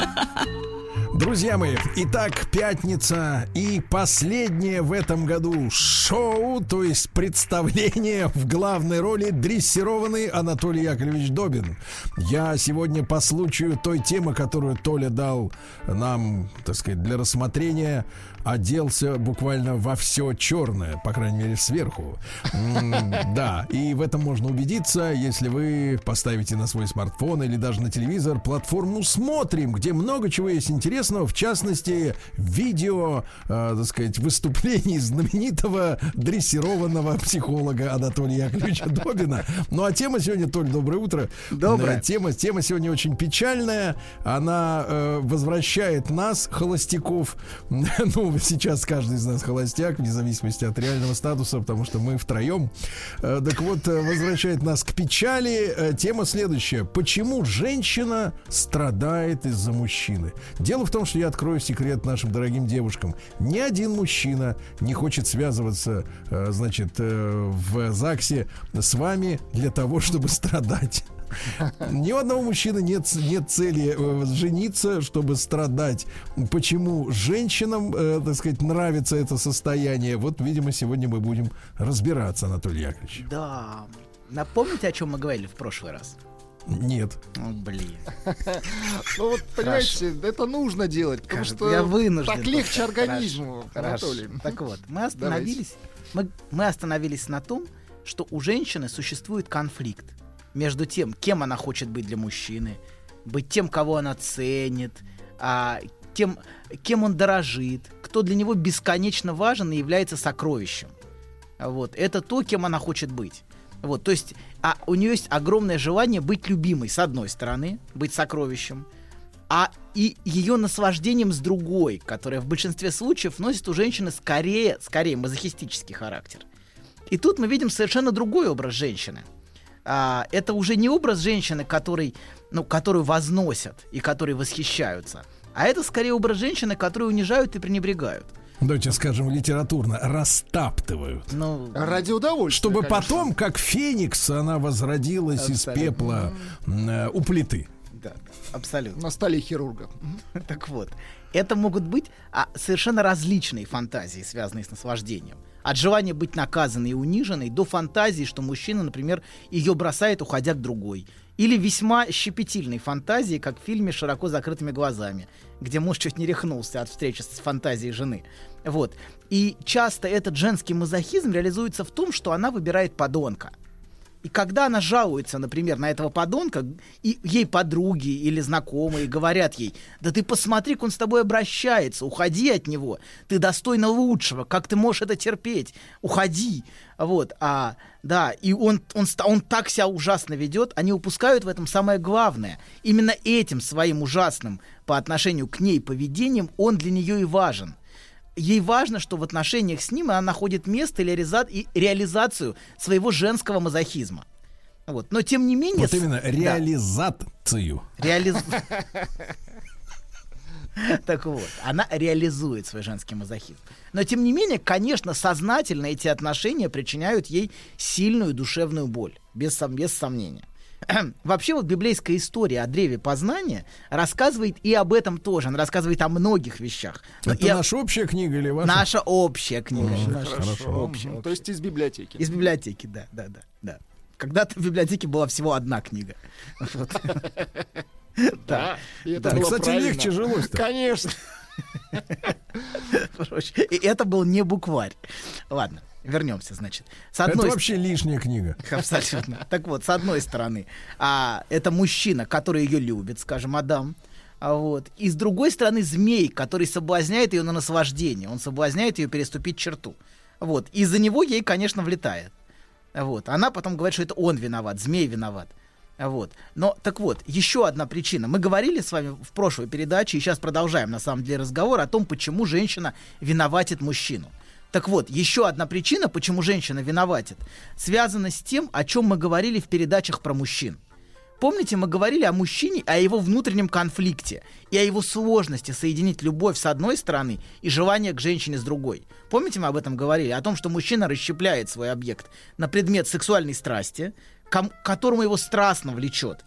Друзья мои, итак, пятница и последнее в этом году шоу, то есть представление в главной роли дрессированный Анатолий Яковлевич Добин. Я сегодня по случаю той темы, которую Толя дал нам, так сказать, для рассмотрения, оделся буквально во все черное, по крайней мере, сверху. Да, и в этом можно убедиться, если вы поставите на свой смартфон или даже на телевизор платформу «Смотрим», где много чего есть интересного, в частности, видео, э, так сказать, выступлений знаменитого дрессированного психолога Анатолия Яковлевича Добина. Ну, а тема сегодня, Толь, доброе утро. Доброе. Э, Тема, тема сегодня очень печальная. Она э, возвращает нас, холостяков, ну, сейчас каждый из нас холостяк, вне зависимости от реального статуса, потому что мы втроем. Э, так вот, э, возвращает нас к печали. Э, тема следующая. Почему женщина страдает из-за мужчины? Дело в том, что я открою секрет нашим дорогим девушкам. Ни один мужчина не хочет связываться, значит, в ЗАГСе с вами для того, чтобы страдать. Ни у одного мужчины нет, нет цели э, жениться, чтобы страдать. Почему женщинам, э, так сказать, нравится это состояние? Вот, видимо, сегодня мы будем разбираться, Анатолий Яковлевич. Да. Напомните, о чем мы говорили в прошлый раз? Нет. О, блин. Ну вот, понимаете, это нужно делать, потому Кажется, что я вынужден. так легче организму, хорошо. Анатолий. Так вот, мы остановились, мы, мы остановились на том, что у женщины существует конфликт между тем, кем она хочет быть для мужчины, быть тем, кого она ценит, а, тем, кем он дорожит, кто для него бесконечно важен и является сокровищем. Вот, это то, кем она хочет быть. Вот, то есть, а у нее есть огромное желание быть любимой, с одной стороны, быть сокровищем, а и ее наслаждением с другой, которое в большинстве случаев носит у женщины скорее, скорее мазохистический характер. И тут мы видим совершенно другой образ женщины. А, это уже не образ женщины, который, ну, которую возносят и которой восхищаются, а это скорее образ женщины, которую унижают и пренебрегают. Давайте скажем литературно, растаптывают. Ну, Ради удовольствия. Чтобы конечно. потом, как феникс, она возродилась из Абсолютно. пепла м, э, у плиты. Да, абсолютно. На столе хирурга. Так вот, это могут быть а, совершенно различные фантазии, связанные с наслаждением. От желания быть наказанной и униженной до фантазии, что мужчина, например, ее бросает, уходя к другой. Или весьма щепетильной фантазии, как в фильме «С «Широко закрытыми глазами», где муж чуть не рехнулся от встречи с фантазией жены. Вот. И часто этот женский мазохизм реализуется в том, что она выбирает подонка. И когда она жалуется, например, на этого подонка, и ей подруги или знакомые говорят ей, да ты посмотри, как он с тобой обращается, уходи от него, ты достойна лучшего, как ты можешь это терпеть, уходи. Вот, а, да, и он, он, он так себя ужасно ведет, они упускают в этом самое главное. Именно этим своим ужасным по отношению к ней поведением он для нее и важен. Ей важно, что в отношениях с ним она находит место или реализа- и реализацию своего женского мазохизма. Вот. Но тем не менее... Вот именно да. реализацию. Реализ... Так вот, она реализует свой женский мазохизм. Но тем не менее, конечно, сознательно эти отношения причиняют ей сильную душевную боль, без, сом- без сомнения. Вообще вот библейская история о древе познания рассказывает и об этом тоже. Она рассказывает о многих вещах. Но Это и о- наша общая книга или ваша? Наша общая книга. Мгм, Наша хорошо. общая, общая. То есть из библиотеки. Из библиотеки, да, да, да, да. Когда-то в библиотеке была всего одна книга. Да, и это Да. было Кстати, правильно. легче жилось-то. Конечно. И это был не букварь. Ладно, вернемся, значит. С Это одной вообще лишняя книга. Абсолютно. Так вот, с одной стороны, а, это мужчина, который ее любит, скажем, Адам. А вот. И с другой стороны, змей, который соблазняет ее на наслаждение. Он соблазняет ее переступить черту. Вот. И за него ей, конечно, влетает. Вот. Она потом говорит, что это он виноват, змей виноват. Вот. Но, так вот, еще одна причина. Мы говорили с вами в прошлой передаче, и сейчас продолжаем, на самом деле, разговор о том, почему женщина виноватит мужчину. Так вот, еще одна причина, почему женщина виноватит, связана с тем, о чем мы говорили в передачах про мужчин. Помните, мы говорили о мужчине, о его внутреннем конфликте и о его сложности соединить любовь с одной стороны и желание к женщине с другой. Помните, мы об этом говорили? О том, что мужчина расщепляет свой объект на предмет сексуальной страсти, к которому его страстно влечет,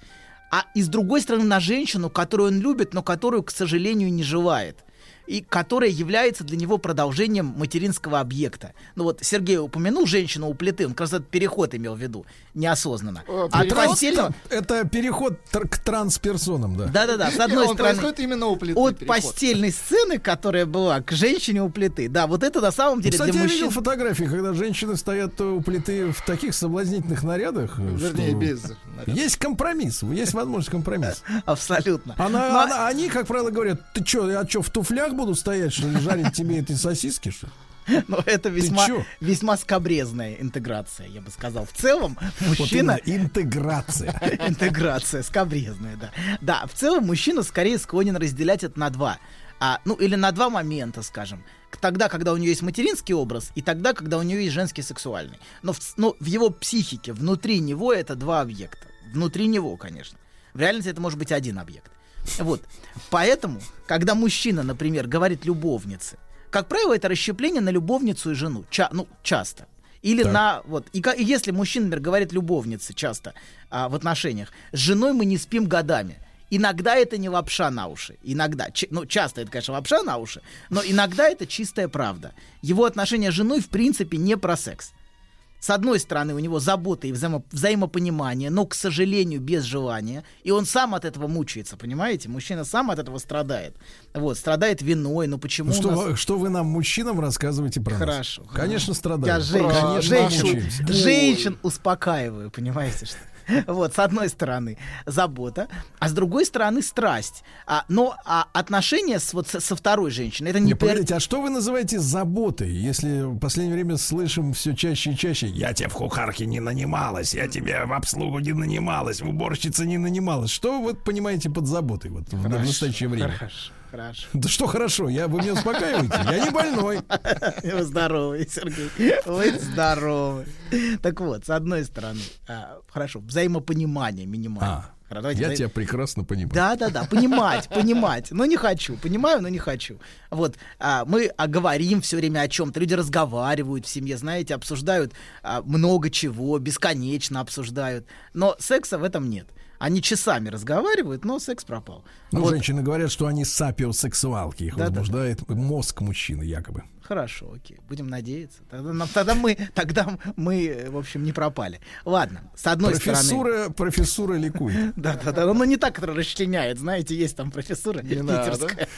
а и с другой стороны на женщину, которую он любит, но которую, к сожалению, не желает и которая является для него продолжением материнского объекта. Ну вот Сергей упомянул женщину у плиты, он как раз этот переход имел в виду, неосознанно. Э, От переход постельного... Это переход тр- к трансперсонам, да. Да-да-да, с одной он стороны... именно у плиты. От переход. постельной сцены, которая была, к женщине у плиты. Да, вот это на самом деле Кстати, для я видел фотографии, когда женщины стоят у плиты в таких соблазнительных нарядах. э, Вернее, что без. Есть компромисс, есть возможность компромисса. Абсолютно. Она, Но- она- они, как правило, говорят, ты что, я что, в туфлях буду стоять, что ли, жарить тебе эти сосиски, что ли? Но это весьма, весьма скобрезная интеграция, я бы сказал. В целом, Вот мужчина... именно, интеграция. Интеграция, скобрезная, да. Да, в целом мужчина скорее склонен разделять это на два. А, ну, или на два момента, скажем. Тогда, когда у нее есть материнский образ, и тогда, когда у нее есть женский сексуальный. Но в, но в его психике, внутри него это два объекта. Внутри него, конечно. В реальности это может быть один объект. Вот. Поэтому, когда мужчина, например, говорит любовнице, как правило, это расщепление на любовницу и жену. Ча- ну, часто. Или Так. на вот и, и если мужчина, например, говорит любовнице часто а, в отношениях, с женой мы не спим годами. Иногда это не лапша на уши, иногда, чи- ну часто это, конечно, лапша на уши, но иногда это чистая правда. Его отношения с женой в принципе не про секс. С одной стороны, у него забота и взаимо- взаимопонимание, но, к сожалению, без желания. И он сам от этого мучается, понимаете? Мужчина сам от этого страдает. Вот, страдает виной. Ну почему Ну, что, нас... вы, что вы нам, мужчинам, рассказываете про нас? Хорошо. Конечно, Я страдаем. женщин, Конечно, женщин, женщин успокаиваю, понимаете, что? Вот, с одной стороны, забота, а с другой стороны, страсть. А, но а отношения с, вот, со, со второй женщиной, это не... Не, пер- погодите, а что вы называете заботой, если в последнее время слышим все чаще и чаще «Я тебе в кухарке не нанималась, я тебе в обслугу не нанималась, в уборщице не нанималась». Что вы понимаете под заботой вот, в Хорошо, настоящее время? Хорошо, хорошо. Да что хорошо, я, вы меня успокаиваете, я не больной. Вы здоровый, Сергей. Вы здоровый. Так вот, с одной стороны, а, хорошо, взаимопонимание минимальное. А, давайте я взаим- тебя прекрасно понимаю. Да, да, да, понимать, понимать, но не хочу, понимаю, но не хочу. Вот а, мы а, говорим все время о чем-то, люди разговаривают в семье, знаете, обсуждают а, много чего, бесконечно обсуждают, но секса в этом нет. Они часами разговаривают, но секс пропал. Ну, Вот. женщины говорят, что они сапиосексуалки, их Да-да-да. возбуждает мозг мужчины якобы. Хорошо, окей, будем надеяться. Тогда, нам- тогда мы, тогда мы, э, в общем, не пропали. Ладно, с одной стороны. Профессура, профессура ликует. Да, да, да, но не так, которая расчленяет, знаете, есть там профессура. Не питерская.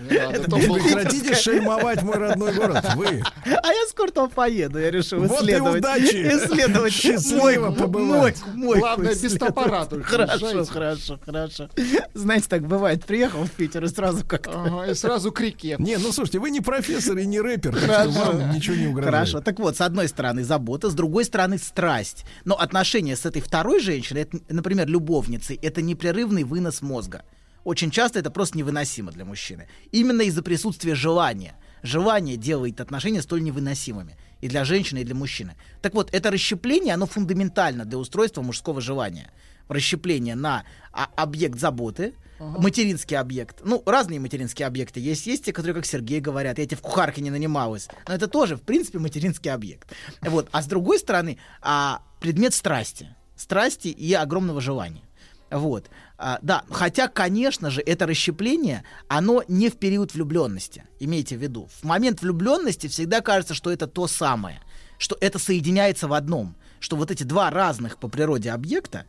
прекратите шельмовать мой родной город, вы. А я скоро там поеду, я решил Вот и исследовать. удачи. Исследовать Счастливо мой, побывать. мой, мой Главное, без топора только Хорошо, хорошо, хорошо. Знаете, так бывает, приехал в Питер и сразу как-то... Ага, и сразу к реке. Не, ну слушайте, вы не профессор и не рэпер, так что вам ничего не угрожает. Хорошо. Так вот, с одной стороны забота, с другой стороны страсть. Но отношения с этой второй женщиной, это, например, любовницей, это непрерывный вынос мозга. Очень часто это просто невыносимо для мужчины. Именно из-за присутствия желания. Желание делает отношения столь невыносимыми. И для женщины, и для мужчины. Так вот, это расщепление, оно фундаментально для устройства мужского желания. Расщепление на а, объект заботы, материнский объект. Ну, разные материнские объекты есть. Есть те, которые, как Сергей говорят, я тебе в кухарке не нанималась. Но это тоже, в принципе, материнский объект. Вот. А с другой стороны, а, предмет страсти. Страсти и огромного желания. Вот. А, да, хотя, конечно же, это расщепление, оно не в период влюбленности. Имейте в виду. В момент влюбленности всегда кажется, что это то самое, что это соединяется в одном, что вот эти два разных по природе объекта,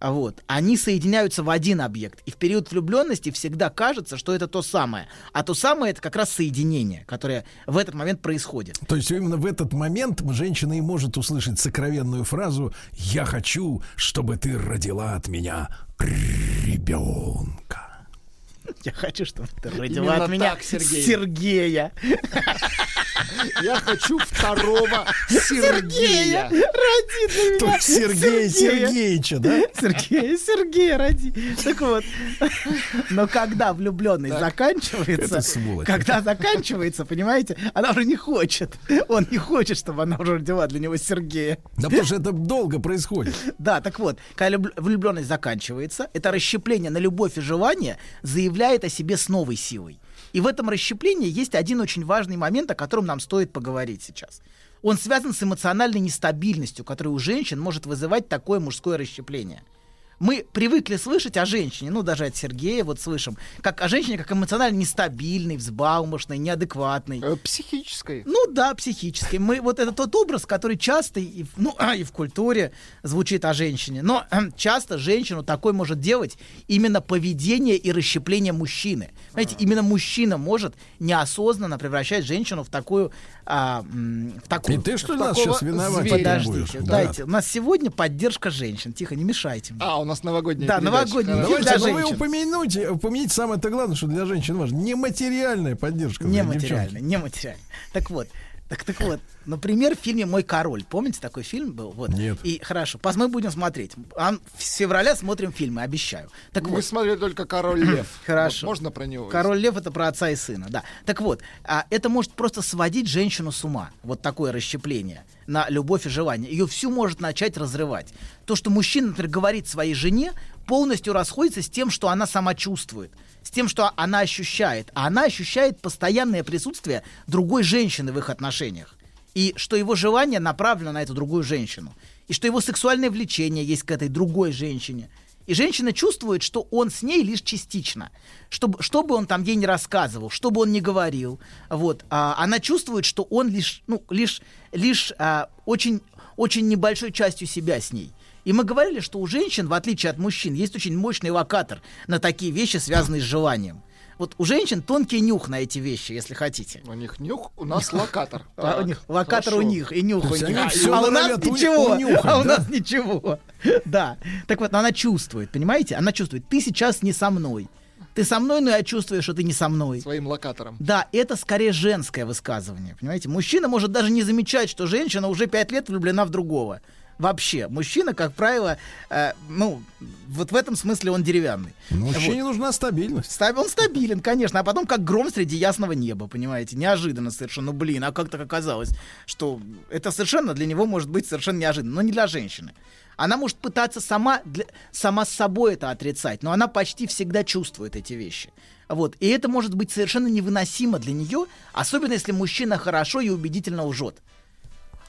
вот, они соединяются в один объект. И в период влюбленности всегда кажется, что это то самое. А то самое это как раз соединение, которое в этот момент происходит. То есть именно в этот момент женщина и может услышать сокровенную фразу «Я хочу, чтобы ты родила от меня ребенка». Я хочу, чтобы ты родила Именно от меня так, Сергей. Сергея. Я хочу второго Сергея. Роди для меня Сергея Сергеевича, да? Сергея Сергея роди. Так вот. Но когда влюбленность заканчивается, когда заканчивается, понимаете, она уже не хочет. Он не хочет, чтобы она уже родила для него Сергея. Да потому что это долго происходит. Да, так вот, когда люб- влюбленность заканчивается, это расщепление на любовь и желание заявляет о себе с новой силой. И в этом расщеплении есть один очень важный момент, о котором нам стоит поговорить сейчас. Он связан с эмоциональной нестабильностью, которая у женщин может вызывать такое мужское расщепление. Мы привыкли слышать о женщине, ну даже от Сергея вот слышим, как о женщине как эмоционально нестабильной, взбалмошной, неадекватной. Психической. Ну да, психической. Мы вот это тот образ, который часто и, в- ну, и в культуре звучит о женщине. Но часто женщину такой может делать именно поведение и расщепление мужчины. Знаете, именно мужчина может неосознанно превращать женщину в такую... а, в такую И ты, что нас сейчас виноватить зверя. будешь? Подождите, Да. дайте. У нас сегодня поддержка женщин. Тихо, не мешайте. мне. А, у нас новогодняя Да, передача. новогодняя. Давайте, для вы упомяните, упомяните самое-то главное, что для женщин важно. Нематериальная поддержка. девчонки. нематериально. Так вот, так, так вот, например, в фильме «Мой король». Помните, такой фильм был? Вот. Нет. И хорошо, мы будем смотреть. А С февраля смотрим фильмы, обещаю. Так Мы вот, смотрели только «Король лев». Хорошо. Вот можно про него? Король Лев это про отца и сына, да. Так вот, а, это может просто сводить женщину с ума. Вот такое расщепление на любовь и желание. Ее всю может начать разрывать. То, что мужчина, например, говорит своей жене, полностью расходится с тем, что она сама чувствует. С тем, что она ощущает. А она ощущает постоянное присутствие другой женщины в их отношениях. И что его желание направлено на эту другую женщину. И что его сексуальное влечение есть к этой другой женщине. И женщина чувствует, что он с ней лишь частично. Чтобы, что бы он там ей не рассказывал, что бы он ни говорил, вот, а, она чувствует, что он лишь, ну, лишь, лишь а, очень, очень небольшой частью себя с ней. И мы говорили, что у женщин, в отличие от мужчин, есть очень мощный локатор на такие вещи, связанные с желанием. Вот у женщин тонкий нюх на эти вещи, если хотите. У них нюх, у нас локатор. А у них локатор у них и нюх у них. всё а у нас ничего. а у да? нас ничего. Да. Так вот, она чувствует, понимаете? Она чувствует, ты сейчас не со мной. Ты со мной, но я чувствую, что ты не со мной. Своим локатором. Да, это скорее женское высказывание, понимаете? Мужчина может даже не замечать, что женщина уже пять лет влюблена в другого. Вообще, мужчина, как правило, э, ну, вот в этом смысле он деревянный. Мужчине Вот. нужна стабильность. Стаб- Он стабилен, конечно, а потом как гром среди ясного неба, понимаете, неожиданно совершенно. Ну, блин, а как так оказалось, что это совершенно для него может быть совершенно неожиданно, но не для женщины. Она может пытаться сама, для- сама с собой это отрицать, но она почти всегда чувствует эти вещи. Вот. И это может быть совершенно невыносимо для нее, особенно если мужчина хорошо и убедительно лжет.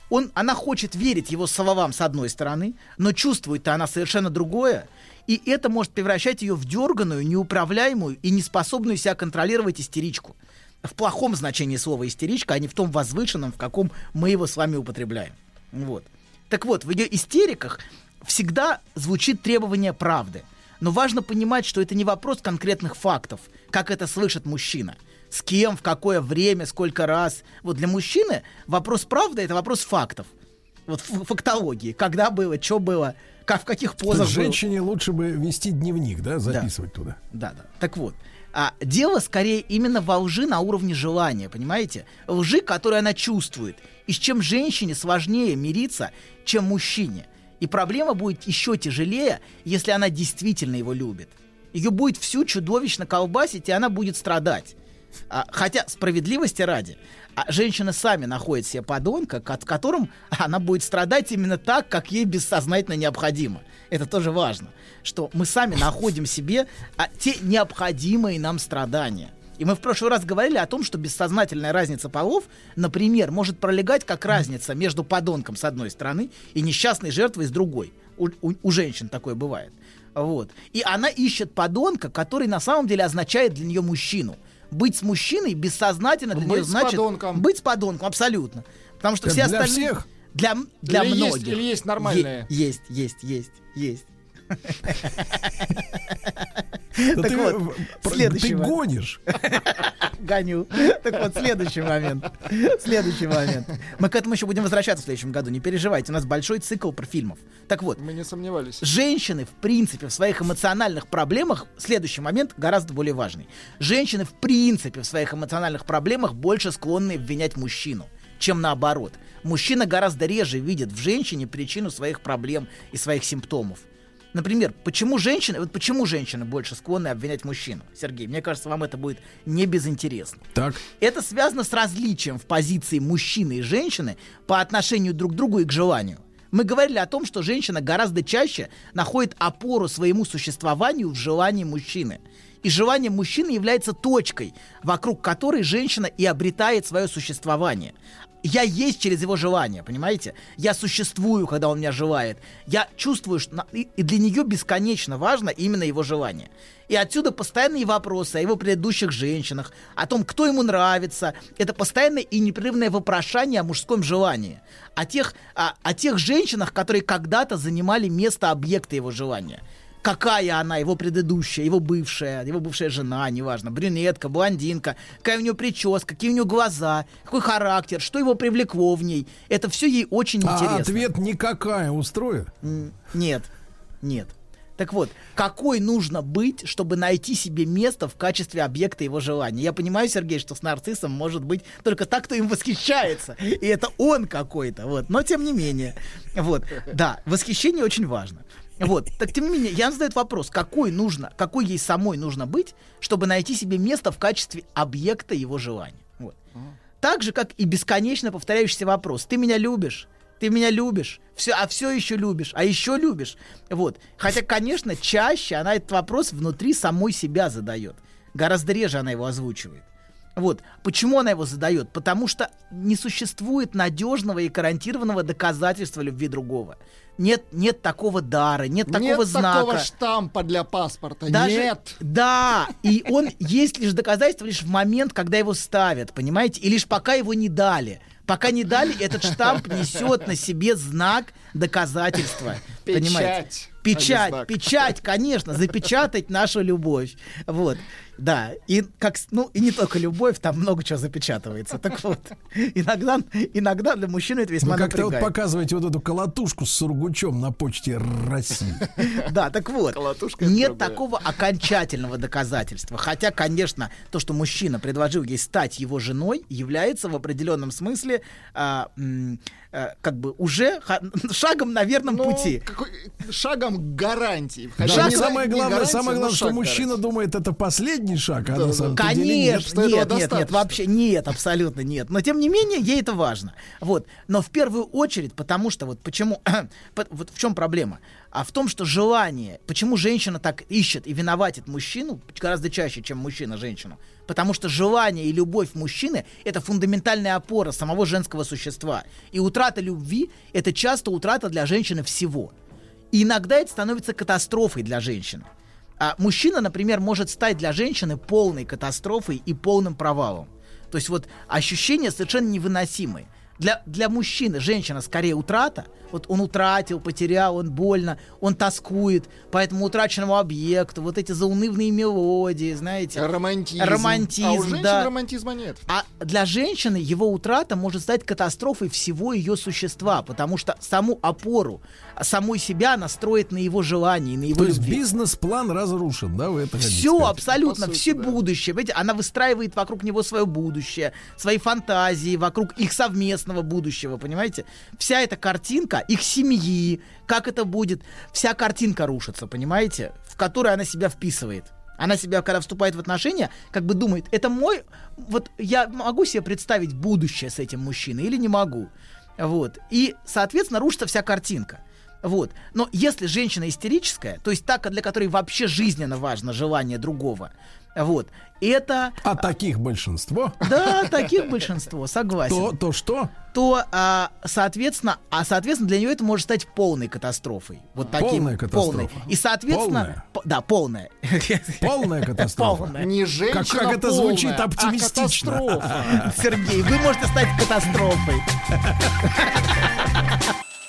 Он, она хочет верить его словам с одной стороны, но чувствует-то она совершенно другое, и это может превращать ее в дерганую, неуправляемую и неспособную себя контролировать истеричку. в плохом значении слова истеричка, а не в том возвышенном, в каком мы его с вами употребляем. Вот. Так вот, в ее истериках всегда звучит требование правды. Но важно понимать, что это не вопрос конкретных фактов, как это слышит мужчина. С кем, в какое время, сколько раз. Вот для мужчины вопрос правды — это вопрос фактов. Вот фактологии. Когда было, что было, как, в каких позах было. женщине лучше бы вести дневник, да, записывать туда. Да, да. Так вот, а дело скорее именно во лжи на уровне желания, понимаете? Лжи, которую она чувствует. И с чем женщине сложнее мириться, чем мужчине. И проблема будет еще тяжелее, если она действительно его любит. Ее будет всю чудовищно колбасить, и она будет страдать. А, хотя справедливости ради, а женщины сами находят себе подонка, ко- которым она будет страдать именно так, как ей бессознательно необходимо. Это тоже важно, что мы сами находим себе а, те необходимые нам страдания. И мы в прошлый раз говорили о том, что бессознательная разница полов, например, может пролегать как разница между подонком с одной стороны и несчастной жертвой с другой. У, у- у женщин такое бывает. Вот. И она ищет подонка, который на самом деле означает для нее мужчину. Быть с мужчиной бессознательно для Быть нее значит подонком. быть с подонком, абсолютно. Потому что Это все для остальные... всех? Для, для Или есть- многих. или есть нормальные? Е- есть, есть, есть, есть. Да Так ты, вот, про- следующий ты гонишь. Гоню. Так вот, следующий момент. Следующий момент. Мы к этому еще будем возвращаться в следующем году. Не переживайте, у нас большой цикл про фильмов. Так вот, Мы не сомневались. женщины, в принципе, в своих эмоциональных проблемах, следующий момент гораздо более важный. Женщины, в принципе, в своих эмоциональных проблемах больше склонны обвинять мужчину, чем наоборот. Мужчина гораздо реже видит в женщине причину своих проблем и своих симптомов. Например, почему женщины, вот почему женщины больше склонны обвинять мужчину? Сергей, мне кажется, вам это будет не безинтересно. Так. Это связано с различием в позиции мужчины и женщины по отношению друг к другу и к желанию. Мы говорили о том, что женщина гораздо чаще находит опору своему существованию в желании мужчины. И желание мужчины является точкой, вокруг которой женщина и обретает свое существование. Я есть через его желание, понимаете? Я существую, когда он меня желает. Я чувствую, что и для нее бесконечно важно именно его желание. И отсюда постоянные вопросы о его предыдущих женщинах, о том, кто ему нравится. Это постоянное и непрерывное вопрошание о мужском желании. О тех, о, о тех женщинах, которые когда-то занимали место объекта его желания. Какая она, его предыдущая, его бывшая, его бывшая жена, неважно, брюнетка, блондинка, какая у нее прическа, какие у нее глаза, какой характер, что его привлекло в ней. Это все ей очень А интересно. ответ никакая устроит? Нет, нет. Так вот, какой нужно быть, чтобы найти себе место в качестве объекта его желания? Я понимаю, Сергей, что с нарциссом может быть только так, кто им восхищается. И это он какой-то. Вот. Но тем не менее. Вот. Да, восхищение очень важно. Вот. Так тем не менее, я задаю вопрос, какой нужно, какой ей самой нужно быть, чтобы найти себе место в качестве объекта его желания. Вот. Так же, как и бесконечно повторяющийся вопрос. Ты меня любишь? Ты меня любишь? Все, а все еще любишь? А еще любишь? Вот. Хотя, конечно, чаще она этот вопрос внутри самой себя задает. Гораздо реже она его озвучивает. Вот. Почему она его задает? Потому что не существует надежного и гарантированного доказательства любви другого. Нет, нет такого дара, нет такого Нет знака. такого штампа для паспорта. Даже- Нет. Да, и он есть лишь доказательство лишь в момент, когда его ставят, понимаете? И лишь пока его не дали. Пока не дали, этот штамп несет на себе знак доказательства. Печать, Понимаете? а Печать, знак. печать, конечно, запечатать нашу любовь. Вот. Да, и как, ну, и не только любовь, там много чего запечатывается. Так вот, иногда, иногда для мужчины это весьма Вы как-то вот показываете вот эту колотушку с сургучом на почте России. Да, так вот, это нет такого окончательного доказательства. Хотя, конечно, то, что мужчина предложил ей стать его женой, является в определенном смысле а, а, как бы уже ха- шагом на верном Ну, пути. какой- шагом гарантии. Да, но не- самое не главное, самое но главное, что шаг мужчина думает, это последний шаг, а Да, на да. самом деле нет. Что нет, нет, нет, вообще нет, абсолютно нет. Но тем не менее, ей это важно. Вот. Но в первую очередь, потому что вот почему, по- вот в чем проблема? А в том, что желание, почему женщина так ищет и виноватит мужчину гораздо чаще, чем мужчина женщину. Потому что желание и любовь мужчины — это фундаментальная опора самого женского существа. И утрата любви — это часто утрата для женщины всего. И иногда это становится катастрофой для женщины. А мужчина, например, может стать для женщины полной катастрофой и полным провалом. То есть вот ощущения совершенно невыносимые. Для, для мужчины женщина скорее утрата. Вот он утратил, потерял, он больно, он тоскует по этому утраченному объекту, вот эти заунывные мелодии, знаете. Романтизм. Романтизм, А у женщин да. романтизма нет. А для женщины его утрата может стать катастрофой всего ее существа, потому что саму опору, самой себя она строит на его желании, на его То есть любви. бизнес-план разрушен, да, вы это хотите Все, сказать? абсолютно, сути, все да. будущее. Понимаете, она выстраивает вокруг него свое будущее, свои фантазии, вокруг их совместного будущего, понимаете? Вся эта картинка, их семьи, как это будет, вся картинка рушится, понимаете? В которой она себя вписывает. Она себя, когда вступает в отношения, как бы думает, это мой... Вот я могу себе представить будущее с этим мужчиной или не могу? Вот. И, соответственно, рушится вся картинка. Вот. Но если женщина истерическая, то есть та, для которой вообще жизненно важно желание другого, вот, это... А таких большинство? Да, таких большинство, согласен. То, то что? То, а, соответственно, а соответственно для нее это может стать полной катастрофой. Вот таким Полная катастрофа. полной. И соответственно, Полная? по- да, полная. Полная катастрофа. Полная. Не женщина Как, как это звучит полная, а оптимистично. катастрофа. Сергей, вы можете стать катастрофой.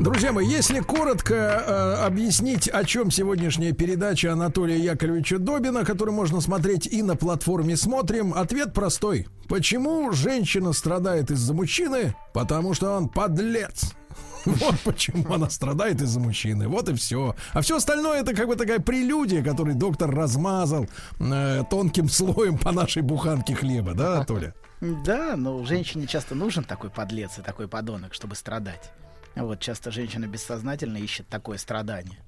Друзья мои, если коротко э, объяснить, о чем сегодняшняя передача Анатолия Яковлевича Добина, которую можно смотреть и на платформе «Смотрим», ответ простой. Почему женщина страдает из-за мужчины? Потому что он подлец. Вот почему она страдает из-за мужчины. Вот и все. А все остальное это как бы такая прелюдия, которую доктор размазал э, тонким слоем по нашей буханке хлеба, да, Толя? Да, но женщине часто нужен такой подлец и такой подонок, чтобы страдать. Вот часто женщина бессознательно ищет такое страдание.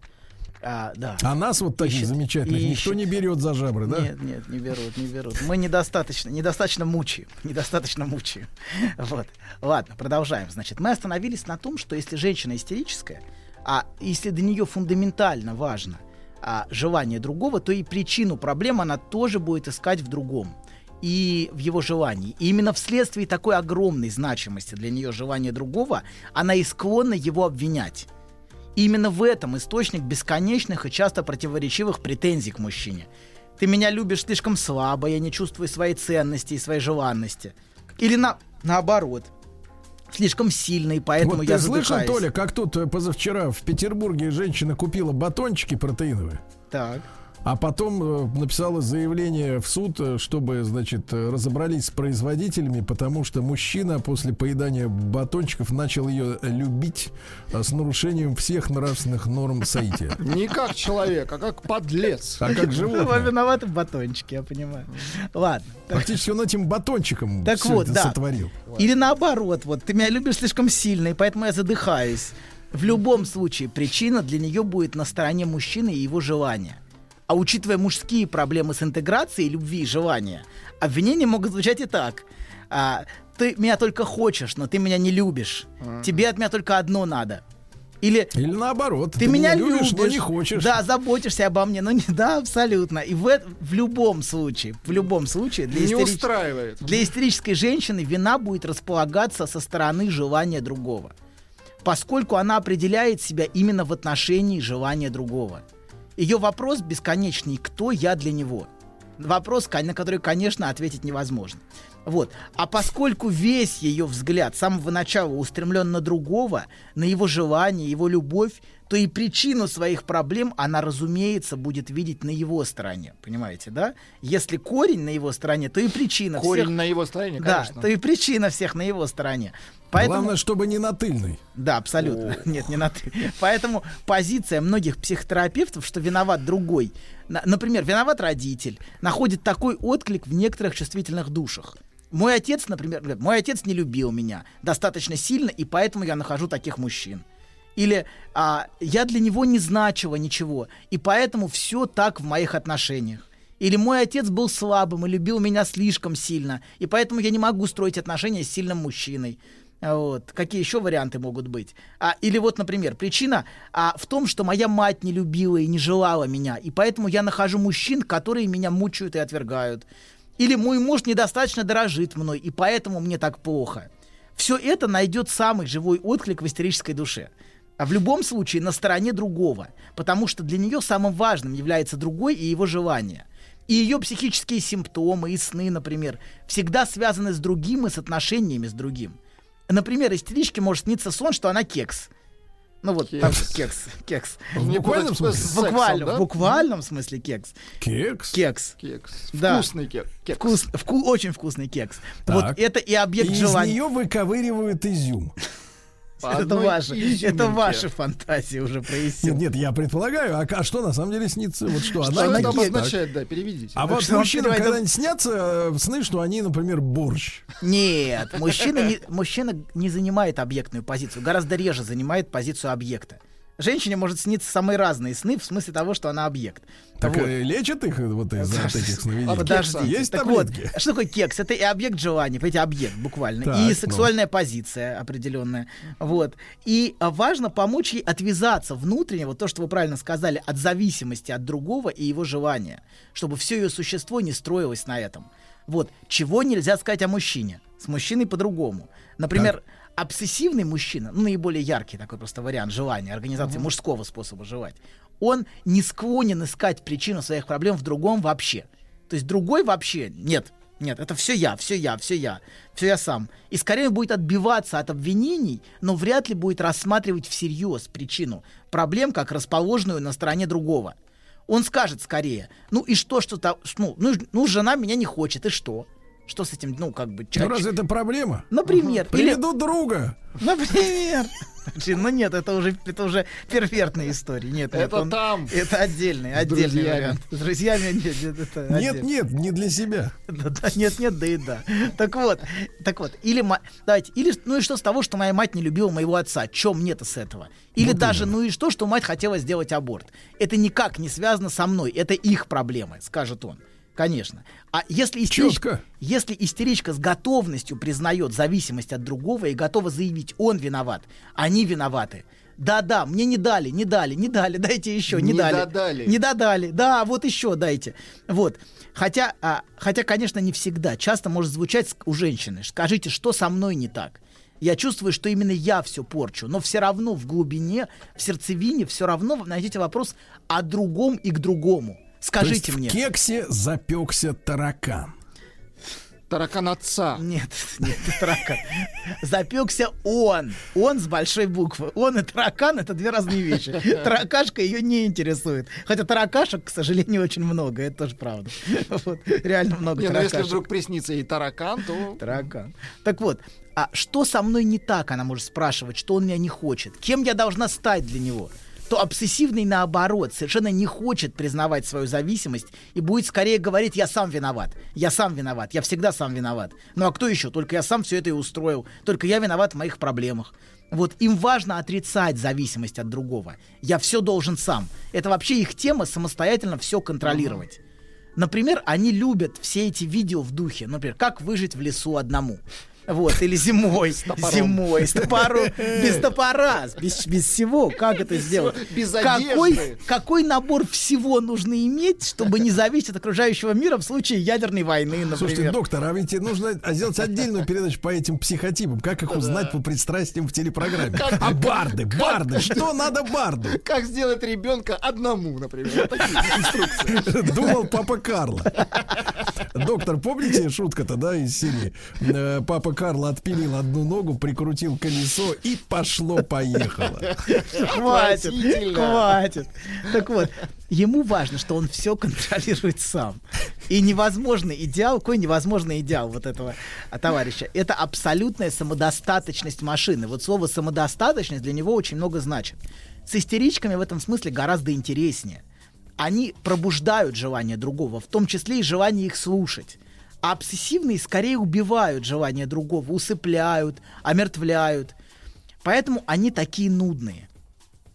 А, да. А нас вот таких Ищет, замечательных никто ищет. не берет за жабры, да? Нет, нет, не берут, не берут. Мы недостаточно, недостаточно мучаем, недостаточно мучаем. Вот. Ладно, продолжаем. Значит, мы остановились на том, что если женщина истерическая, а если для нее фундаментально важно а, желание другого, то и причину проблем она тоже будет искать в другом и в его желании. И именно вследствие такой огромной значимости для нее желания другого, она и склонна его обвинять. И именно в этом источник бесконечных и часто противоречивых претензий к мужчине. Ты меня любишь слишком слабо, я не чувствую своей ценности и своей желанности. Или на, наоборот, слишком сильно, и поэтому вот я ты слышал, задыхаюсь. Толя, как тут э, позавчера в Петербурге женщина купила батончики протеиновые, Так. А потом э, написала заявление в суд, э, чтобы, значит, э, разобрались с производителями, потому что мужчина после поедания батончиков начал ее любить с нарушением всех нравственных норм соития. Не как человек, а как подлец. А как Вы животное. виноваты в батончике, я понимаю. Ладно. Фактически он этим батончиком Так вот, это да. сотворил. Или наоборот, вот ты меня любишь слишком сильно, и поэтому я задыхаюсь. В любом случае, причина для нее будет на стороне мужчины и его желания. А учитывая мужские проблемы с интеграцией любви и желания, обвинения могут звучать и так. А, ты меня только хочешь, но ты меня не любишь. Тебе от меня только одно надо. Или, Или наоборот, ты, меня любишь, но не хочешь. Да, заботишься обо мне, но не да, абсолютно. И в, в любом случае, в любом случае, для, Не истерич- устраивает. для истерической женщины вина будет располагаться со стороны желания другого, поскольку она определяет себя именно в отношении желания другого. Ее вопрос бесконечный «Кто я для него?» Вопрос, на который, конечно, ответить невозможно. Вот. А поскольку весь ее взгляд с самого начала устремлен на другого, на его желание, его любовь, то и причину своих проблем она, разумеется, будет видеть на его стороне. Понимаете, да? Если корень на его стороне, то и причина Корень всех... на его стороне, Да, конечно. то и причина всех на его стороне. Поэтому... Главное, чтобы не на тыльной. Да, абсолютно. Нет, не на ты. Поэтому позиция многих психотерапевтов, что виноват другой, на- например, виноват родитель, находит такой отклик в некоторых чувствительных душах. Мой отец, например, мой отец не любил меня достаточно сильно, и поэтому я нахожу таких мужчин. Или а, я для него не значила ничего, и поэтому все так в моих отношениях. Или мой отец был слабым и любил меня слишком сильно, и поэтому я не могу строить отношения с сильным мужчиной. Вот. Какие еще варианты могут быть? А, или вот, например, причина а, в том, что моя мать не любила и не желала меня, и поэтому я нахожу мужчин, которые меня мучают и отвергают. Или мой муж недостаточно дорожит мной, и поэтому мне так плохо. Все это найдет самый живой отклик в истерической душе. А в любом случае на стороне другого, потому что для нее самым важным является другой и его желание. И ее психические симптомы и сны, например, всегда связаны с другим и с отношениями с другим. Например, истеричке может сниться сон, что она кекс. Ну вот, там Кекс. кекс, кекс. В буквальном смысле? В буквальном, да? в буквальном смысле кекс. Кекс? Кекс. Кекс. Да. Вкусный кек- кекс. Вкус, вку- очень вкусный кекс. Так. Вот это и объект И из желания. нее выковыривают изюм. По Это ваши, изюминке. это ваши фантазии уже Нет, прояснил. нет, я предполагаю. А, а что на самом деле снится? Вот что, Что она это обозначает, да, переведите. А вот мужчинам когда-нибудь снятся э, сны, что они, например, борщ. Нет, мужчина не, мужчина не занимает объектную позицию, гораздо реже занимает позицию объекта. Женщине может сниться самые разные сны, в смысле того, что она объект. Так Вот. э, лечат их э, вот из-за от этих сновидений? Подождите. Есть так таблетки? вот, что такое кекс? Это и объект желания, понимаете, объект буквально. Так, и ну. сексуальная позиция определенная. Вот. И а, важно помочь ей отвязаться внутренне, вот то, что вы правильно сказали, от зависимости от другого и его желания. Чтобы все ее существо не строилось на этом. Вот. Чего нельзя сказать о мужчине? С мужчиной по-другому. Например, обсессивный мужчина, ну, наиболее яркий такой просто вариант желания, организации мужского способа желать, он не склонен искать причину своих проблем в другом вообще. То есть другой вообще нет. Нет, это все я, все я, все я, все я сам. И скорее будет отбиваться от обвинений, но вряд ли будет рассматривать всерьез причину проблем как расположенную на стороне другого. Он скажет скорее, ну и что, что то, ну, ну, ну, жена меня не хочет, и что? Что с этим, ну, как бы... Ну, разве это проблема? Например. Или, Приведу друга. например. Ну нет, это уже, это уже первертные истории. Нет, Это он- там. Это отдельный, отдельный друзьями. вариант. С друзьями нет, нет, это Нет, нет, не для себя. Да, да, нет, нет, да и да. Так вот, так вот, или давайте, или ну и что с того, что моя мать не любила моего отца? Чем мне-то с этого? Или Вот даже, ну и что, что мать хотела сделать аборт? Это никак не связано со мной, это их проблемы, скажет он. Конечно. А если истеричка, если истеричка с готовностью признает зависимость от другого и готова заявить, он виноват, они виноваты. Да-да, мне не дали, не дали, не дали, дайте еще, не, Не дали. додали. Не додали. Да, вот еще дайте. Вот. Хотя, а, хотя, конечно, не всегда. Часто может звучать у женщины. Скажите, что со мной не так? Я чувствую, что именно я все порчу, но все равно в глубине, в сердцевине, все равно вы найдете вопрос о другом и к другому. Скажите То есть мне. в кексе запекся таракан. Таракан отца. Нет, нет, таракан. Запекся он. Он с большой буквы. Он и таракан это две разные вещи. Таракашка ее не интересует. Хотя таракашек, к сожалению, очень много. Это тоже правда. Вот, реально много Не, ну если таракашек. вдруг приснится и таракан, то... Таракан. Так вот, а что со мной не так, она может спрашивать, что он меня не хочет? Кем я должна стать для него? То обсессивный, наоборот, совершенно не хочет признавать свою зависимость и будет скорее говорить, я сам виноват, я сам виноват, я всегда сам виноват. Ну а кто еще? Только я сам все это и устроил, только я виноват в моих проблемах. Вот им важно отрицать зависимость от другого. Я все должен сам. Это вообще их тема самостоятельно все контролировать. Например, они любят все эти видео в духе. Например, как выжить в лесу одному. Вот, или зимой, топором. зимой, с топором, без топора, без, без всего, как это сделать? без какой, одежды. какой набор всего нужно иметь, чтобы не зависеть от окружающего мира в случае ядерной войны, например? Слушайте, доктор, а ведь нужно сделать отдельную передачу по этим психотипам. Как их узнать по пристрастиям в телепрограмме? А барды, барды, что надо барду? Как сделать ребенка одному, например. Вот такие инструкции. Думал папа Карло. Доктор, помните шутка-то, да, из серии? Э, Папа Карло отпилил одну ногу, прикрутил колесо и пошло-поехало. Хватит, хватит. Так вот, ему важно, что он все контролирует сам. И невозможный идеал, какой невозможный идеал вот этого а, товарища, это абсолютная самодостаточность машины. Вот слово самодостаточность для него очень много значит. С истеричками в этом смысле гораздо интереснее. Они пробуждают желание другого, в том числе и желание их слушать. А обсессивные скорее убивают желание другого, усыпляют, омертвляют. Поэтому они такие нудные.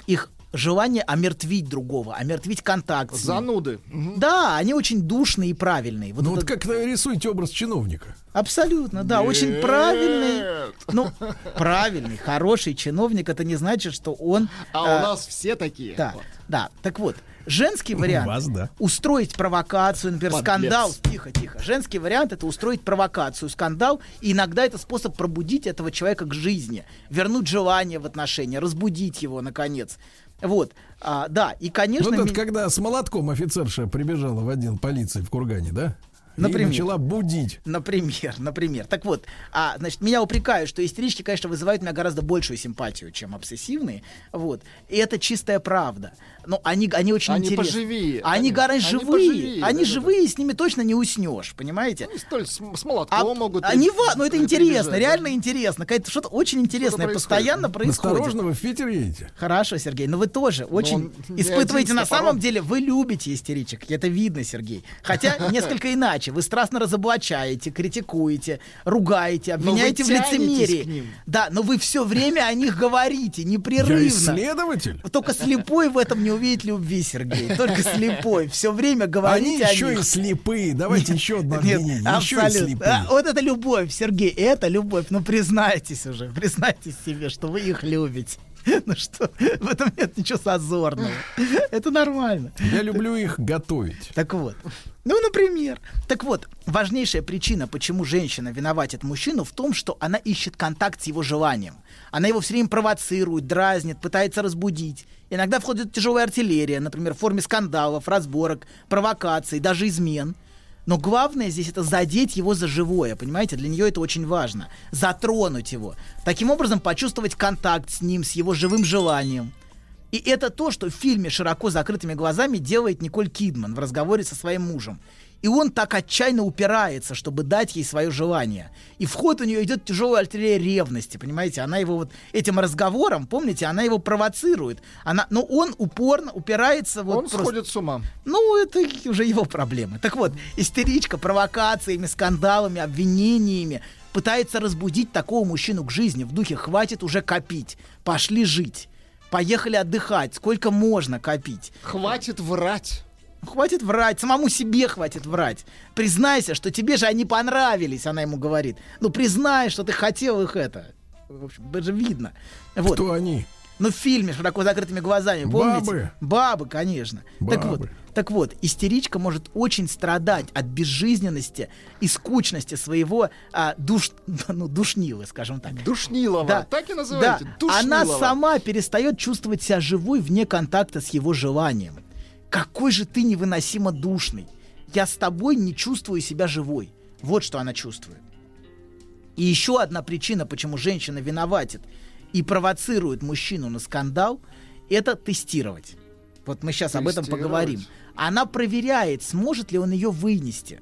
Их желание омертвить другого, омертвить контакт. с ним. Зануды. Да, они очень душные и правильные. Вот Ну это- вот как рисуете образ чиновника? Абсолютно, да, очень Нет. правильный. Ну, правильный, хороший чиновник, это не значит, что он... А у э, нас все такие. Да, Вот. да. Так вот, женский вариант вас, да. устроить провокацию, например, Подлец. скандал. Тихо, тихо. Женский вариант это устроить провокацию, скандал, и иногда это способ пробудить этого человека к жизни, вернуть желание в отношения, разбудить его наконец. Вот, а, да, и конечно. Вот это ми- когда с молотком офицерша прибежала в отдел полиции в Кургане, да? Например. И начала будить. Например, например. Так вот, а, значит, меня упрекают, что истерички, конечно, вызывают у меня гораздо большую симпатию, чем обсессивные. Вот. И это чистая правда. Но они, они очень Они интересны. поживее, Они гораздо Они живые. поживее, Они живые, с ними точно не уснешь, понимаете? Ну, столь с, с молотком могут. А и- не ва- ну это интересно, прибежать, реально интересно. Какое-то что-то очень интересное происходит. постоянно происходит. Осторожно, вы в Питер едете. Хорошо, Сергей, но вы тоже очень он не испытываете на самом деле, вы любите истеричек, это видно, Сергей. Хотя несколько иначе, вы страстно разоблачаете, критикуете, ругаете, Но обвиняете в лицемерии. Да, но вы все время о них говорите, непрерывно. Я исследователь. Только слепой в этом не увидит любви, Сергей. Только слепой. Все время говорите Они еще и слепые. Давайте еще одно Нет, обвинение. Абсолютно. А, вот это любовь, Сергей, это любовь. Ну, признайтесь уже, признайтесь себе, что вы их любите. Ну что, в этом нет ничего зазорного. Это нормально. Я люблю их готовить. Так вот. Ну, например. Так вот, важнейшая причина, почему женщина виноватит мужчину, в том, что она ищет контакт с его желанием. Она его все время провоцирует, дразнит, пытается разбудить. Иногда входит тяжелая артиллерия, например, в форме скандалов, разборок, провокаций, даже измен. Но главное здесь это задеть его за живое, понимаете? Для нее это очень важно. Затронуть его. Таким образом, почувствовать контакт с ним, с его живым желанием. И это то, что в фильме «Широко закрытыми глазами» делает Николь Кидман в разговоре со своим мужем. И он так отчаянно упирается, чтобы дать ей свое желание. И в ход у нее идет тяжелая артиллерия ревности, понимаете? Она его вот этим разговором, помните, она его провоцирует. Она, но он упорно упирается вот Он просто- сходит с ума. ну, это уже его проблемы. Так вот, истеричка провокациями, скандалами, обвинениями пытается разбудить такого мужчину к жизни в духе «хватит уже копить, пошли жить». Поехали отдыхать. Сколько можно копить? Хватит врать. Хватит врать, самому себе хватит врать. Признайся, что тебе же они понравились, она ему говорит. Ну, признай, что ты хотел их это. В общем, это же видно. Вот. Кто они? Ну, в фильме широко закрытыми глазами, помните? Бабы. Бабы, конечно. Так вот, Бабы. так вот, истеричка может очень страдать от безжизненности и скучности своего а, душ, ну, душнилы, скажем так. Душнилова. Да. Так и называете. Да. Душнилова. Она сама перестает чувствовать себя живой вне контакта с его желанием. Какой же ты невыносимо душный. Я с тобой не чувствую себя живой. Вот что она чувствует. И еще одна причина, почему женщина виноватит и провоцирует мужчину на скандал, это тестировать. Вот мы сейчас об этом поговорим. Она проверяет, сможет ли он ее вынести.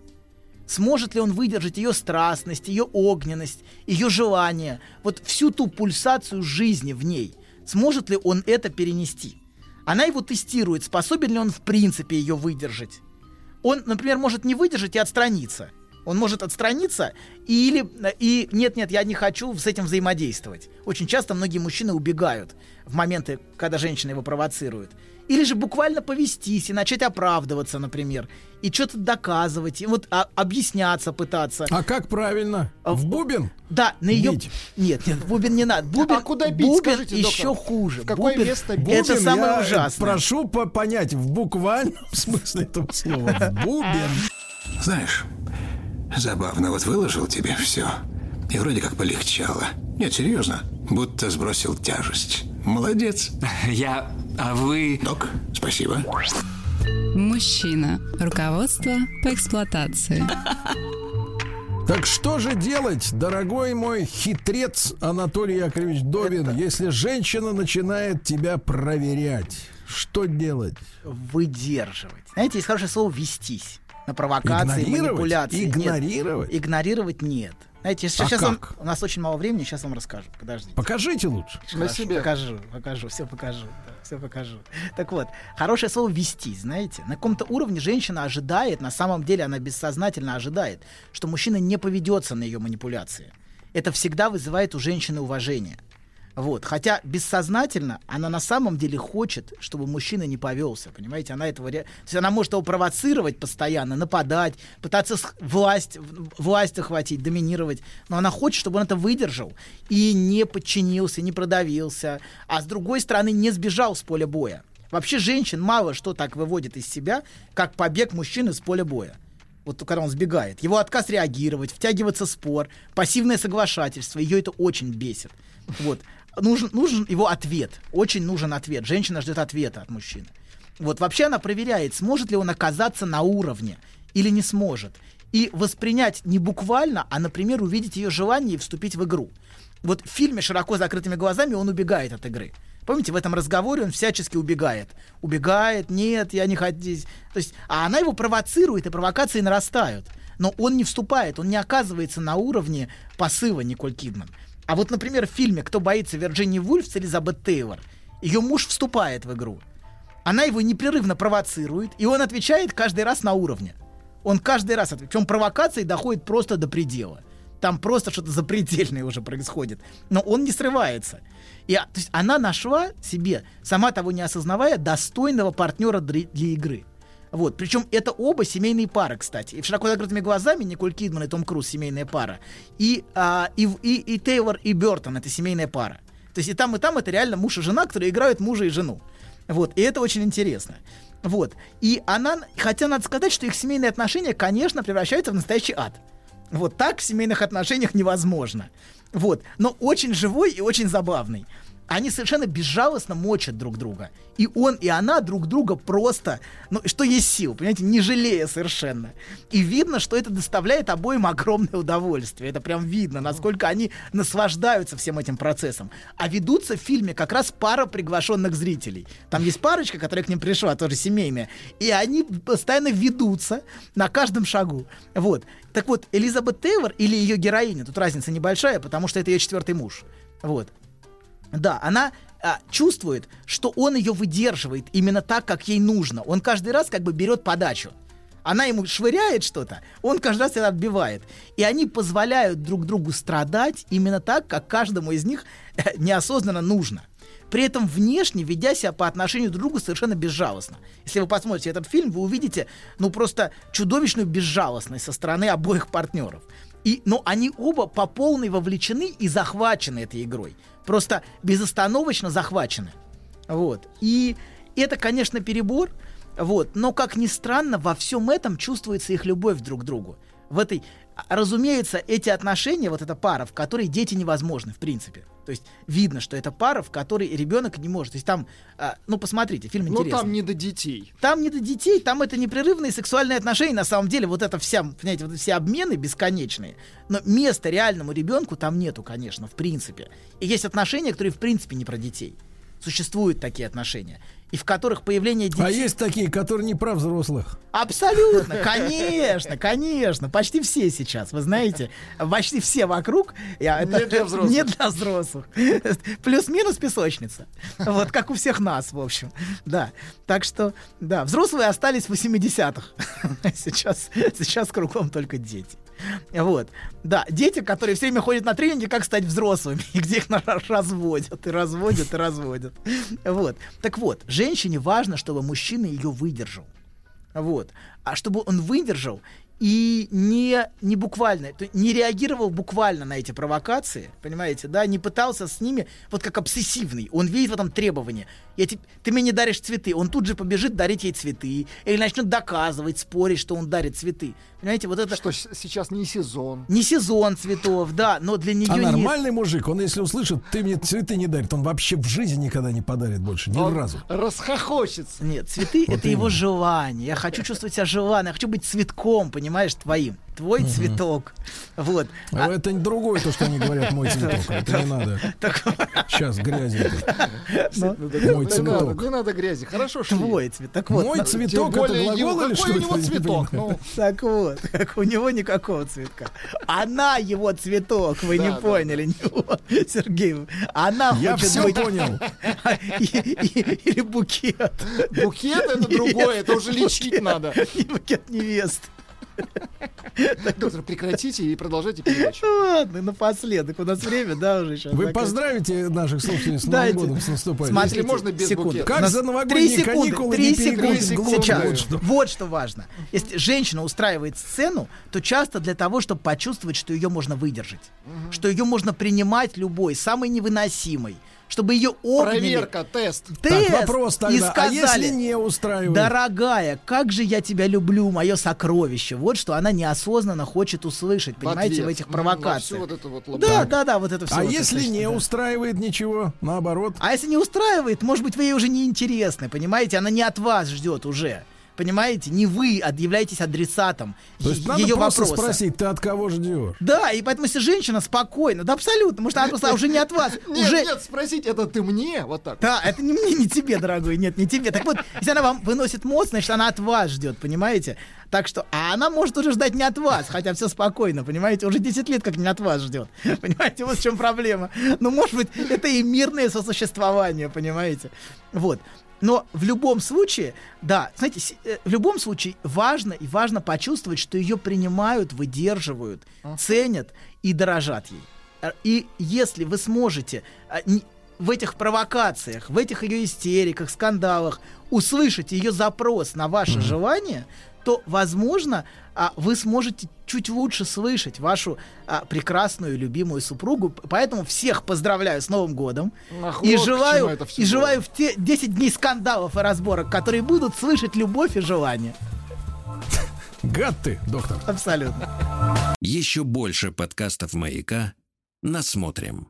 Сможет ли он выдержать ее страстность, ее огненность, ее желание, вот всю ту пульсацию жизни в ней. Сможет ли он это перенести? Она его тестирует, способен ли он в принципе ее выдержать. Он, например, может не выдержать и отстраниться. Он может отстраниться или и нет, нет, я не хочу с этим взаимодействовать. Очень часто многие мужчины убегают в моменты, когда женщина его провоцирует. Или же буквально повестись и начать оправдываться, например, и что-то доказывать, и вот а, объясняться пытаться. А как правильно? В бубен? Да, на ее. Бить. Нет, нет, в бубен не надо. Бубен, А куда бить, бубен скажите, еще доктор? хуже. В какое Бубен- место бить? Это Бубен, самое я ужасное. Прошу по- понять в буквальном смысле этого слова. В бубен. Знаешь, забавно, вот выложил тебе все. И вроде как полегчало. Нет, серьезно, будто сбросил тяжесть. Молодец. Я... А вы... Док, спасибо. Мужчина. Руководство по эксплуатации. Так что же делать, дорогой мой хитрец Анатолий Яковлевич Довин, если женщина начинает тебя проверять? Что делать? Выдерживать. Знаете, есть хорошее слово «вестись». На провокации, Игнорировать? манипуляции. Нет, Игнорировать? игнорировать нет. Знаете, сейчас, А сейчас вам- как? у нас очень мало времени, сейчас вам расскажу. Подождите. Покажите лучше. На Хорошо, себе. Покажу, покажу, все покажу. все покажу. Так вот, хорошее слово вести, знаете. На каком-то уровне женщина ожидает, на самом деле она бессознательно ожидает, что мужчина не поведется на ее манипуляции. Это всегда вызывает у женщины уважение. Вот. Хотя бессознательно она на самом деле хочет, чтобы мужчина не повелся, понимаете? Она этого ре- То есть она может его провоцировать постоянно, нападать, пытаться власть, власть охватить, доминировать. Но она хочет, чтобы он это выдержал и не подчинился, не продавился. А с другой стороны, не сбежал с поля боя. Вообще женщин мало что так выводит из себя, как побег мужчины с поля боя. Вот когда он сбегает. Его отказ реагировать, втягиваться в спор, пассивное соглашательство. Ее это очень бесит. Вот. Нужен, нужен его ответ. Очень нужен ответ. Женщина ждет ответа от мужчины. Вот вообще она проверяет, сможет ли он оказаться на уровне или не сможет. И воспринять не буквально, а, например, увидеть ее желание и вступить в игру. Вот в фильме «Широко закрытыми глазами» он убегает от игры. Помните, в этом разговоре он всячески убегает. Убегает, нет, я не хочу. То есть, а она его провоцирует, и провокации нарастают. Но он не вступает, он не оказывается на уровне посыва Николь Кидман. А вот, например, в фильме «Кто боится Вирджинии Вульф» с Элизабет Тейлор, ее муж вступает в игру. Она его непрерывно провоцирует, и он отвечает каждый раз на уровне. Он каждый раз отвечает. Причем провокации доходит просто до предела. Там просто что-то запредельное уже происходит. Но он не срывается. И, а, то есть она нашла себе, сама того не осознавая, достойного партнера для, для игры. Вот. Причем это оба семейные пары, кстати. И в широко закрытыми глазами Николь Кидман и Том Круз семейная пара. И, а, и, и, и Тейлор и Бертон это семейная пара. То есть и там, и там это реально муж и жена, которые играют мужа и жену. Вот. И это очень интересно. Вот. И она, хотя надо сказать, что их семейные отношения, конечно, превращаются в настоящий ад. Вот так в семейных отношениях невозможно. Вот. Но очень живой и очень забавный. Они совершенно безжалостно мочат друг друга. И он, и она друг друга просто, ну, что есть сил, понимаете, не жалея совершенно. И видно, что это доставляет обоим огромное удовольствие. Это прям видно, насколько они наслаждаются всем этим процессом. А ведутся в фильме как раз пара приглашенных зрителей. Там есть парочка, которая к ним пришла, тоже семейная. И они постоянно ведутся на каждом шагу. Вот. Так вот, Элизабет Тейлор или ее героиня, тут разница небольшая, потому что это ее четвертый муж. Вот. Да, она а, чувствует, что он ее выдерживает именно так, как ей нужно. Он каждый раз как бы берет подачу. Она ему швыряет что-то, он каждый раз это отбивает. И они позволяют друг другу страдать именно так, как каждому из них э, неосознанно нужно. При этом внешне ведя себя по отношению друг к другу совершенно безжалостно. Если вы посмотрите этот фильм, вы увидите, ну, просто чудовищную безжалостность со стороны обоих партнеров. И, но они оба по полной вовлечены и захвачены этой игрой. Просто безостановочно захвачены. Вот. И это, конечно, перебор. Вот. Но, как ни странно, во всем этом чувствуется их любовь друг к другу. В этой, разумеется, эти отношения, вот эта пара, в которой дети невозможны, в принципе. То есть видно, что это пара, в которой ребенок не может. То есть там, а, ну посмотрите, фильм интересный. там не до детей. Там не до детей, там это непрерывные сексуальные отношения. На самом деле, вот это вся, понимаете, вот все обмены бесконечные. Но места реальному ребенку там нету, конечно, в принципе. И есть отношения, которые в принципе не про детей. Существуют такие отношения. И в которых появление детей... А есть такие, которые не про взрослых. Абсолютно, конечно, конечно. Почти все сейчас, вы знаете. Почти все вокруг. Я, Не для взрослых. Не для взрослых. Плюс-минус песочница. Вот, как у всех нас, в общем. Да. Так что, да, взрослые остались в 80-х. Сейчас, сейчас кругом только дети. Вот. Да, дети, которые все время ходят на тренинги, как стать взрослыми, и где их разводят, и разводят, и разводят. Вот. Так вот, женщине важно, чтобы мужчина ее выдержал. Вот. А чтобы он выдержал и не, не буквально, не реагировал буквально на эти провокации, понимаете, да, не пытался с ними, вот как обсессивный, он видит в этом требование. Я те- ты мне не даришь цветы, он тут же побежит дарить ей цветы, или начнет доказывать, спорить, что он дарит цветы. Понимаете, вот это... Что сейчас не сезон. Не сезон цветов, да, но для нее А нормальный мужик, он если услышит, ты мне цветы не дарит, он вообще в жизни никогда не подарит больше, ни Он разу. Расхохочется. Нет, цветы Вот это его желание. Я хочу чувствовать себя желанным, я хочу быть цветком, понимаешь, твоим. Твой цветок. Вот. А это другое то, что они говорят, мой цветок. Это не надо. Сейчас грязи. Ну, Мой Не надо, цветок. не надо грязи. Хорошо шли. Твой цветок. Так вот, Мой цветок это глагол или какой что? у него Я не цветок? Ну, Так вот, как у него никакого цветка. Она его цветок, вы не поняли, Сергей. Она Я хочет все быть... понял. Или букет. букет это другое, это уже лечить надо. И букет невесты. Доктор, прекратите и продолжайте передачу. Ладно, напоследок. У нас время, да, уже сейчас. Вы поздравите наших слушателей с Новым годом, с наступающим. Если можно, без букета. Как за три новогодние секунды, каникулы три не секунды. Сейчас. Вот что. Вот что важно. Если женщина устраивает сцену, то часто для того, чтобы почувствовать, что ее можно выдержать, что ее можно принимать любой, самый невыносимый, чтобы ее обняли. Проверка, тест. Тест, Так, вопрос и тогда, а сказали, если не устраивает? Дорогая, как же я тебя люблю, мое сокровище. Вот что она неосознанно хочет услышать, понимаете, в, ответ. этих провокациях. вот эту вот Да, да, да, вот это все. А если не устраивает ничего, наоборот? А если не устраивает, может быть, вы ей уже не интересны, понимаете? Она не от вас ждет уже. Понимаете? Не вы являетесь адресатом То есть надо ее просто вопроса. спросить, ты от кого ждешь? Да, и поэтому если женщина спокойна, да абсолютно, потому что она просто уже не от вас. Нет, уже... нет, спросить, это ты мне? Вот так. Да, это не мне, не тебе, дорогой, нет, не тебе. Так вот, если она вам выносит мозг, значит, она от вас ждет, понимаете? Так что, а она может уже ждать не от вас, хотя все спокойно, понимаете? Уже 10 лет как не от вас ждет. Понимаете, вот в чем проблема. Ну, может быть, это и мирное сосуществование, понимаете? Вот. Но в любом случае, да, знаете, э, в любом случае важно и важно почувствовать, что ее принимают, выдерживают, ценят и дорожат ей. Э, И если вы сможете не- в этих провокациях, в этих ее истериках, скандалах услышать ее запрос на ваше желание, то, возможно, а, вы сможете чуть лучше слышать вашу а, прекрасную, любимую супругу. Поэтому всех поздравляю с Новым годом. Ах, и вот желаю, и желаю в те 10 дней скандалов и разборок, которые будут слышать любовь и желание. Гад ты, доктор. Абсолютно. Еще больше подкастов «Маяка» насмотрим.